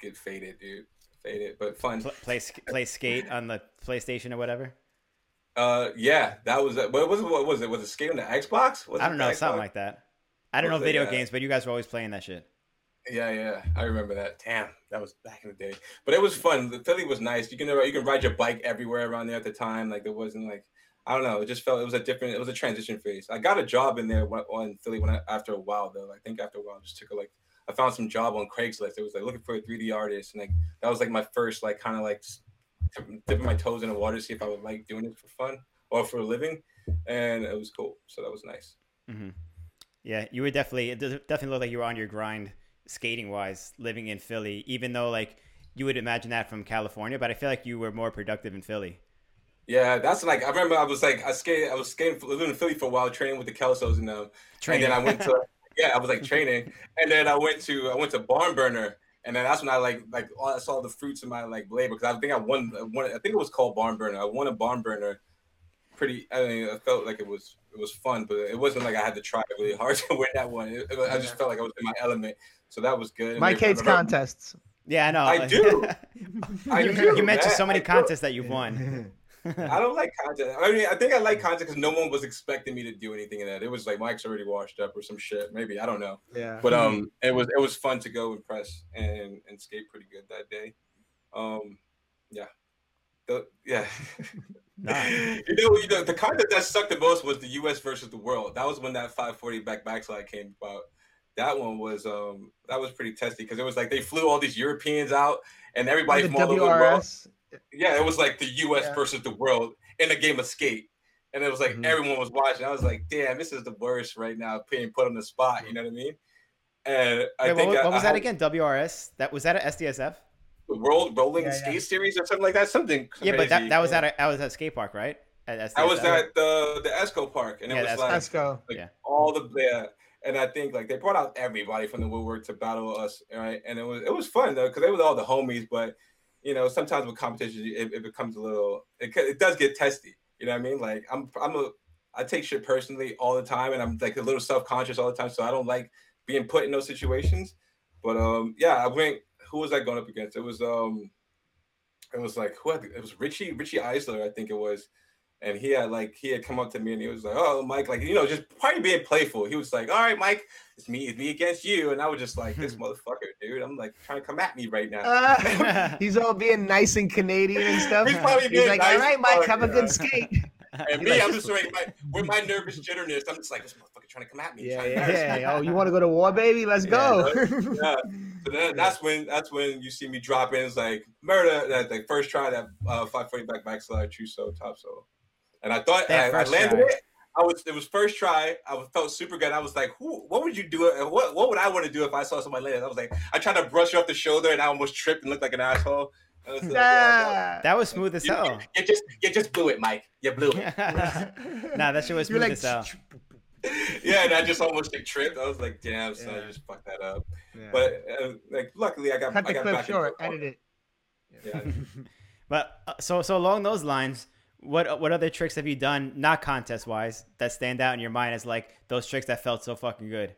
get faded, dude. Faded, but fun. Pl- play play skate on the PlayStation or whatever. Uh, yeah, that was. it. What was it? What was it? Was it skate on the Xbox? Was I don't know, something Xbox? like that. I don't know it, video games, but you guys were always playing that shit. Yeah, yeah, I remember that. Damn, that was back in the day. But it was fun. The Philly was nice. You can you can ride your bike everywhere around there at the time. Like there wasn't like I don't know. It just felt it was a different. It was a transition phase. I got a job in there when, in Philly when I, after a while though. I think after a while, I just took a like I found some job on Craigslist. It was like looking for a 3D artist, and like that was like my first like kind of like dipping my toes in the water to see if I would like doing it for fun or for a living, and it was cool. So that was nice. hmm Yeah, you were definitely it definitely looked like you were on your grind skating wise, living in Philly. Even though like you would imagine that from California, but I feel like you were more productive in Philly. Yeah, that's like I remember. I was like I skated. I was skating, living in Philly for a while, training with the Kelsos and them. Training. And then I went to yeah, I was like mm-hmm. training, and then I went to I went to Barn Burner, and then that's when I like like all, I saw the fruits of my like labor because I think I won one. I think it was called Barn Burner. I won a Barn Burner. Pretty. I mean, I felt like it was it was fun, but it wasn't like I had to try really hard to win that one. It- it- I just felt like I was in my element, so that was good. My Mike they- hates I remember- contests. Yeah, I know. I do. I you, do, you mentioned man. so many I do. contests that you've won. I don't like content. I mean, I think I like content because no one was expecting me to do anything in that. It was like Mike's already washed up or some shit. Maybe I don't know. Yeah. But um, it was it was fun to go and press and and skate pretty good that day. Um, yeah, the, yeah. Nah. you know, you know, the content that sucked the most was the U.S. versus the world. That was when that 540 back backslide came about. That one was um that was pretty testy because it was like they flew all these Europeans out and everybody the from all over the world. WRS. Yeah, it was like the U.S. Yeah. versus the world in a game of skate, and it was like Mhm. everyone was watching. I was like, damn, this is the worst right now, being put on the spot. You know what I mean? And I Wait, think what, I- what was I that again? WRS? That was that a SDSF? the World Rolling Yeah, Skate yeah. Series or something like that. Something. Yeah, but that, that was at a, that was at skate park, right? At SDSF. I was at the the Esco Park, and it Yeah, was like Let's like Yeah. all the yeah. And I think like they brought out everybody from the woodwork to battle us, right? And it was it was fun though because they were all the homies. But you know, sometimes with competition, it, it becomes a little it, it does get testy. You know what I mean? Like I'm I'm a I take shit personally all the time, and I'm like a little self conscious all the time. So I don't like being put in those situations. But um, yeah, I went. Who was I going up against? It was um, it was like who? Had, it was Richie Richie Eisler, I think it was and he had like he had come up to me and he was like, "Oh, Mike, like you know, just probably being playful." He was like, "All right, Mike, it's me, it's me against you," and I was just like, "This motherfucker, dude, I'm like trying to come at me right now." Uh, he's all being nice and Canadian and stuff. He's probably He's being like, nice all right, Mike, have a good skate. and me, I'm just like, my, with my nervous jitterness, I'm just like, "This motherfucker trying to come at me." Yeah, trying yeah, me." yeah. Oh, you want to go to war, baby? Let's Yeah, go. yeah. So then, that's when that's when you see me drop in. It's like murder. That like first try that uh, 540 back backslide, true so top so, and I thought I, I landed try. it. I was it was first try. I was- felt super good. I was like, who? What would you do? uh, What What would I want to do if I saw somebody land? I was like, I tried to brush off the shoulder and I almost tripped and looked like an asshole. Was like, yeah, that was smooth as you, hell. you just you just blew it, Mike. You blew it. nah, that shit was You're smooth like, as hell. yeah, and I just almost like tripped. I was like, damn, son, Yeah. you just fucked that up. Yeah. But uh, like, luckily, I got cut I the got clip back into short, it. edit it. Yeah. But uh, so so along those lines, what what other tricks have you done, not contest wise, that stand out in your mind as like those tricks that felt so fucking good?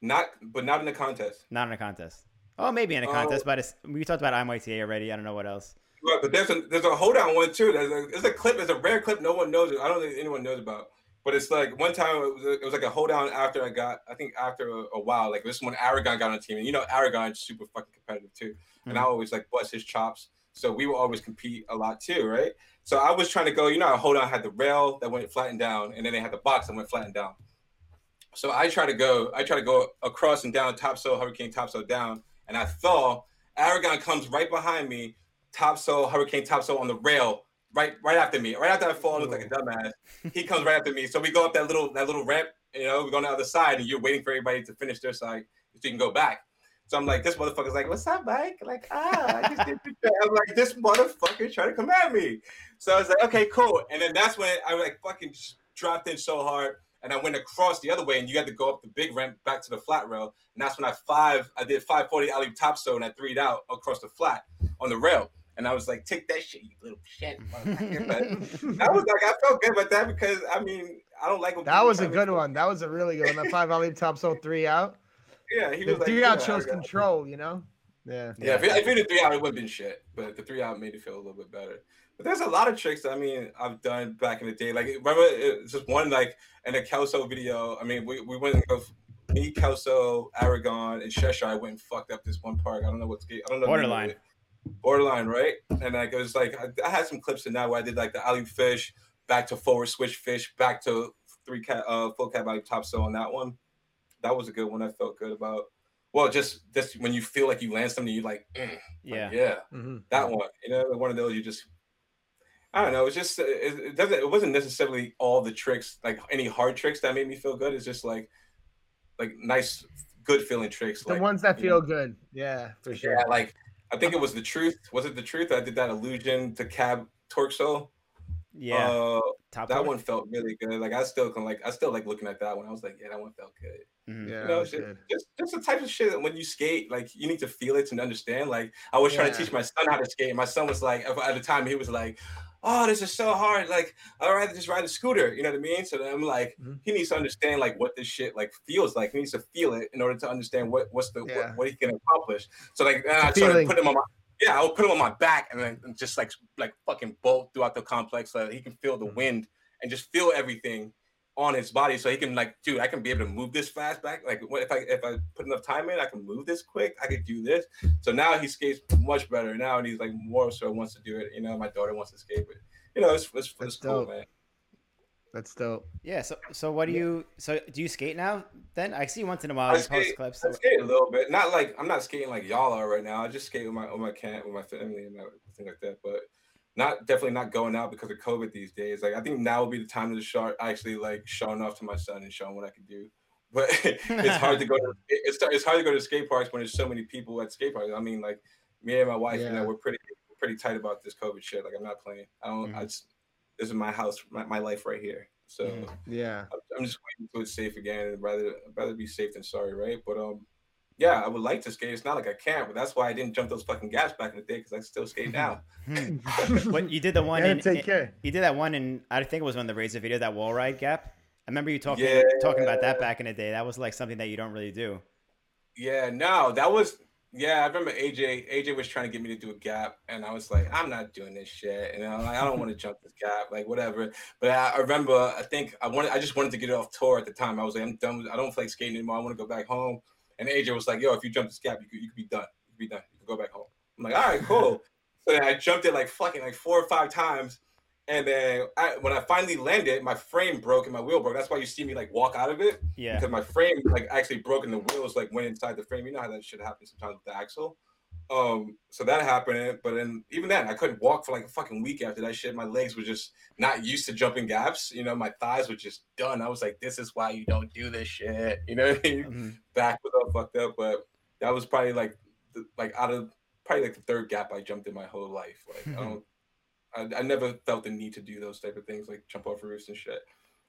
Not, but not in the contest. Not in a contest. Oh, maybe in a Oh. contest, but it's, we talked about IMYTA already. I don't know what else. Right, but there's a there's a hoedown one too. There's a, there's a clip. It's a rare clip no one knows. It. I don't think anyone knows about. But it's like one time it was, it was like a hoedown after I got. I think after a, a while, like this is when Aragon got on the team, and you know Aragon's super fucking competitive too. And mm. I always like bust his chops. So we will always compete a lot too, right? So I was trying to go. You know, hoedown I had the rail that went flattened down, and then they had the box that went flattened down. So I try to go. I try to go across and down top so hurricane top so down, and I fall. Aragon comes right behind me, top so hurricane top so on the rail right right after me. Right after I fall, I look like a dumbass. He comes right after me. So we go up that little that little ramp. You know, we go on the other side, and you're waiting for everybody to finish their side so you can go back. So I'm like, this motherfucker's like, what's up, Mike? Like, ah, I just did the. I'm like, this motherfucker trying to come at me. So I was like, okay, cool. And then that's when I like fucking dropped in so hard. And I went across the other way, and you had to go up the big ramp back to the flat rail. And that's when I five, I did 540 alley top so, and I threed out across the flat on the rail. And I was like, take that shit, you little shit. But I was like, I felt good about that because I mean, I don't like That was a good one. That was a really good one. The five volley top so three out. Yeah, he The was like, three out yeah, shows I got- control, you know? Yeah. Yeah, if, it, if it did three out, it would have been shit. But the three out made it feel a little bit better. But there's a lot of tricks. I mean, I've done back in the day. Like remember, it's just one like in a Kelso video. I mean, we, we went and go. Me, Kelso, Aragon, and Cheshire I went and fucked up this one park. I don't know what's. I don't know. the name of Borderline. Borderline, right? And like it was like I, I had some clips in that where I did like the alley fish, back to forward switch fish, back to three cat uh full cat alley top so on that one. That was a good one. I felt good about. Well, just just when you feel like you land something, you like, mm, Yeah. yeah, hmm that one. You know, one of those you just. I don't know. It's just it, it doesn't. It wasn't necessarily all the tricks, like any hard tricks that made me feel good. It's just like, like nice, good feeling tricks. The like, ones that feel know, good. Yeah, for sure. yeah, like I think it was the truth. Was it the truth? I did that illusion to cab torso. Yeah. Uh, Top that one felt really good. Like I still can like I still like looking at that one. I was like, yeah, that one felt good. Mhm. Yeah, you know, that's just, just just the type of shit that when you skate, like you need to feel it to understand. Like I was trying to teach my son how to skate. and My son was like, at the time, he was like, "Oh, this is so hard. Like I'd rather just ride a scooter." You know what I mean? So then I'm like, Mhm. he needs to understand like what this shit like feels like. He needs to feel it in order to understand what what's the Yeah. what, what he can accomplish. So like, then I started feeling. putting him on my yeah, I'll put him on my back and then just like like fucking bolt throughout the complex so he can feel the Mhm. wind and just feel everything on his body so he can like dude i can be able to move this fast back like what if i if i put enough time in i can move this quick i could do this so now he skates much better now and he's like more so wants to do it you know my daughter wants to skate but you know it's it's, That's it's cool dope. man That's dope. Yeah. So so what do you so do you skate now? Then I see once in a while I you post skate- clips. I skate a little bit. Not like I'm not skating like y'all are right now. I just skate with my with my camp with my family and everything like that. But not definitely not going out because of COVID these days. Like I think now would be the time to start actually like showing off to my son and showing what I can do. But it's hard to go to it's it's hard to go to skate parks when there's so many people at skate parks. I mean, like me and my wife, you Yeah. know, we're pretty pretty tight about this COVID shit. Like I'm not playing. I don't. I Mhm. just this is my house, my, my life right here. So. Mhm. Yeah. I'm- I'm just waiting until it's safe again. and rather I'd rather be safe than sorry, right? But um, yeah, I would like to skate. It's not like I can't, but that's why I didn't jump those fucking gaps back in the day because I still skate now. What you did the one Gotta in, take care. you did that one in I think it was one of the Razor video that wall ride gap. I remember you talking Yeah. talking about that back in the day. That was like something that you don't really do. Yeah, no, that was yeah. I remember AJ. AJ was trying to get me to do a gap, and I was like, I'm not doing this shit. And I'm like, I don't want to jump this gap, like whatever. But I, I remember, I think I wanted, I just wanted to get it off tour at the time. I was like, I'm done. With, I don't feel like skating anymore. I want to go back home. And AJ was like, Yo, if you jump this gap, you could, you could be done. You could be done. You could go back home. I'm like, All right, cool. so then I jumped it like fucking like four or five times. And then I, when I finally landed, my frame broke and my wheel broke. That's why you see me like walk out of it Yeah. because my frame like actually broke and the wheels like went inside the frame. You know how that shit happens sometimes with the axle. Um, so that happened, but then even then I couldn't walk for like a fucking week after that shit. My legs were just not used to jumping gaps. You know, my thighs were just done. I was like, this is why you don't do this shit. You know what I mean? Mhm. Back was all fucked up, but that was probably like the, like out of probably like the third gap I jumped in my whole life. Like I don't. I, I never felt the need to do those type of things like jump off roofs and shit.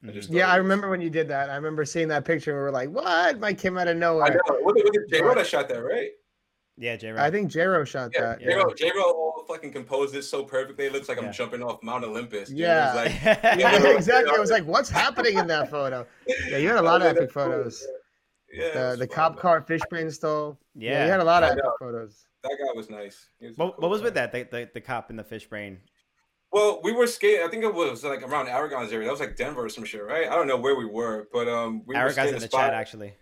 I just Yeah, I remember when you did that. I remember seeing that picture. and We were like, "What?" Mike came out of I nowhere. know. Was it, was it J-Ro shot that, right? Yeah, J I think J-Ro shot Yeah, that. J-Ro, J-Ro all fucking composed this so perfectly. It looks like Yeah. I'm jumping off Mount Olympus. dude. Yeah. It was like, Yeah, Yeah. exactly. I was like, "What's happening in that photo?" Yeah, you had a lot of epic photos. Yeah, The the fun, cop man. car fish brain stole. Yeah, yeah. you had a lot of epic photos. That guy was nice. Was what, cool what was with that? The, the the cop in the fish brain. Well, we were skating. I think it was like around Aragon's area. That was like Denver or some shit, right? I don't know where we were, but um, we were Aragon's skating in a the spot. chat actually.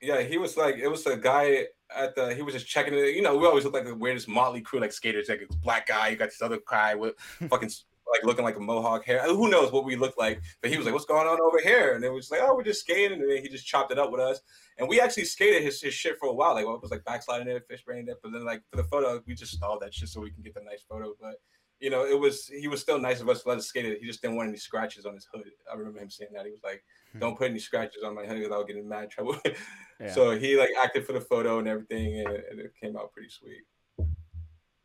Yeah, he was like, it was a guy at the, he was just checking it. You know, we always look like the weirdest motley crew, like skaters, like this black guy. You got this other guy with fucking like looking like a mohawk hair. Who knows what we look like? But he was like, "What's going on over here?" And it was like, "Oh, we're just skating." And then he just chopped it up with us. And we actually skated his, his shit for a while. Like, well, it was like backsliding it, fish brain it. But then, like for the photo, we just stalled that shit so we can get the nice photo. But you know, it was he was still nice of us to let us skate it. He just didn't want any scratches on his hood. I remember him saying that. He was like, "Don't put any scratches on my hood i'll get in mad trouble." Yeah. So he like acted for the photo and everything, and it, and it came out pretty sweet.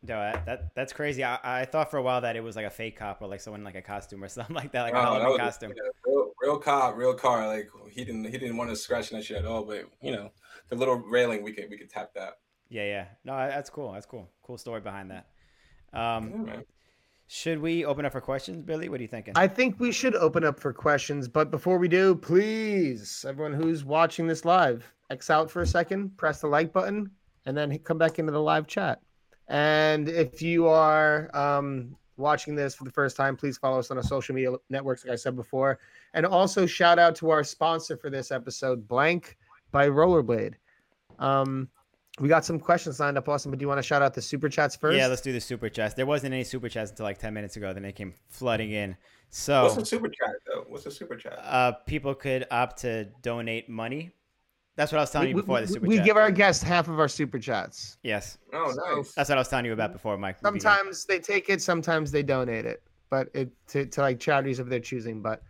No, that, that that's crazy. I, I thought for a while that it was like a fake cop or like someone in, like a costume or something like that, like a Oh, Halloween costume. yeah, real, real cop, real car. Like he didn't he didn't want to scratch that shit at all. But you know, the little railing we could we could tap that. Yeah, yeah. No, that's cool. That's cool. Cool story behind that. Yeah, Um, man. Should we open up for questions, Billy? What are you thinking? I think we should open up for questions, but before we do, please, everyone who's watching this live, X out for a second, press the like button, and then come back into the live chat. And if you are um, watching this for the first time, please follow us on our social media networks, like I said before. And also shout out to our sponsor for this episode, Blank by Rollerblade. Um, we got some questions lined up, Austin, but do you want to shout out the super chats first? Yeah, let's do the super chats. There wasn't any super chats until like ten minutes ago. Then they came flooding in. So What's So the super chat though? What's the super chat? uh, people could opt to donate money. That's what I was telling we, you before the we- super we chat. give our guests half of our super chats. yes, oh, nice. that's what I was telling you about before, Mike. sometimes they take it sometimes they donate it but it to, to like charities of their choosing but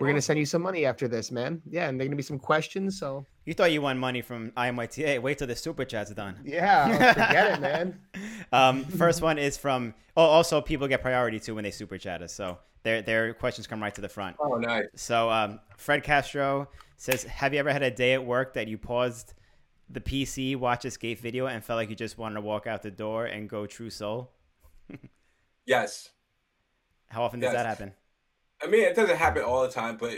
we're gonna send you some money after this man yeah and they're gonna be some questions so you thought you won money from IMYTA. Wait till the super chat's done. yeah forget it man Um, first one is from. Oh, also people get priority too when they super chat us. So their their questions come right to the front. Oh, nice. So um, Fred Castro says, "Have you ever had a day at work that you paused the PC, watch a skate video, and felt like you just wanted to walk out the door and go true soul? Yes. How often does Yes. that happen? I mean, it doesn't happen all the time, but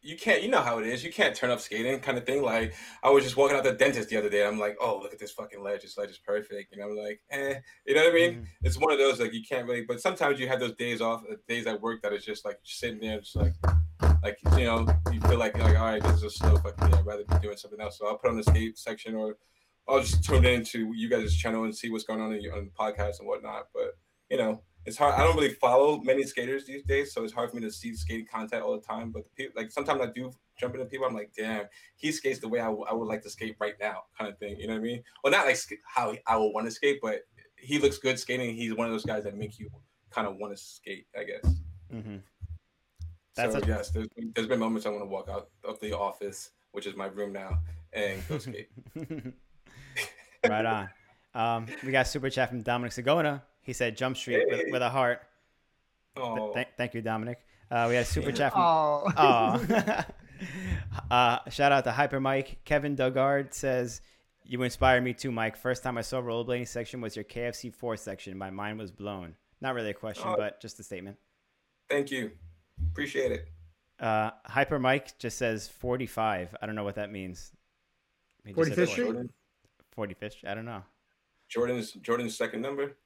you can't you know how it is. You can't turn up skating kind of thing. Like i was just walking out the dentist the other day i'm like oh look at this fucking ledge. This ledge is perfect. And i'm like eh you know what i mean? Mhm. it's one of those like you can't really but sometimes you have those days off uh, days at work that is just like sitting there just like like you know you feel like like all right this is a slow fucking day. I'd rather be doing something else. So i'll put on the skate section or i'll just tune into you guys' channel and see what's going on in, your- on the podcast and whatnot but you know it's hard. I don't really follow many skaters these days, so it's hard for me to see skating content all the time. But the people, like sometimes I do jump into people. I'm like, damn, he skates the way I, w- I would like to skate right now, kind of thing. You know what I mean? Well, not like how I would want to skate, but he looks good skating. He's one of those guys that make you kind of want to skate. I guess. hmm That's so a- yes, there's, there's been moments I want to walk out of the office, which is my room now, and go skate. right on. Um, we got super chat from Dominic Sagona. He said Jump Street with, Hey. with a heart. Oh, th- thank you, Dominic. Uh, we got a super chat from. Oh, Oh. uh, shout out to Hyper Mike. Kevin Dugard says, You inspire me too, Mike. First time I saw rollerblading section was your KFC 4 section. My mind was blown. Not really a question, Oh. but just a statement. thank you, appreciate it. Uh, Hyper Mike just says 45. I don't know what that means. He just 40 said Fish 40 Street? Jordan, 40 fish. I don't know. Jordan's Jordan's second number.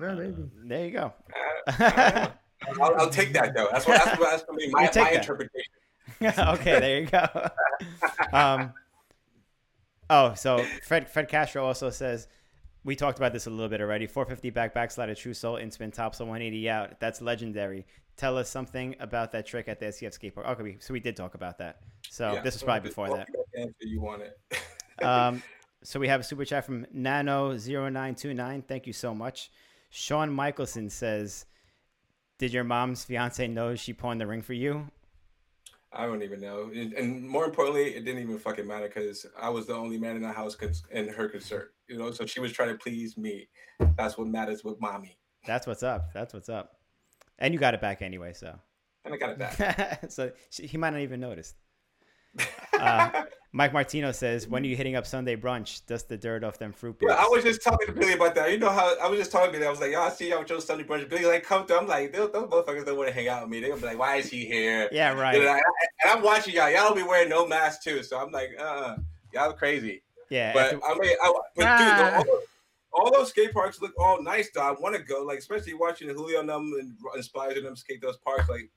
Yeah, maybe. There you go. Uh, I'll, I'll take that though. That's what that's, what, that's gonna be my, take my that. interpretation. okay, there you go. um, oh, so Fred Fred Castro also says we talked about this a little bit already. 450 back backslide true soul in spin topsoul 180 out. That's legendary. Tell us something about that trick at the SCF skate park. Okay, so we did talk about that. So Yeah, this was probably before that. Answer you want it. Um, so we have a super chat from Nano0929. Thank you so much. Sean Michelson says, "Did your mom's fiance know she pawned the ring for you?" I don't even know, and, more importantly, it didn't even fucking matter because I was the only man in the house cons- and her concern. You know, so she was trying to please me. That's what matters with mommy, That's what's up. That's what's up. And you got it back anyway, so and I got it back. so she, he might not even noticed. Uh, Mike Martino says, "When are you hitting up Sunday brunch? Dust the dirt off them fruit Yeah, beers." I was just talking to Billy about that. You know how I was just talking to Billy. I was like, "Yo, I see y'all with Joe Sunday brunch." Billy like, "Come through." I'm like, "Those, those motherfuckers don't want to hang out with me. They're gonna be like, why is he here?" yeah, And, right. I, and I'm watching y'all. Y'all don't be wearing no mask too. So I'm like, uh, y'all crazy. Yeah, But after- I mean, I, but Ah. dude, all, all those skate parks look all nice. Though I want to go, like especially watching Julio and them and inspired them skate those parks. Like,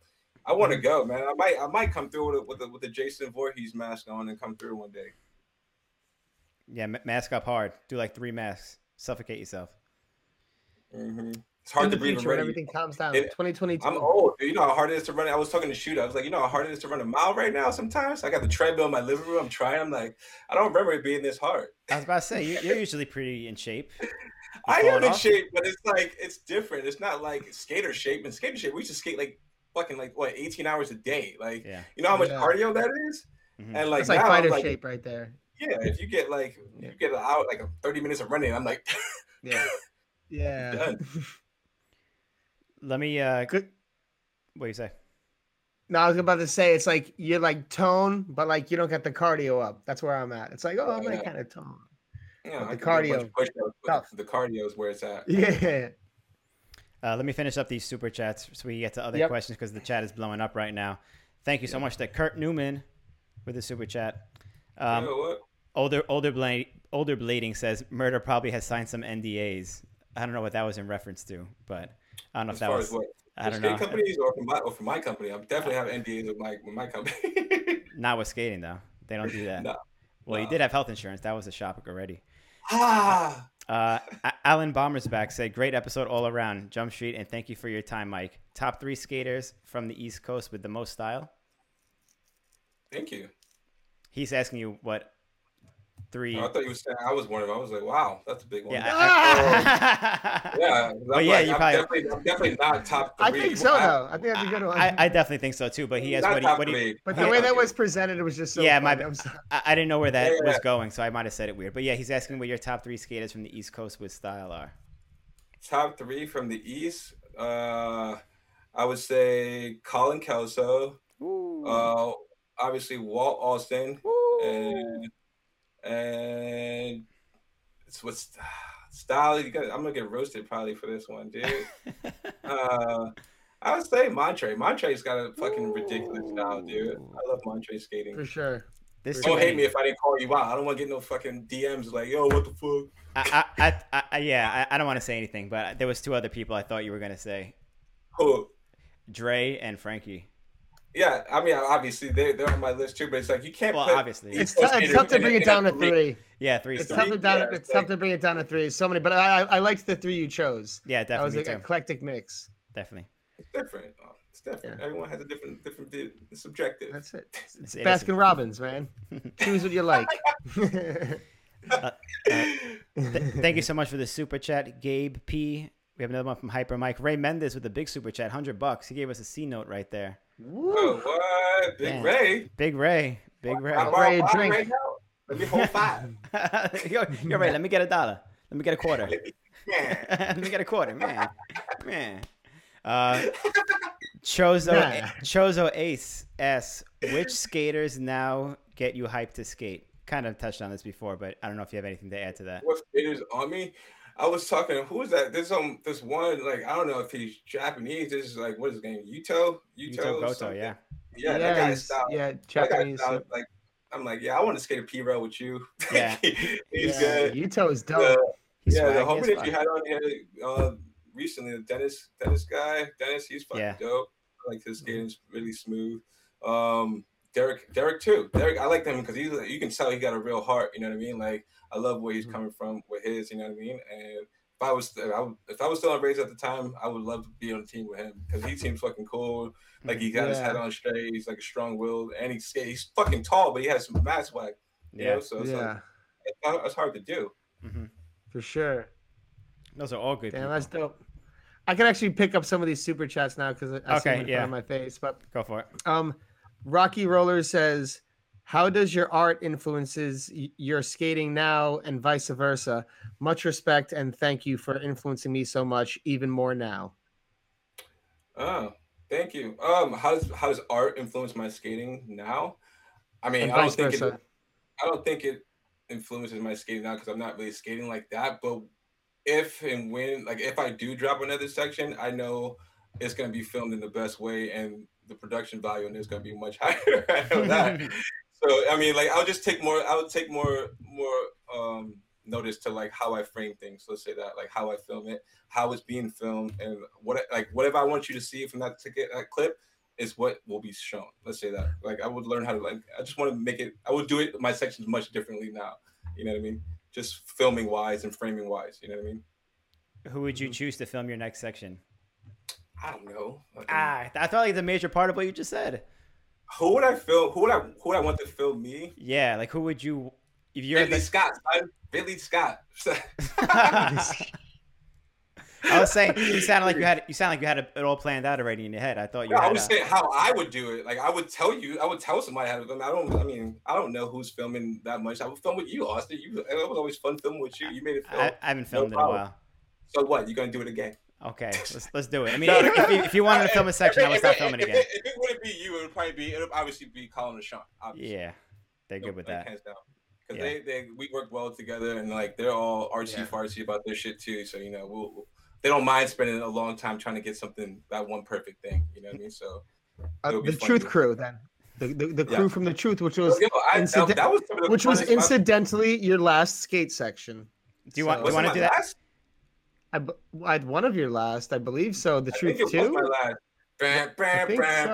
I want to go, man. I might, I might come through with a, with the with the Jason Voorhees mask on and come through one day. yeah, ma- mask up hard. Do like three masks. Suffocate yourself. hmm It's hard to breathe when everything calms down. It- 2022. I'm old. Dude. You know how hard it is to run. I was talking to shoot. I was like, you know how hard it is to run a mile right now. Sometimes I got the treadmill in my living room. I'm trying. I'm like, I don't remember it being this hard. I was about to say you, you're usually pretty in shape. I falling am in off? shape, but it's like it's different. It's not like skater shape. And skater shape, we used to skate like fucking like what 18 hours a day. Like Yeah. you know how much Yeah. cardio that is? Mhm. And like That's like now, I'm fighter like, shape right there. yeah, if you get like Yeah. you get out like 30 minutes of running, I'm like Yeah. Yeah. Done. Let me. uh Good. What do you say? No, I was about to say it's like you're like tone, but like you don't get the cardio up. That's where I'm at. It's like, oh, I'm Yeah. like kind of tone. you know, But I the can do a bunch cardio, push-ups, but tough. the cardio is where it's at. Yeah. Uh, let me finish up these super chats so we can get to other Yep. questions because the chat is blowing up right now. Thank you so much to Kurt Newman with the super chat. Um, you know older older blade older blading says murder probably has signed some NDAs. I don't know what that was in reference to, but I don't know As if that far was. as what I don't skate know. companies or for my or for my company, I'm definitely have NDAs with my with my company. Not with skating though. They don't do that. No, well, you did have health insurance. That was a shock already. Ah, Uh, A- Alan Bombersback said, "Great episode all around, Jump Street, and thank you for your time, Mike. Top three skaters from the East Coast with the most style." thank you. He's asking you what three. Oh, I thought you were saying I was one of them. I was like, wow, that's a big one. yeah, Ah! I, Yeah, But I'm yeah, like, you I'm, probably- definitely, I'm definitely not top three. I think so I- though. I think that's a good one. I, I definitely think so too. But he has not what he, top what he, three. but Yeah. the way that was presented, it was just so. Yeah, funny. my- I'm sorry. I, I didn't know where that Yeah. was going, so I might have said it weird. But yeah, he's asking what your top three skaters from the East Coast with style are. top three from the East. Uh, I would say Colin Kelso. Uh, obviously Walt Austin, and and it's what's style. You got, I'm gonna get roasted probably for this one, dude. uh, I would say Montre. Montre's got a fucking ridiculous style, dude. I love Montre skating. For sure. This Don't hate me if I didn't call you out. I don't want to get no fucking DMs like, yo, what the fuck? I, I, I, I, yeah, I, I don't want to say anything, but there was two other people I thought you were gonna say, Who? Dre and Frankie. Yeah, I mean, obviously they they're on my list too, but it's like you can't. Well, put obviously. It's, Pro tou- it's tough to bring it down to three. three. Yeah, three It's tough to down. Yeah, It's it's tough to bring it down to three. So many, but I I, I liked the three you chose. Yeah, definitely. That was definitely an eclectic mix. Definitely. It's different. Oh, It's different. Yeah. Everyone has a different different view. It's subjective. That's it. It's- it is- Baskin Robbins, man. Choose what you like. Uh, uh, th- thank you so much for the super chat, Gabe P. We have another one from Hyper Mike. Ray Mendez with a big super chat, hundred bucks. He gave us a C note right there. Oh, what? Big Damn. Ray. Big Ray, Big Ray. I Ray, borrow five drink. right now. Let me hold five. you're, you're right. Let me get a dollar. Let me get a quarter. Let me get a quarter, man. Man. Uh, Chozo Nah. Chozo Ace S. Which skaters now get you hyped to skate? Kind of touched on this before, but I don't know if you have anything to add to that. What skaters on me? I was talking. Who was that? There's um, this one like I don't know if he's Japanese. This is like what is his name? Yuto. Yuto Yuto. Goto, something. yeah. Yeah, that guy's he's- style. yeah, That Japanese. style, like I'm like, yeah, I want to skate a P rail with you. Yeah. he's yeah, good. Yuto is dope. He's yeah, the homie that you had on here uh, recently, the Dennis Dennis guy, Dennis, he's fucking Yeah. dope. I like his skating's really smooth. Um, Derek, Derek too. Derek, I like him because he's you can tell he got a real heart. You know what I mean? Like I love where he's Mhm. coming from with his. You know what I mean? And if I was if I, would- if I was still on Rays at the time, I would love to be on the team with him because he seems fucking cool. Like he got his Yeah. head on straight. He's like a strong willed and he's he's fucking tall, but he has some mass swag. You Yeah. know, so it's, yeah, like, it's, hard- it's hard to do. hmm for sure. Those are all good. Damn, people. that's dope. I can actually pick up some of these super chats now because I see Okay, them in yeah. front of my face. But Go for it. um, Rocky Roller says, "How does your art influences your skating now, and vice versa? Much respect and thank you for influencing me so much, even more now." Oh, thank you. Um, how does how does art influence my skating now? I mean, I don't think it. I don't think it influences my skating now because I'm not really skating like that. But if and when, like, if I do drop another section, I know it's gonna be filmed in the best way, and the production value on it is gonna be much higher. I know that. So I mean, like I'll just take more. I would take more more um notice to like how I frame things. Let's say that, like how I film it, how it's being filmed, and what like whatever I want you to see from that ticket that clip is what will be shown. Let's say that. Like I would learn how to like. I just want to make it. I would do it my sections much differently now. You know what I mean? Just filming wise and framing wise. You know what I mean? Who would you choose to film your next section? I don't know. Ah, I thought like the major part of what you just said. who would I film? Who would I? Who would I want to film me? Yeah, like who would you? If you're Ridley the, Scott. Son. Ridley Scott. I was saying you sounded like you had you sound like you had it all planned out already in your head. I thought you I was a- saying how I would do it. Like I would tell you, I would tell somebody how to film. I don't. I mean, I don't know who's filming that much. I would film with you, Austin. You. It was always fun filming with you. You made it film. I, I haven't filmed in a while. so what? You gonna do it again? Okay, let's let's do it. I mean, if, if, you, if you wanted to film a section, I would If start it- filming if again. It, if it wouldn't be you, it would probably be. It would obviously be Colin and Sean. Obviously. Yeah, they're good with Like, that. Hands down. Because Yeah. they, they we work well together and like they're all artsy Yeah. fartsy about their shit too. So you know we'll, we'll- they don't mind spending a long time trying to get something that one perfect thing. You know what I mean? So Uh, the Truth to- Crew, then the the, the Yeah. crew from the Truth, which was Yo, I, that, incident- that was some of the which was incidentally your last skate section. Do you want- So- you wanna do that? last? I, I had one of your last, I believe so. The I Truth think it was my too. Bam, bam, bam,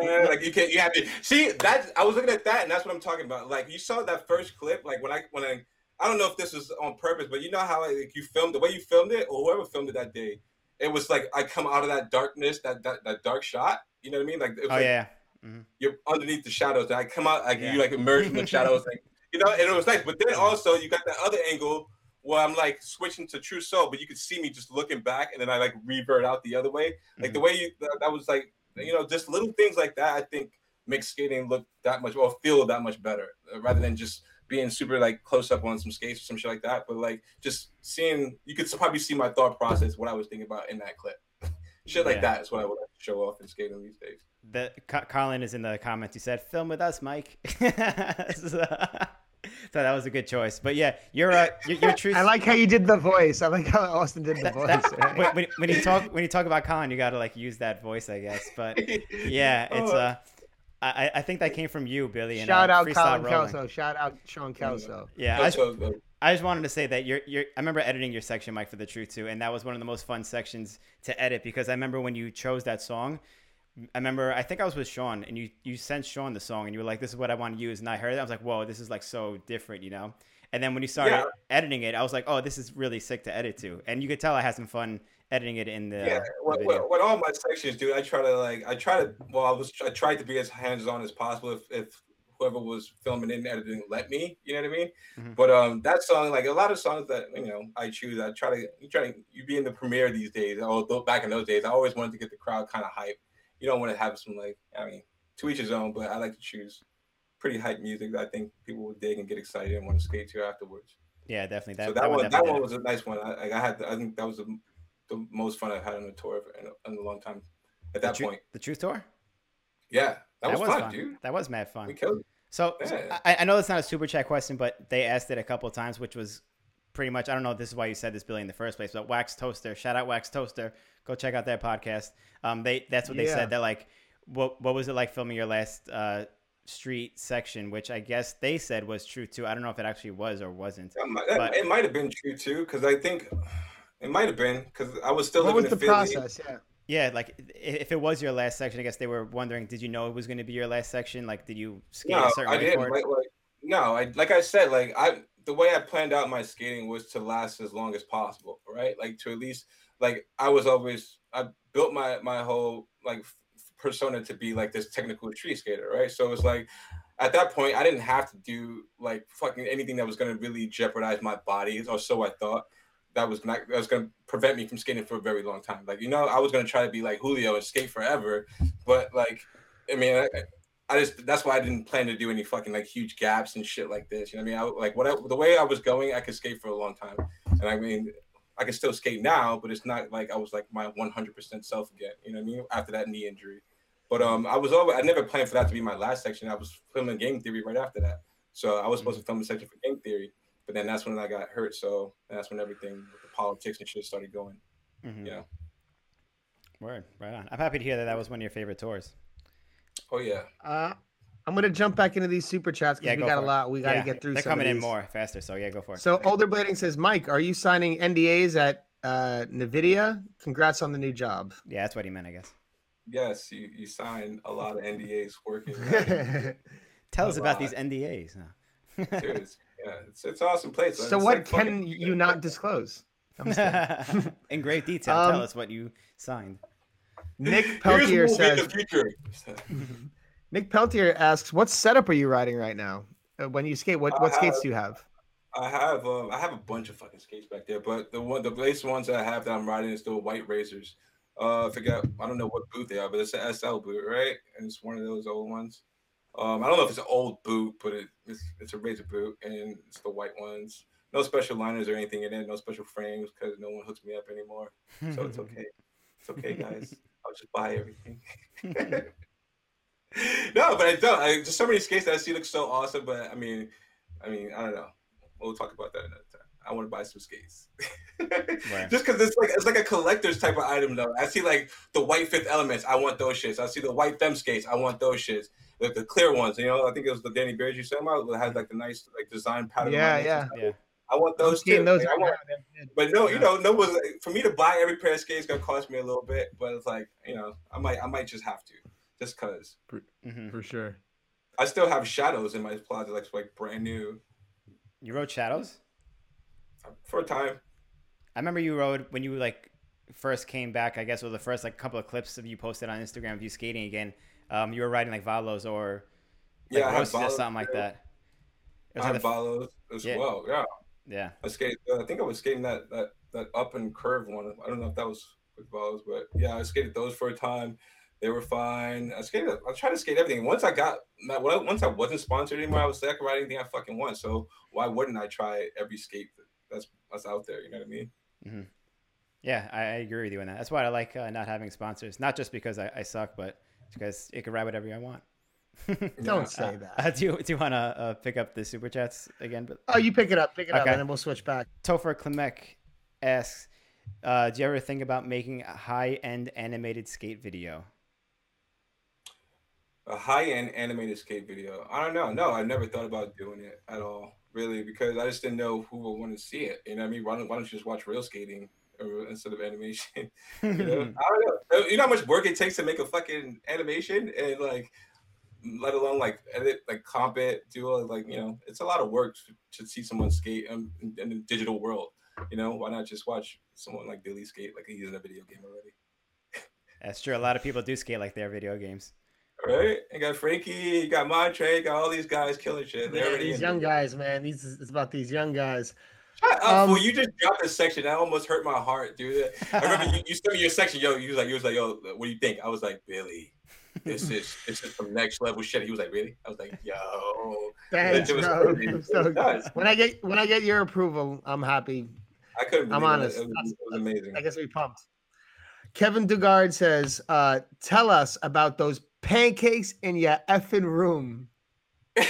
so. Like you can't, you have to see that. I was looking at that, and that's what I'm talking about. Like you saw that first clip, like when I when I I don't know if this was on purpose, but you know how like you filmed the way you filmed it, or whoever filmed it that day. It was like I come out of that darkness, that that, that dark shot. You know what I mean? Like, it was Oh like yeah, mm-hmm. you're underneath the shadows. I come out like Yeah. you like emerge from the shadows, like you know, and it was nice. But then also you got that other angle where I'm like switching to True Soul, but you could see me just looking back, and then I like revert out the other way. Like the way you that, was like you know just little things like that. I think makes skating look that much or feel that much better uh, rather than just being super like close up on some skates or some shit like that. But like just seeing, you could probably see my thought process, what I was thinking about in that clip. shit like Yeah. that is what I would like to show off in skating these days. the Colin is in the comments. He said, "Film with us, Mike." so that was a good choice. But yeah, you're uh, your, your truth. I like how you did the voice. I like how Austin did the that- voice. that- when, when, when you talk when you talk about Colin, you got to like use that voice, I guess. But yeah, it's uh, I I think that came from you, Billy. And, Shout uh, out Freestyle Colin Rolling. Kelso. Shout out Sean Kelso. Yeah, I just, I just wanted to say that you're, you're I remember editing your section, Mike, for the truth too, and that was one of the most fun sections to edit because I remember when you chose that song. I remember I think I was with Sean and you you sent Sean the song and you were like, "This is what I want to use," and I heard it. I was like, "Whoa, this is like so different," you know. And then when you started Yeah. editing it, I was like, "Oh, this is really sick to edit to," and you could tell I had some fun editing it in the, yeah, the what, video. what, what all my sections do, I try to like, I try to, well, I was, I tried to be as hands on as possible. If, if whoever was filming and editing let me, you know what I mean. Mhm. But um, that song, like a lot of songs that you know I choose, I try to, you try to, you be in the premiere these days. Although back in those days, I always wanted to get the crowd kind of hype. You don't want to have some like, I mean, to each his own, but I like to choose pretty hype music that I think people will dig and get excited and want to skate to afterwards. yeah, definitely. That, so that, one, that one was a nice one. I, like, I had, I think that was the, the most fun I've had on a tour in a, in a long time. At that the, point, the truth tour. yeah, that, was, fun, dude. That was mad fun. We killed. it. So, so I, I know it's not a super chat question, but they asked it a couple of times, which was pretty much I don't know if this is why you said this Billy in the first place, but Wax Toaster, shout out Wax Toaster, go check out their podcast. Um, they that's what they Yeah. said. They're like, what what was it like filming your last uh street section, which I guess they said was true too. I don't know if it actually was or wasn't. That might, But- it might have been true too, because I think it might have been because I was still What was living the in Philly. process? Yeah. Yeah, like if it was your last section, I guess they were wondering, did you know it was going to be your last section? Like, did you skate No, a certain I way didn't. Like, like, no, I like I said, like I the way I planned out my skating was to last as long as possible, right? Like to at least like I was always I built my my whole like persona to be like this technical tree skater, right? So it's like at that point I didn't have to do like fucking anything that was gonna really jeopardize my body, or so I thought. That was not that was gonna prevent me from skating for a very long time. Like you know, I was gonna try to be like Julio and skate forever, but like I mean, I, I just that's why I didn't plan to do any fucking like huge gaps and shit like this. You know what I mean? I, like what I, the way I was going, I could skate for a long time, and I mean, I can still skate now, but it's not like I was like my 100% self again. You know what I mean? After that knee injury, but um, I was always I never planned for that to be my last section. I was filming game theory right after that, so I was supposed to film a section for game theory, but then that's when I got hurt. So that's when everything with the politics and shit started going. Mhm. Yeah. Word, right on. I'm happy to hear that that was one of your favorite tours. Oh yeah. Uh, I'm gonna jump back into these super chats because Yeah, we go got a lot. We got to Yeah, get through. They're some of coming in more faster, so yeah, go for it. So Older Blading says, Mike, are you signing NDAs at uh, Nvidia? Congrats on the new job. yeah, that's what he meant, I guess. Yes, you, you signed a lot of NDAs working. Tell A us about lot. these NDAs. No. Dude, it's, yeah, it's it's an awesome place. so It's what like can fucking- you not disclose? I'm in great detail, Um, tell us what you signed. Nick Peltier what will be says. Nick Peltier asks, "What setup are you riding right now? Uh, when you skate, what what I skates have- do you have?" I have um, I have a bunch of fucking skates back there, but the one the latest ones that I have that I'm riding is the white razors. Uh, I forget I don't know what boot they are, but it's an SL boot, right? And it's one of those old ones. Um, I don't know if it's an old boot, but it, it's it's a razor boot, and it's the white ones. No special liners or anything in it, no special frames because no one hooks me up anymore. So it's okay. It's okay, guys. I'll just buy everything. no, but I don't. I, just so many skates that I see look so awesome, but I mean, I mean, I don't know. We'll talk about that another time. I want to buy some skates, Right. just because it's like it's like a collector's type of item though. I see like the white Fifth Elements. I want those shits. I see the white Them skates. I want those shits. Like the clear ones, you know. I think it was the Danny Bears you said about that had like the nice like design pattern. Yeah, yeah. Yeah. I want those too. Skating those Like, I want, right but no, you know, no was for me to buy every pair of skates gonna cost me a little bit, but it's like you know, I might, I might just have to, just cause Mhm. for sure. I still have shadows in my closet, like like brand new You rode Shadows? for a time. I remember you rode when you like first came back. I guess or the first like couple of clips of you posted on Instagram of you skating again. Um, you were riding like Valos or like Yeah, I have Roces or Valos something like too. that. It was I like have the- Valos as Yeah. well. Yeah, yeah. I skate. Uh, I think I was skating that that that up and curve one. I don't know if that was with balls, but yeah, I skated those for a time. They were fine. I skated. I tried to skate everything. Once I got I- once I wasn't sponsored anymore, I was like, I can ride anything I fucking want. So why wouldn't I try every skate that's that's out there? You know what I mean? Yeah, I, I agree with you on that. That's why I like uh, not having sponsors. Not just because I, I suck, but because it can ride whatever I want. Don't Yeah. say that. Uh, do you do you want to uh, pick up the super chats again? But Oh, you pick it up, pick it up, and then we'll switch back. Topher Klimek asks, uh, "Do you ever think about making a high-end animated skate video?" a high-end animated skate video. I don't know. No, I never thought about doing it at all, really, because I just didn't know who would want to see it. You know what I mean? Why don't, why don't you just watch real skating instead of animation? you know? I don't know. You know how much work it takes to make a fucking animation and like, let alone like edit, like comp it, do all like you know, it's a lot of work to, to see someone skate in, in the digital world. You know, why not just watch someone like Billy skate like he's in a video game already? That's true. A lot of people do skate like they're video games. Right? You got Frankie, you got Montre, you got all these guys killing shit. They're Yeah, these in young it. guys, man. These it's about these young guys. Shut up, Um, fool. You just dropped a section. That almost hurt my heart, dude. I remember you, you sent me your section, yo. You was like, you was like, yo, what do you think? I was like, Billy, this is this is some next level shit. He was like, really? I was like, yo. Thanks, bro. so- when I get when I get your approval, I'm happy. I couldn't. I'm believe it. honest. It was, it was amazing. I guess we pumped. Kevin Dugard says, uh, "Tell us about those pancakes in your effing room." yeah.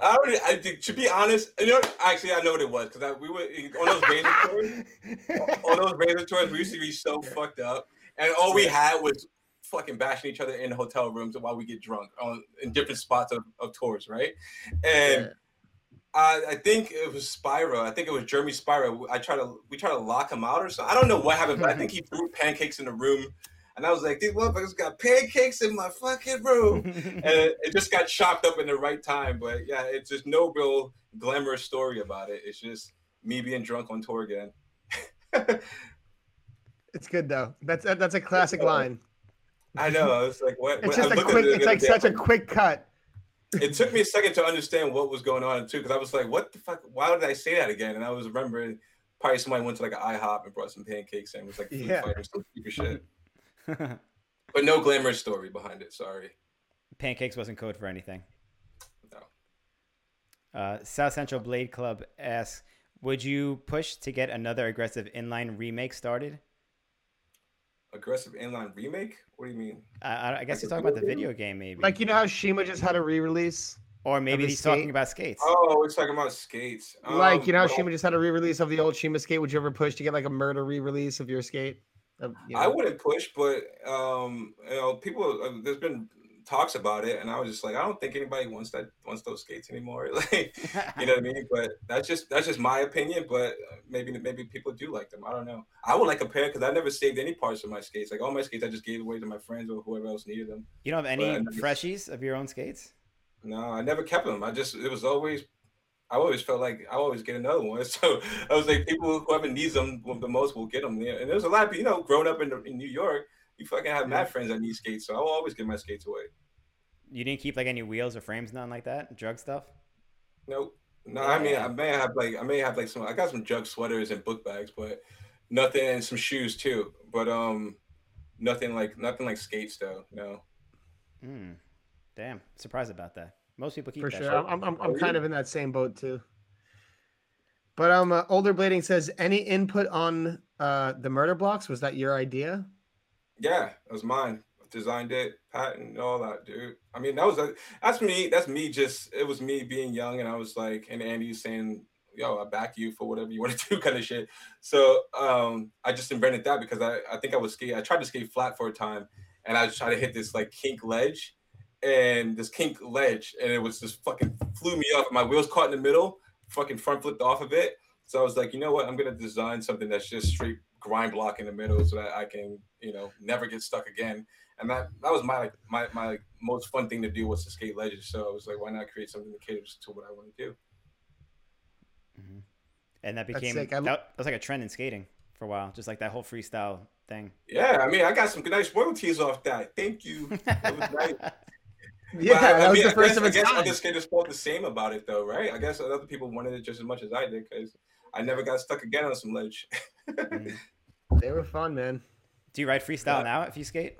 I already, I, think- to be honest, you know, actually, I know what it was because we were on those razor tours. on those razor tours, we used to be so fucked up, and all we had was fucking bashing each other in hotel rooms while we get drunk on in different spots of, of tours, right? And Yeah. I, I think it was Spyro. I think it was Jeremy Spyro. I try to we try to lock him out or something. I don't know what happened, but I think he threw pancakes in the room. And I was like, these motherfuckers got pancakes in my fucking room. and it, it just got chopped up in the right time. But yeah, it's just no real glamorous story about it. It's just me being drunk on tour again. It's good though. That's that's a classic line. I know. I was like, what? It's just a quick. it It's like such a I'm like, quick cut. It took me a second to understand what was going on too, because I was like, what the fuck? Why did I say that again? And I was remembering probably somebody went to like an IHOP and brought some pancakes and was like food Yeah. fight or some stupid shit. But no glamorous story behind it. Sorry. Pancakes wasn't code for anything. No. Uh, South Central Blade Club asks, "Would you push to get another aggressive inline remake started?" Aggressive inline remake? What do you mean? I, I- I guess Like he's a talking about the video video game, maybe, Like you know how Shima just had a re-release. or maybe the he's talking about skates. Oh, we're talking about skates. like you know how Um, Shima just had a re-release of the old Shima skate. Would you ever push to get like a murder re-release of your skate? Of, you I wouldn't push, but um, you know, people. Uh, there's been talks about it, and I was just like, I don't think anybody wants that wants those skates anymore. Like, you know what I mean? But that's just that's just my opinion. But uh, maybe maybe people do like them. I don't know. I would like a pair because I never saved any parts of my skates. Like all my skates, I just gave away to my friends or whoever else needed them. you don't have any never- freshies of your own skates? No, I never kept them. I just it was always. I always felt like I always get another one. So I was like, people whoever needs them the most will get them. And there's a lot of you know, growing up in, in New York, you fucking have mad friends that need skates. So I will always give my skates away. You didn't keep like any wheels or frames, nothing like that. Drug stuff. Nope. No, I mean I may have like I may have like some I got some jug sweaters and book bags, but nothing and some shoes too. But um nothing like nothing like skates though. No. Hmm. Damn, surprised about that. Most people keep for that sure. shit. I'm, I'm, I'm kind of in that same boat too. But um, uh, older blading says any input on uh the murder blocks was that your idea? Yeah, it was mine. Designed it, patent, all that, dude. I mean, that was a, that's me. That's me. Just it was me being young, and I was like, and Andy saying, "Yo, I back you for whatever you want to do," kind of shit. So um, I just invented that because I I think I was skate. I tried to skate flat for a time, and I was trying to hit this like kink ledge, and this kink ledge, and it was just fucking flew me off. My wheels caught in the middle, fucking front flipped off of it. So I was like, you know what? I'm gonna design something that's just straight grind block in the middle, so that I can, you know, never get stuck again. And that that was my like my my like, most fun thing to do was to skate ledges. So I was like, why not create something that caters to what I want to do? Mhm. And that became. I that, that was like a trend in skating for a while, just like that whole freestyle thing. Yeah, I mean, I got some good nice royalties off that. Thank you. Nice. Yeah, But I- I that was mean, the I first guess, of I guess kind. other skaters felt the same about it, though, right? I guess other people wanted it just as much as I did because I never got stuck again on some ledge. Mhm. They were fun, man. Do you ride freestyle Yeah. now if you skate?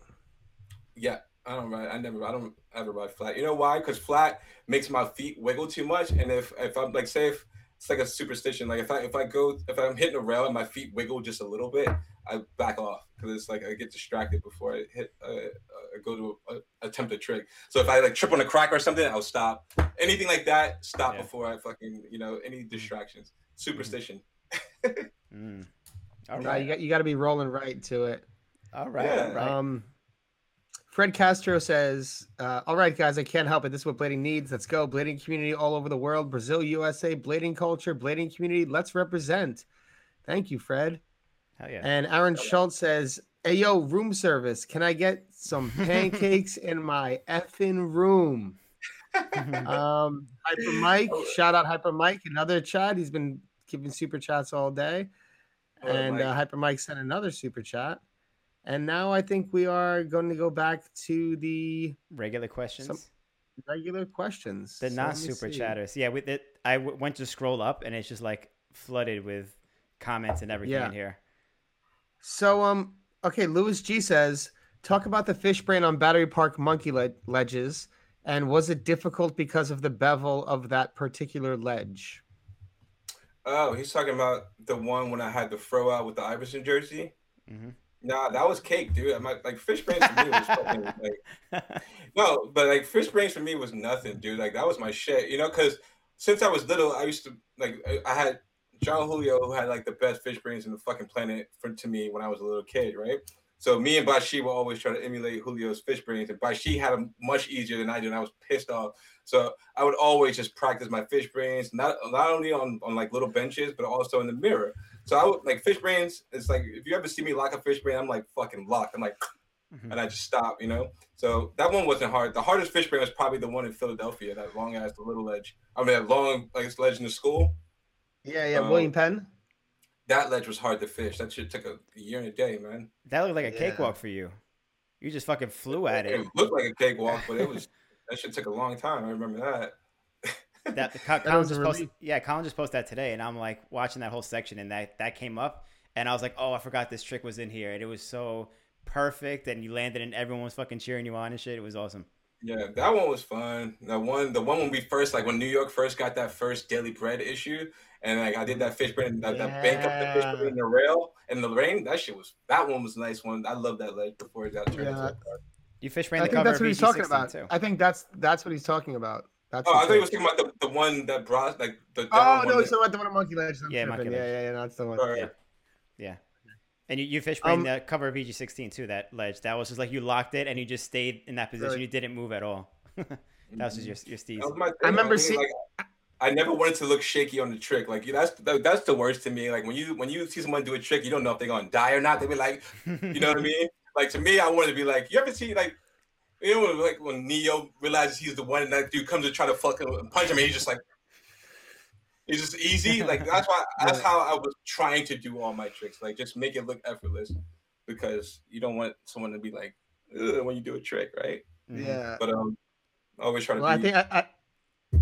yeah, I don't ride. I never. I don't ever ride flat. You know why? Because flat makes my feet wiggle too much, and if if I'm like, say if it's like a superstition, like if I if I go if I'm hitting a rail and my feet wiggle just a little bit, I back off because it's like I get distracted before I hit a, a go to a, a, attempt a trick. So if I like trip on a crack or something, I'll stop. Anything like that, stop yeah. before I fucking you know any mm. distractions. Superstition. mm. All right, you got you got to be rolling right to it. All right, yeah. all right. Um, Fred Castro says, uh, "All right, guys, I can't help it. This is what blading needs. Let's go, blading community all over the world, Brazil, USA, blading culture, blading community. Let's represent." Thank you, Fred. Hell yeah. And Aaron Schultz says, "Hey yo, room service. Can I get some pancakes in my effing room?" um, Hyper Mike, oh. shout out Hyper Mike, another chat. He's been giving super chats all day, oh, and uh, Hyper Mike sent another super chat. And now I think we are going to go back to the regular questions. regular questions. The so not super see. chatters. Yeah, with it, I w- went to scroll up and it's just like flooded with comments and everything yeah. in here. So um, okay, Lewis G says talk about the fish brain on Battery Park monkey le- ledges, and was it difficult because of the bevel of that particular ledge? Oh, he's talking about the one when I had the throw out with the Iverson jersey. Mm-hmm. Nah, that was cake, dude. I'm like, like fish brains for me was fucking like no, but like fish brains for me was nothing, dude. Like that was my shit, you know, because since I was little, I used to like I had Jon Julio who had like the best fish brains in the fucking planet for to me when I was a little kid, right? So me and Bashi were always trying to emulate Julio's fish brains, and Bashi had them much easier than I did, and I was pissed off. So I would always just practice my fish brains, not not only on, on like little benches, but also in the mirror. So I would like fish brains. It's like if you ever see me lock a fish brain, I'm like fucking locked. I'm like, mm-hmm. and I just stop, you know. So that one wasn't hard. The hardest fish brain was probably the one in Philadelphia, that long ass, the little ledge. I mean, that long like ledge in the school. Yeah, yeah, um, William Penn. That ledge was hard to fish. That shit took a year and a day, man. That looked like a yeah. cakewalk for you. You just fucking flew at it. It looked like a cakewalk, but it was that shit took a long time. I remember that that Colin just posted, yeah, Colin just posted that today, and I'm like watching that whole section, and that that came up, and I was like, oh, I forgot this trick was in here, and it was so perfect, and you landed, and everyone was fucking cheering you on and shit. It was awesome. Yeah, that one was fun. That one, the one when we first like when New York first got that first Daily Bread issue, and like I did that fish brain, that, yeah. that bank up the fish brain in the rail and the rain. That shit was that one was a nice one. I love that leg before it got turned yeah. Into You fish brain. I think that's what he's talking about. Too. I think that's that's what he's talking about. That's oh, I thought he was talking about the, the one that brought like the. Oh no, he's talking about the one on Monkey Ledge. yeah, Monkey yeah, yeah, yeah, that's the one. Yeah, yeah. And you, you fish um, the cover of VG16 too. That ledge that was just like you locked it and you just stayed in that position. Really? You didn't move at all. that was just your your steez. I remember seeing. Like, I never wanted to look shaky on the trick. Like that's that's the worst to me. Like when you when you see someone do a trick, you don't know if they're gonna die or not. They be like, you know what I mean? Like to me, I wanted to be like, you ever see like you know, like when Neo realizes he's the one, and that dude comes to try to fucking punch him, and he's just like, it's just easy. Like that's why that's how I was trying to do all my tricks. Like just make it look effortless, because you don't want someone to be like when you do a trick, right? Mm-hmm. Yeah. But um, I always try to. Well, I think I, I,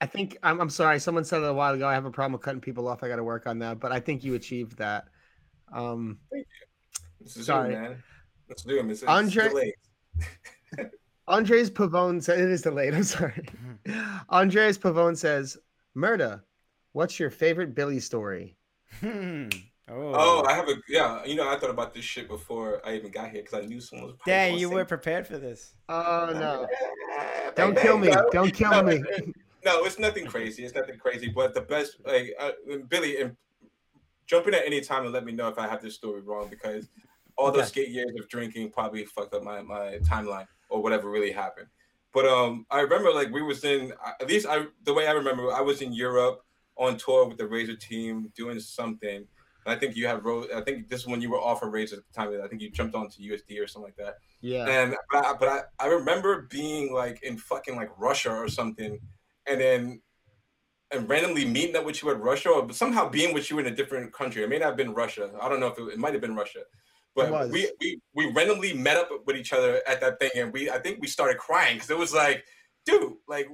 I think I'm, I'm sorry. Someone said it a while ago. I have a problem with cutting people off. I got to work on that. But I think you achieved that. Um, Thank you. This is sorry. It, man. Let's do it. It's, it's Andre. Andres Pavone said it is delayed. I'm sorry. Andres Pavone says, Murda, what's your favorite Billy story? Hmm. Oh. oh, I have a yeah. You know, I thought about this shit before I even got here because I knew someone was. Dang, you were prepared for this. Oh no! Don't kill me! Don't kill no, me! No, it's nothing crazy. It's nothing crazy. But the best, like uh, Billy, and jump in at any time and let me know if I have this story wrong because all those skate years of drinking probably fucked up my my timeline or whatever really happened. But um, I remember like we was in at least I the way I remember I was in Europe on tour with the Razor team doing something. And I think you have I think this is when you were off of Razor at the time. I think you jumped onto USD or something like that. Yeah. And but, I, but I, I remember being like in fucking like Russia or something, and then and randomly meeting up with you at Russia, or somehow being with you in a different country. It may not have been Russia. I don't know if it, it might have been Russia. But we, we we randomly met up with each other at that thing, and we I think we started crying because it was like, dude, like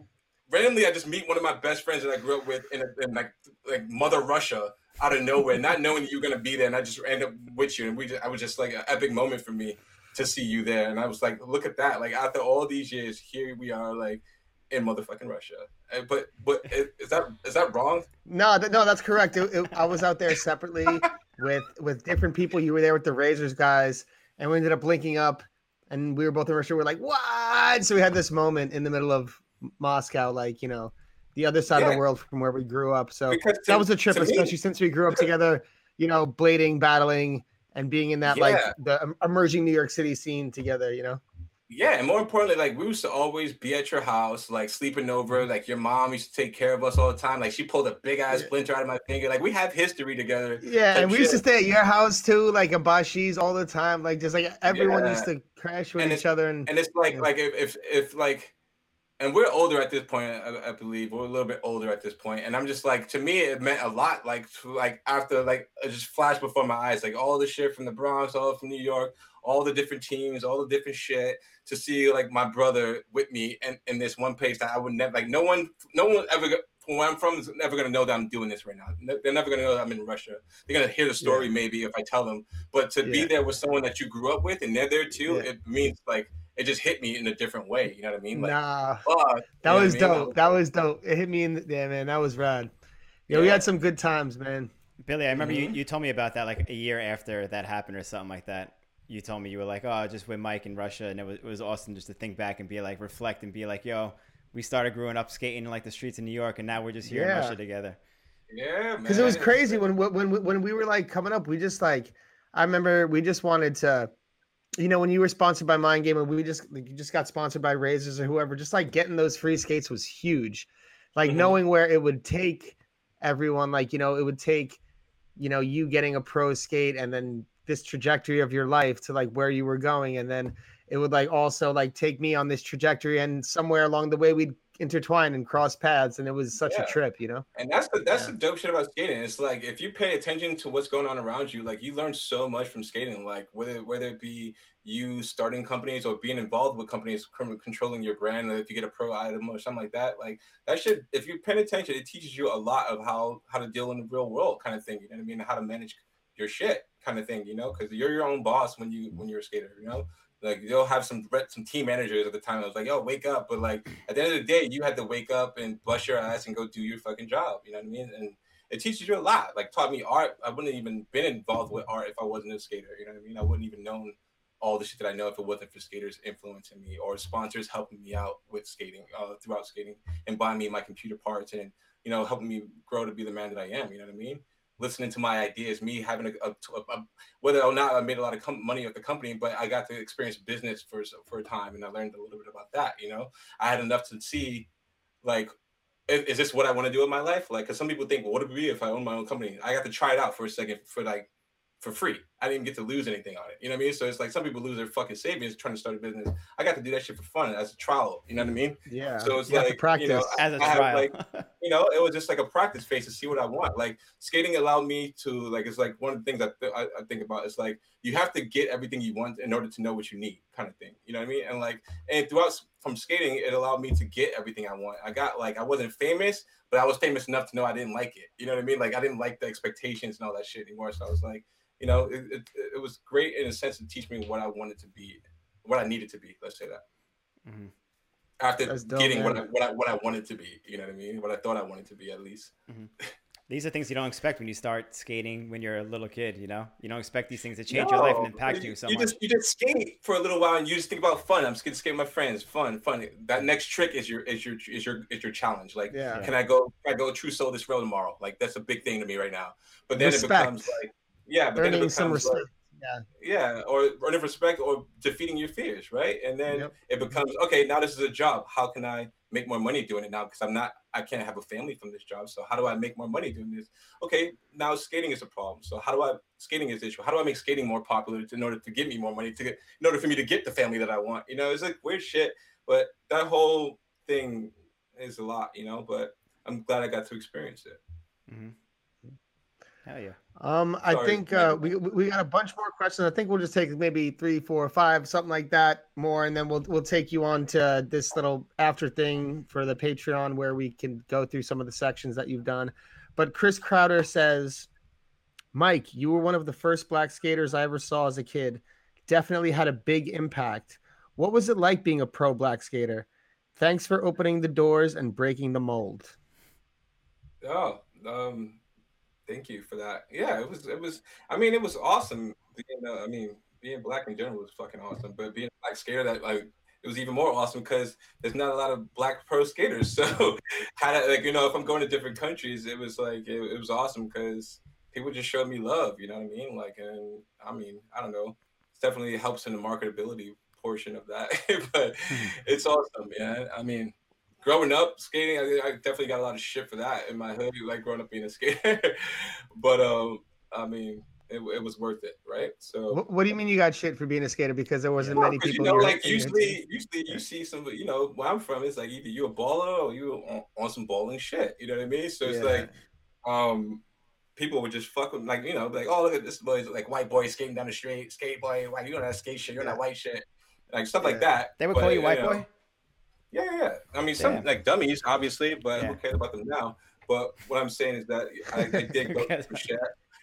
randomly I just meet one of my best friends that I grew up with in, a, in like like Mother Russia out of nowhere, not knowing that you're gonna be there, and I just end up with you, and we just, I was just like an epic moment for me to see you there, and I was like, look at that, like after all these years, here we are, like in motherfucking Russia. But but is that is that wrong? No, no, that's correct. It, it, I was out there separately with with different people. You were there with the Razors guys, and we ended up linking up. and we were both in Russia. We're like, what? So we had this moment in the middle of Moscow, like you know, the other side of the world from where we grew up. So to- that was a trip, to me- especially since we grew up together. You know, blading, battling, and being in that like the um, emerging New York City scene together. You know. Yeah, and more importantly, like we used to always be at your house, like sleeping over. Mm-hmm. Like your mom used to take care of us all the time. Like she pulled a big ass Yeah. splinter out of my finger. Like we have history together. Yeah, and we used to stay at your house too, like in Bashi's all the time. Like just like everyone Yeah. used to crash with And each other, and, And it's like, Yeah. like if, if, if like, and we're older at this point, I, I believe we're a little bit older at this point. point, and I'm just like, to me, it meant a lot. Like, to, like after like it just flashed before my eyes, like all the shit from the Bronx, all from New York, all the different teams, all the different shit. To see like my brother with me and in this one place that I would never like. No one, no one ever. From where I'm from is never gonna know that I'm doing this right now. They're never gonna know that I'm in Russia. They're gonna hear the story maybe if I tell them. But to be there with someone that you grew up with and they're there too, Yeah. it means like it just hit me in a different way. You know what I mean? Like, nah, fuck, you that know what I was mean? dope. That was dope. It hit me in the yeah, man. That was rad. Yeah, we had some good times, man. Billy, I remember Mhm. you, you told me about that like a year after that happened or something like that. You told me you were like, oh, just with Mike in Russia, and it was it was awesome just to think back and be like, reflect and be like, yo, we started growing up skating in like the streets of New York, and now we're just here in Russia together. Yeah, man. because it was crazy when when when we were like coming up. We just like I remember we just wanted to, you know, when you were sponsored by Mind Game and we just like, you just got sponsored by Razors or whoever. Just like getting those free skates was huge. Like Mhm. knowing where it would take everyone. Like you know, it would take, you know, you getting a pro skate and then this trajectory of your life to like where you were going, and then it would like also like take me on this trajectory and somewhere along the way we'd intertwine and cross paths and it was such Yeah. a trip you know And that's the that's Yeah. the dope shit about skating. It's like if you pay attention to what's going on around you, like you learn so much from skating. Like whether whether it be you starting companies or being involved with companies controlling your brand, or if you get a pro item or something like that, like that should if you pay attention, it teaches you a lot of how how to deal in the real world kind of thing. You know what I mean? How to manage your shit kind of thing. You know, because you're your own boss when you when you're a skater. You know. Like you'll have some some team managers at the time. I was like, "Yo, wake up!" But like at the end of the day, you had to wake up and bust your ass and go do your fucking job. You know what I mean? And it teaches you a lot. Like taught me art. I wouldn't even been involved with art if I wasn't a skater. You know what I mean? I wouldn't even known all the shit that I know if it wasn't for skaters influencing me or sponsors helping me out with skating uh, throughout skating and buying me my computer parts and you know helping me grow to be the man that I am. You know what I mean? Listening to my ideas, me having a, a, a whether or not I made a lot of com- money with the company, but I got to experience business for for a time and I learned a little bit about that. You know, I had enough to see like is, is this what I want to do in my life? Like, because some people think, well, what would it be if I own my own company? I got to try it out for a second for like for free. I didn't get to lose anything on it. You know what I mean? So it's like some people lose their fucking savings trying to start a business. I got to do that shit for fun as a trial. You know what I mean? yeah So it's you have to like, practice you know, As a I trial. like, you know, it was just like a practice phase to see what I want. Like skating allowed me to like it's like one of the things that th- I, I think about is like you have to get everything you want in order to know what you need, kind of thing. You know what I mean? And like and throughout from skating, it allowed me to get everything I want. I got like I wasn't famous, but I was famous enough to know I didn't like it. You know what I mean? Like I didn't like the expectations and all that shit anymore. So I was like, you know, it, it, it was great in a sense to teach me what I wanted to be, what I needed to be. Let's say that Mhm. after That's dope, getting what I, what I what I wanted to be. You know what I mean? What I thought I wanted to be at least. These are things you don't expect when you start skating when you're a little kid. You know, you don't expect these things to change your life and No, impact you so you much. just you just skate for a little while and you just think about fun. I'm just gonna skate with my friends, fun, fun. That next trick is your is your is your is your challenge. Like, Yeah. can I go can I go true soul this road tomorrow? Like that's a big thing to me right now. But then Respect. it becomes like yeah, but then it earning becomes some respect like, yeah yeah, or earning respect or defeating your fears, right? And then Yep. it becomes okay. Now this is a job. How can I make more money doing it now? Because I'm not, I can't have a family from this job. So how do I make more money doing this? Okay, now skating is a problem. So how do I skating is the issue? How do I make skating more popular to, in order to give me more money to get in order for me to get the family that I want? You know, it's like weird shit. But that whole thing is a lot, you know. But I'm glad I got to experience it. Mhm. Hell yeah. Um, I Sorry. think uh, we we got a bunch more questions. I think we'll just take maybe three, four, five, something like that more, and then we'll we'll take you on to this little after thing for the Patreon where we can go through some of the sections that you've done. But Chris Crowder says, Mike, you were one of the first black skaters I ever saw as a kid. Definitely had a big impact. What was it like being a pro black skater? Thanks for opening the doors and breaking the mold. Oh, um, thank you for that. Yeah, it was. It was. I mean, it was awesome. You uh, know, I mean, being black in general was fucking awesome. But being black skater, that like it was even more awesome because there's not a lot of black pro skaters. So, how to, like you know, if I'm going to different countries, it was like it, it was awesome because people just showed me love. You know what I mean? Like, and I mean, I don't know. It definitely helps in the marketability portion of that, but hmm. it's awesome. Yeah, I mean, growing up skating, I, I, definitely got a lot of shit for that in my hood, like growing up being a skater. but um, I mean, it, it, was worth it, right? So, what, what, do you mean you got shit for being a skater? Because there wasn't many people. You know, like usually, usually you see some. You know, where I'm from, it's like either you a baller or you on, on some balling shit. You know what I mean? So it's yeah. like, um, people would just fuck with like you know like oh look at this boy like white boy skating down the street skate boy why you on that skate shit you're yeah. that white shit like stuff yeah. like that. They would but, call you white you know, boy. Yeah, yeah. I mean, some Damn. like dummies, obviously, but yeah. who cares about them now? But what I'm saying is that I, I did go through shit.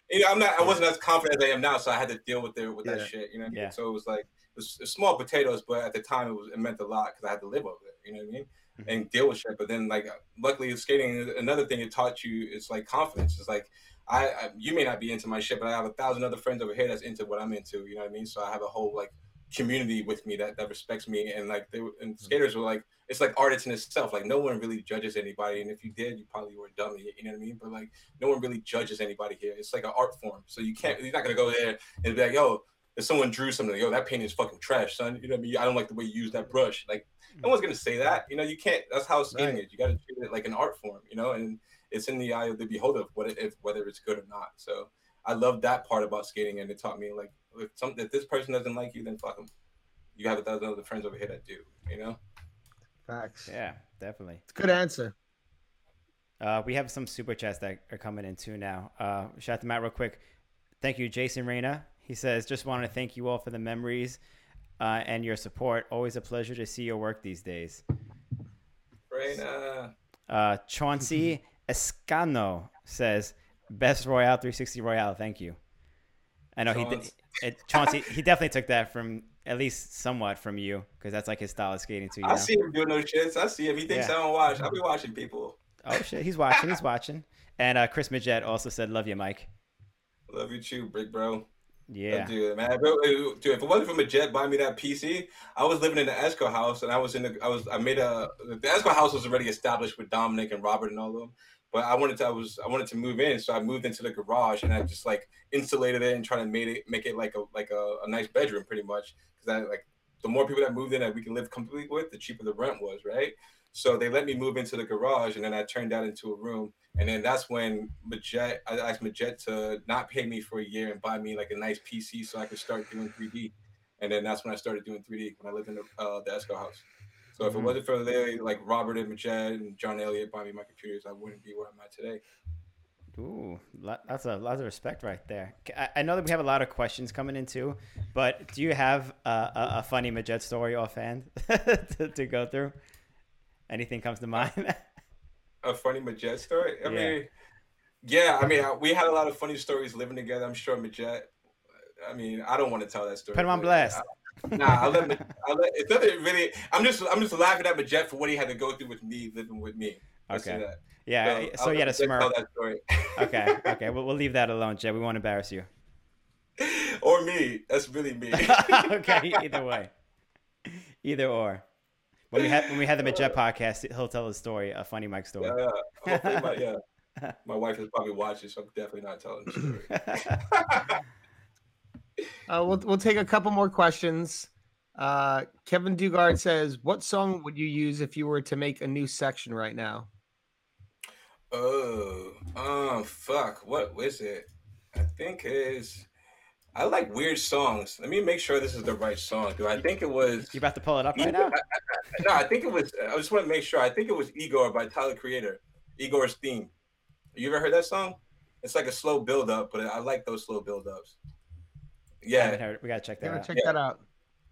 You know, I'm not. I wasn't as confident as I am now, so I had to deal with it with yeah. that shit. You know, what I yeah. so it was like it was, it was, small potatoes, but at the time it was it meant a lot because I had to live over it. You know what I mean? Mm-hmm. And deal with shit. But then, like, luckily, skating. Another thing it taught you is like confidence. It's like I, I you may not be into my shit, but I have a thousand other friends over here that's into what I'm into. You know what I mean? So I have a whole like community with me that, that respects me and like they were, and mm-hmm. skaters were like it's like artists in itself like no one really judges anybody and if you did you probably were a dummy you know what i mean but like no one really judges anybody here it's like an art form so you can't you're not gonna go there and be like yo if someone drew something yo that painting is fucking trash son you know what i mean i don't like the way you use that brush like no one's gonna say that you know you can't that's how skating right. is you gotta treat it like an art form you know and it's in the eye of the beholder of what it, if whether it's good or not so i love that part about skating and it taught me like if some if this person doesn't like you then fuck them you have a thousand other friends over here that do. You know. Facts. Yeah, definitely. It's a good answer. Uh, we have some super chats that are coming in too now. Uh, shout out to Matt real quick. Thank you, Jason Reyna. He says, just want to thank you all for the memories uh, and your support. Always a pleasure to see your work these days. Reyna. Uh, Chauncey Escano says, best Royale 360 Royale. Thank you. I know Chauncey. he did. Chauncey, he definitely took that from at least somewhat from you because that's like his style of skating too. I know? see him doing those shits. I see him. He thinks yeah. I don't watch. I'll be watching people. Oh shit, he's watching. He's watching. And uh, Chris Majet also said, "Love you, Mike." Love you too, big bro. Yeah, dude, man. Dude, if it wasn't for Majet buying me that PC, I was living in the Esco house, and I was in the. I was. I made a. The Esco house was already established with Dominic and Robert and all of them but I wanted to I was I wanted to move in, so I moved into the garage and I just like insulated it and trying to make it make it like a like a, a nice bedroom pretty much because I like the more people that moved in that we can live completely with, the cheaper the rent was, right? So they let me move into the garage, and then I turned that into a room. And then that's when Majet, I asked Majet to not pay me for a year and buy me like a nice PC so I could start doing 3D. And then that's when I started doing 3D when I lived in the, uh, the Esco house. So if mm-hmm. it wasn't for Larry, like Robert and Majet and John Elliott buying me my computers, I wouldn't be where I'm at today. Ooh, that's a lot of respect right there. I know that we have a lot of questions coming in too, but do you have a, a, a funny Majet story offhand to, to go through? Anything comes to mind? a funny Majet story? I yeah. mean, yeah, I mean, we had a lot of funny stories living together. I'm sure Majet. I mean, I don't want to tell that story. Put him on blast. Nah, I let, I let it doesn't really. I'm just I'm just laughing at Majet for what he had to go through with me living with me. Okay. Yeah. So, so you had a smirk. okay. Okay. We'll, we'll leave that alone, Jet. We won't embarrass you. Or me. That's really me. okay. Either way. Either or. When we had when we had the Majet podcast, he'll tell a story, a funny Mike story. Yeah, yeah. My, yeah. my wife is probably watching, so I'm definitely not telling the story. Uh, we'll we'll take a couple more questions. Uh, Kevin Dugard says, "What song would you use if you were to make a new section right now?" Oh, oh, fuck. What was it? I think is. I like weird songs. Let me make sure this is the right song. Do I think it was? You about to pull it up right now? no, I think it was. I just want to make sure. I think it was Igor by Tyler Creator. Igor's theme. You ever heard that song? It's like a slow build up, but I like those slow build ups. Yeah, we gotta check that. out. Check yeah. that out.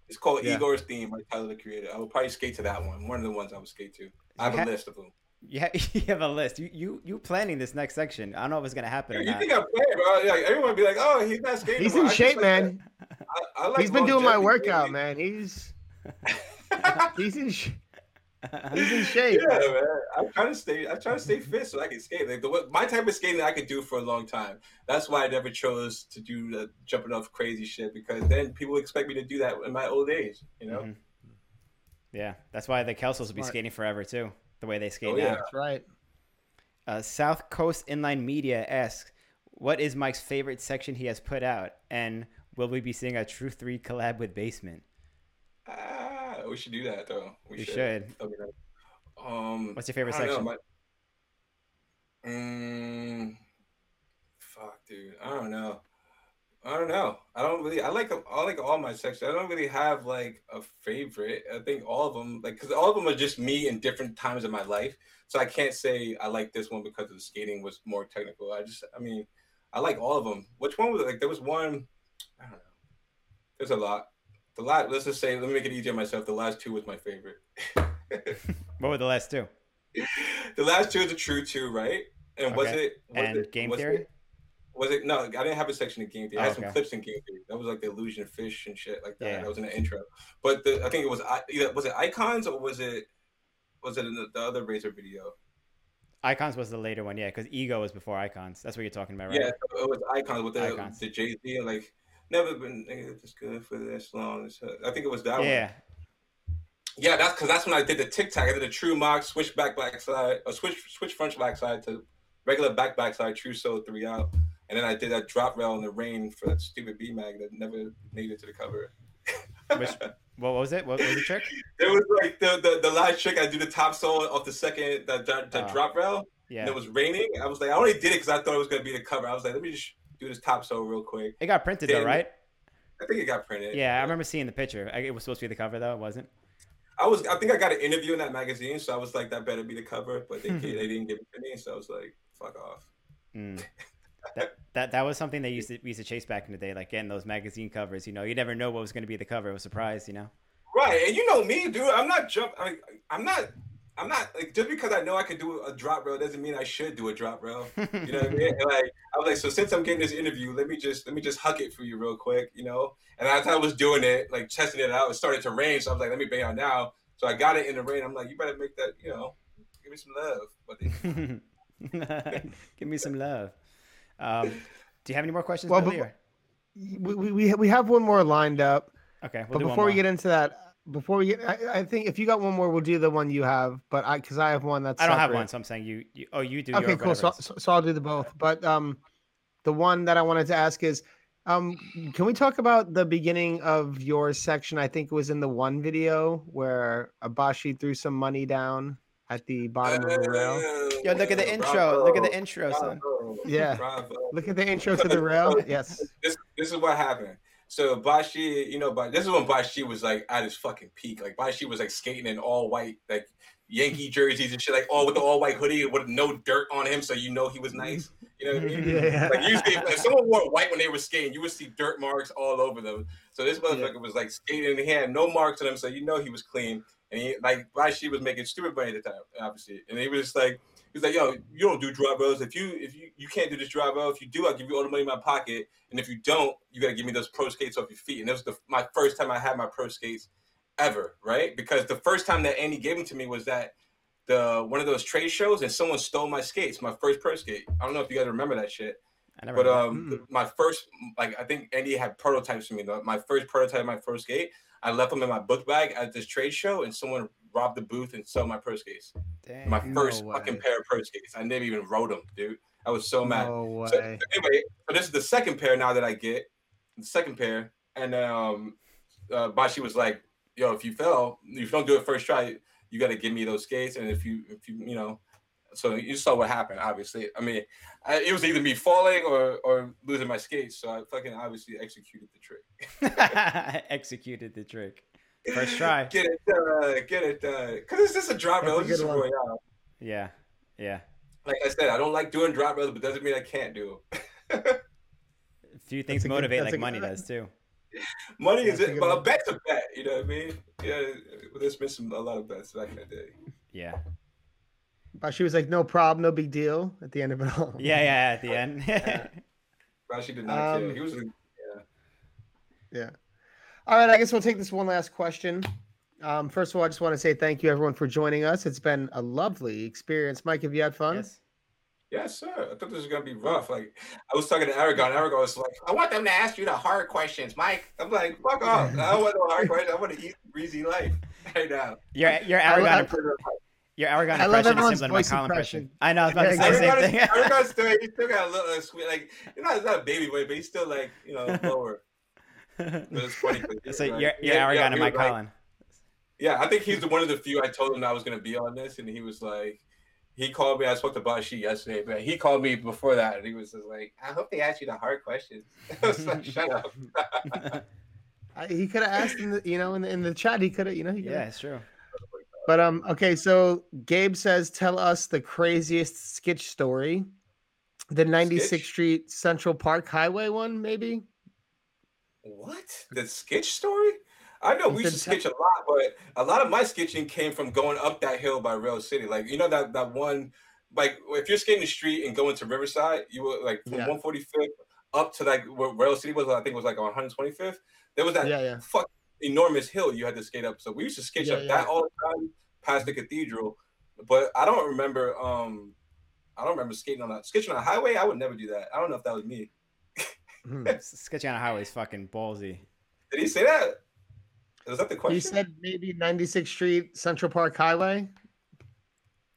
It's called yeah. Igor's theme by Tyler the Creator. I will probably skate to that one. One of the ones I would skate to. I have a list of them. You have, you have a list. You you you planning this next section? I don't know if it's gonna happen. Yeah, you think I'm playing, bro? Like, everyone be like, "Oh, he's not skating." He's in shape, man. I, I like he's been doing my workout, man. He's he's in. Sh- He's in shape. Yeah, man. I'm trying to stay. I'm trying to stay fit so I can skate. Like the my type of skating I could do for a long time. That's why I never chose to do the jumping off crazy shit because then people expect me to do that in my old age. You know. Mhm. Yeah, that's why the Kelsels will be Smart. skating forever too. The way they skate Oh, now. yeah. That's right. Uh, South Coast Inline Media asks, "What is Mike's favorite section he has put out, and will we be seeing a True Three collab with Basement?" Ah, we should do that though. We, We should. should. That'd be nice. Um, What's your favorite section? Know, my, mm, fuck, dude. I don't know. I don't know. I don't really. I like I like all my sections. I don't really have like a favorite. I think all of them, like, because all of them are just me in different times of my life. So I can't say I like this one because the skating was more technical. I just, I mean, I like all of them. Which one was it? Like, there was one. I don't know. There's a lot. The last. Let's just say. Let me make it easier on myself. The last two was my favorite. What were the last two? the last two is a true two, right? And was it was And it, Game was Theory? It, was it no? I didn't have a section of game theory. I Oh, had some clips in game theory. That was like the illusion of fish and shit like that. Yeah. That was in the intro. But the, I think it was either was it icons or was it was it in the, the other Razor video? Icons was the later one, yeah, because Ego was before Icons. That's what you're talking about, right? Yeah, so it was icons with the Icons. the Jay Z like never been nigga, this good for this long. I think it was that one. Yeah. Yeah, that's because that's when I did the tic tac. I did a true mock, switch back backside, or switch switch front backside to regular back backside, true solo three out, and then I did that drop rail in the rain for that stupid Be-Mag that never made it to the cover. Which what was it? What was the trick? It was like the, the the last trick. I do the topsoul off the second the, the Oh. drop rail, and Yeah. it was raining. I was like, I only did it because I thought it was gonna be the cover. I was like, let me just do this topsoul real quick. It got printed though, right? I think it got printed. Yeah, I remember seeing the picture. I- It was supposed to be the cover though, it wasn't. I was. I think I got an interview in that magazine, so I was like, that better be the cover. But they they didn't give it to me, so I was like, fuck off. Mm. that, that that was something they used to we used to chase back in the day, like getting those magazine covers. You know, you never know what was going to be the cover. It was a surprise, you know. Right, and you know me, dude. I'm not jump. I, I'm not. I'm not like just because I know I could do a drop rail doesn't mean I should do a drop rail. You know what I mean? And like I was like, so since I'm getting this interview, let me just let me just huck it for you real quick, you know. And as I was doing it, like testing it out, it started to rain, so I was like, let me bang out now. So I got it in the rain. I'm like, you better make that, you know, give me some love. But Give me some love. Um, do you have any more questions, Well, Billy? We, we, we have one more lined up. Okay, we'll but before we get into that, before we get, I, I think if you got one more, we'll do the one you have. But I, because I have one that's I don't have one, so I'm saying you. you oh, you do. Okay, your cool. So, whatever it is. so, so I'll do the both. But um, the one that I wanted to ask is, um, can we talk about the beginning of your section? I think it was in the one video where Abashi threw some money down at the bottom of the rail. Yo, look at the intro. Bravo, Look at the intro, son. bravo, Yeah. bravo. Look at the intro to the rail. Yes. this this is what happened. So Bashi, you know, but this is when Bashi was like at his fucking peak. Like Bashi was like skating in all white, like Yankee jerseys and shit, like all with the all white hoodie with no dirt on him, so you know he was nice. You know I mean? Yeah. Like usually, if someone wore white when they were skating, you would see dirt marks all over them. So this motherfucker was like skating, and he had no marks on him, so you know he was clean. And he like Bashi was making stupid money at the time, obviously. And he was just like, he was like, "Yo, you don't do drop rails. If you if you you can't do this drop rail, if you do, I'll give you all the money in my pocket. And if you don't, you gotta give me those pro skates off your feet." And it was the my first time I had my pro skates ever, right? Because the first time that Andy gave them to me was that the one of those trade shows, and someone stole my skates, my first pro skate. I don't know if you guys remember that shit. I never. But heard of um, my first, like I think Andy had prototypes for me. though. My first prototype, my first skate, I left them in my book bag at this trade show, and someone robbed the booth and stole my pro skates. that. My Damn. No first fucking pair of pro skates. I never even rode them, dude. I was so mad. No So, way. anyway, so this is the second pair now that I get, the second pair, and um, uh, Bashi was like, "Yo, if you fail, if you don't do it first try, you got to give me those skates, and if you, if you, you know." So you saw what happened. Obviously, I mean, I, it was either me falling or or losing my skates. So I fucking obviously executed the trick. Executed the trick. First try. Get it done. Get it done. Cause it's just a drop That's rail. a It's just a good royale. Yeah. Yeah. Like I said, I don't like doing drop rails, but doesn't mean I can't do them. A few things a good- motivate that's like money good- does too. Money is That's a it, good but a bet's a bet. You know what I mean? Yeah, there's been some a lot of bets back in the day. Yeah. Bashi was like, no problem, no big deal at the end of it all. Yeah. Yeah. At the end. Bashi did not care. Um, He was a, Yeah. All right, I guess we'll take this one last question. Um, first of all, I just want to say thank you everyone for joining us. It's been a lovely experience. Mike, have you had fun? Yes. Yes, sir. I thought this was gonna be rough. Like I was talking to Aragon. Aragon was like, "I want them to ask you the hard questions, Mike." I'm like, "Fuck off! I don't want no hard questions. I want to eat breezy life right now." Your your Aragon I- your Aragon I impression is everyone's similar to my Colin impression. impression. I know. I was about to say the same thing. Aragon's still, he still got a little uh, sweet, like you know, he's not a baby boy, but he's still like you know lower. But it's funny. 'cause, so like, you're, you're yeah, Aragon yeah, and my like- Colin. Yeah, I think he's the one of the few I told him I was gonna be on this, and he was like, he called me. I spoke to Bashi yesterday, but he called me before that, and he was just like, "I hope they ask you the hard questions." I was like, "Shut up." I, he could have asked in the, you know, in the, in the chat. He could have, you know, he coulda- Yeah, it's true. But um, okay. So Gabe says, tell us the craziest sketch story. The 96th Street Central Park Highway one, maybe. What the sketch story? I know we used to sketch a lot, but a lot of my sketching came from going up that hill by Rail City. Like you know that that one, like if you're skating the street and going to Riverside, you were like from Yeah. 145th up to like where Rail City was. I think it was like on 125th. There was that Yeah, yeah. fuck enormous hill you had to skate up. So we used to sketch up that all the time past the cathedral. But I don't remember. Um, I don't remember skating on that sketching on a highway. I would never do that. I don't know if that was me. Hmm. Sketching on a highway is fucking ballsy. Did he say that? Was that the question? He said maybe 96th Street Central Park Highway.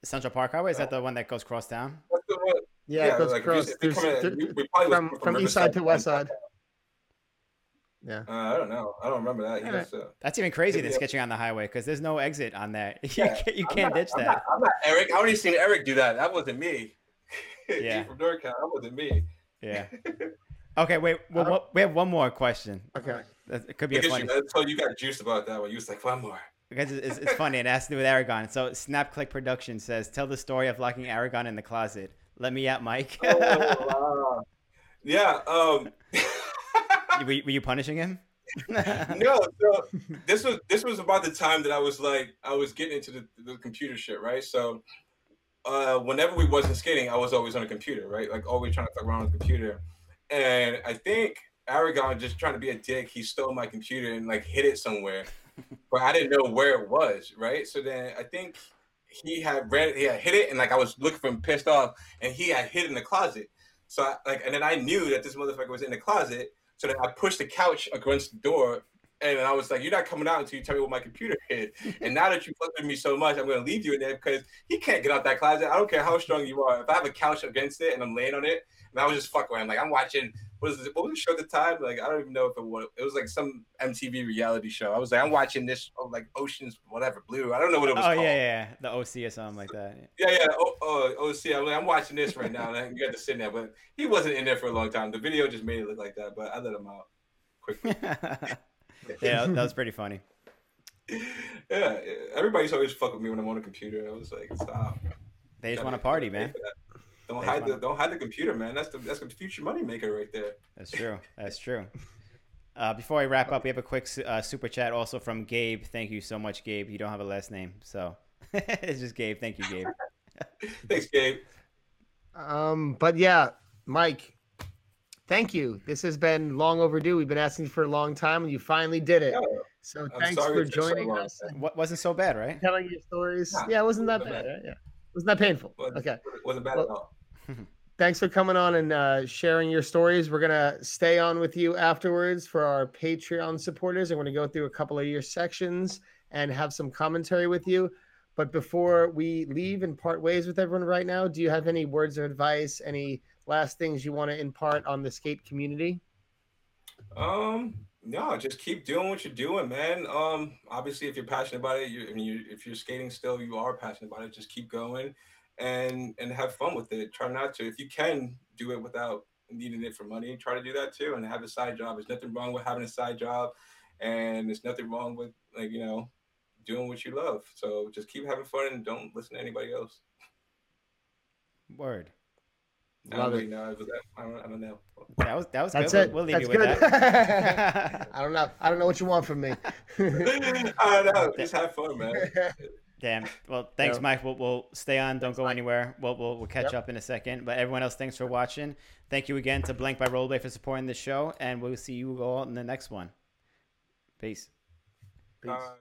Central Park Highway is that the one that goes cross town? That's the one. Yeah, it goes like, across. you- if you There's- in- there- we- we probably was from from east side to west side. Yeah. Uh, I don't know. I don't remember that. He Alright. must, uh, That's even crazy Yeah. than sketching on the highway because there's no exit on that. You Yeah, can't, you I'm can't not- ditch I'm that. Not, I'm not Eric. I already seen Eric do that. That wasn't me. Yeah. from NorCal. That wasn't me. Yeah. Okay, wait. Well, what, we have one more question. Okay. That- It could be a Because funny you, I told you got juiced about that one. You was like, one more. because it's, it's funny. It has to do with Aragon. So Snap Click Production says, "Tell the story of locking Aragon in the closet." Let me out, Mike. Oh, wow. Yeah. Um, were, you- were you punishing him? no, so this was this was about the time that I was like I was getting into the, the computer shit, right? So uh whenever we wasn't skating, I was always on a computer, right? Like always trying to fuck around on the computer. And I think Aragon just trying to be a dick, he stole my computer and like hid it somewhere. but I didn't know where it was, right? So then I think he had ran he had hit it and like I was looking for him pissed off and he had hid in the closet. So I, like and then I knew that this motherfucker was in the closet. So then I pushed the couch against the door and I was like, You're not coming out until you tell me what my computer is." And now that you fucked with me so much, I'm gonna leave you in there because he can't get out that closet. I don't care how strong you are. If I have a couch against it and I'm laying on it, and I was just fucking around. Like I'm watching what was it, what was the show at the time? Like I don't even know if it was it was like some MTV reality show. I was like, I'm watching this oh, like Oceans, whatever, blue. I don't know what it was Oh called. yeah, yeah, the OC or something like that. Yeah, yeah. Oh, oh, oh see, I'm, like, I'm watching this right now, and you got to sit in there. But he wasn't in there for a long time. The video just made it look like that, but I let him out quickly. yeah, that was pretty funny. yeah, everybody's always fuck with me when I'm on a computer. I was like, stop. They just want to party, man. That. Don't hide the don't hide the computer, man. That's the that's the future money maker right there. That's true. That's true. Uh, before we wrap up, we have a quick uh, super chat also from Gabe. Thank you so much, Gabe. You don't have a last name, so it's just Gabe. Thank you, Gabe. Thanks, Gabe. Um, but yeah, Mike, thank you. This has been long overdue. We've been asking for a long time, and you finally did it. Yeah, So I'm thanks for it took so joining us and What wasn't so bad, right? telling your stories. Nah, Yeah, it wasn't that bad. bad. Right? Yeah, wasn't that painful. Wasn't- Okay. wasn't bad at all. Thanks for coming on and uh, sharing your stories. We're gonna stay on with you afterwards for our Patreon supporters. I'm gonna go through a couple of your sections and have some commentary with you. But before we leave and part ways with everyone right now, do you have any words of advice? Any last things you want to impart on the skate community? Um, no, just keep doing what you're doing, man. Um, obviously, if you're passionate about it, you, I mean, you, if you're skating still, you are passionate about it. Just keep going, and and have fun with it. Try not to, if you can, do it without needing it for money. Try to do that too, and have a side job. There's nothing wrong with having a side job, and there's nothing wrong with like you know, doing what you love. So just keep having fun and don't listen to anybody else. Word. I Love don't it. really know. That- I don't, I don't know. That was that was That's good. it. We'll, we'll leave That's you with good. that. I don't know. I don't know what you want from me. I don't know. Just have fun, man. Damn. Well, thanks, Yeah. Mike. We'll, we'll stay on. Don't go Mike. anywhere. We'll, we'll, we'll catch Yep. up in a second. But everyone else, thanks for watching. Thank you again to Blank by Rollerblade for supporting the show. And we'll see you all in the next one. Peace. Peace. Uh,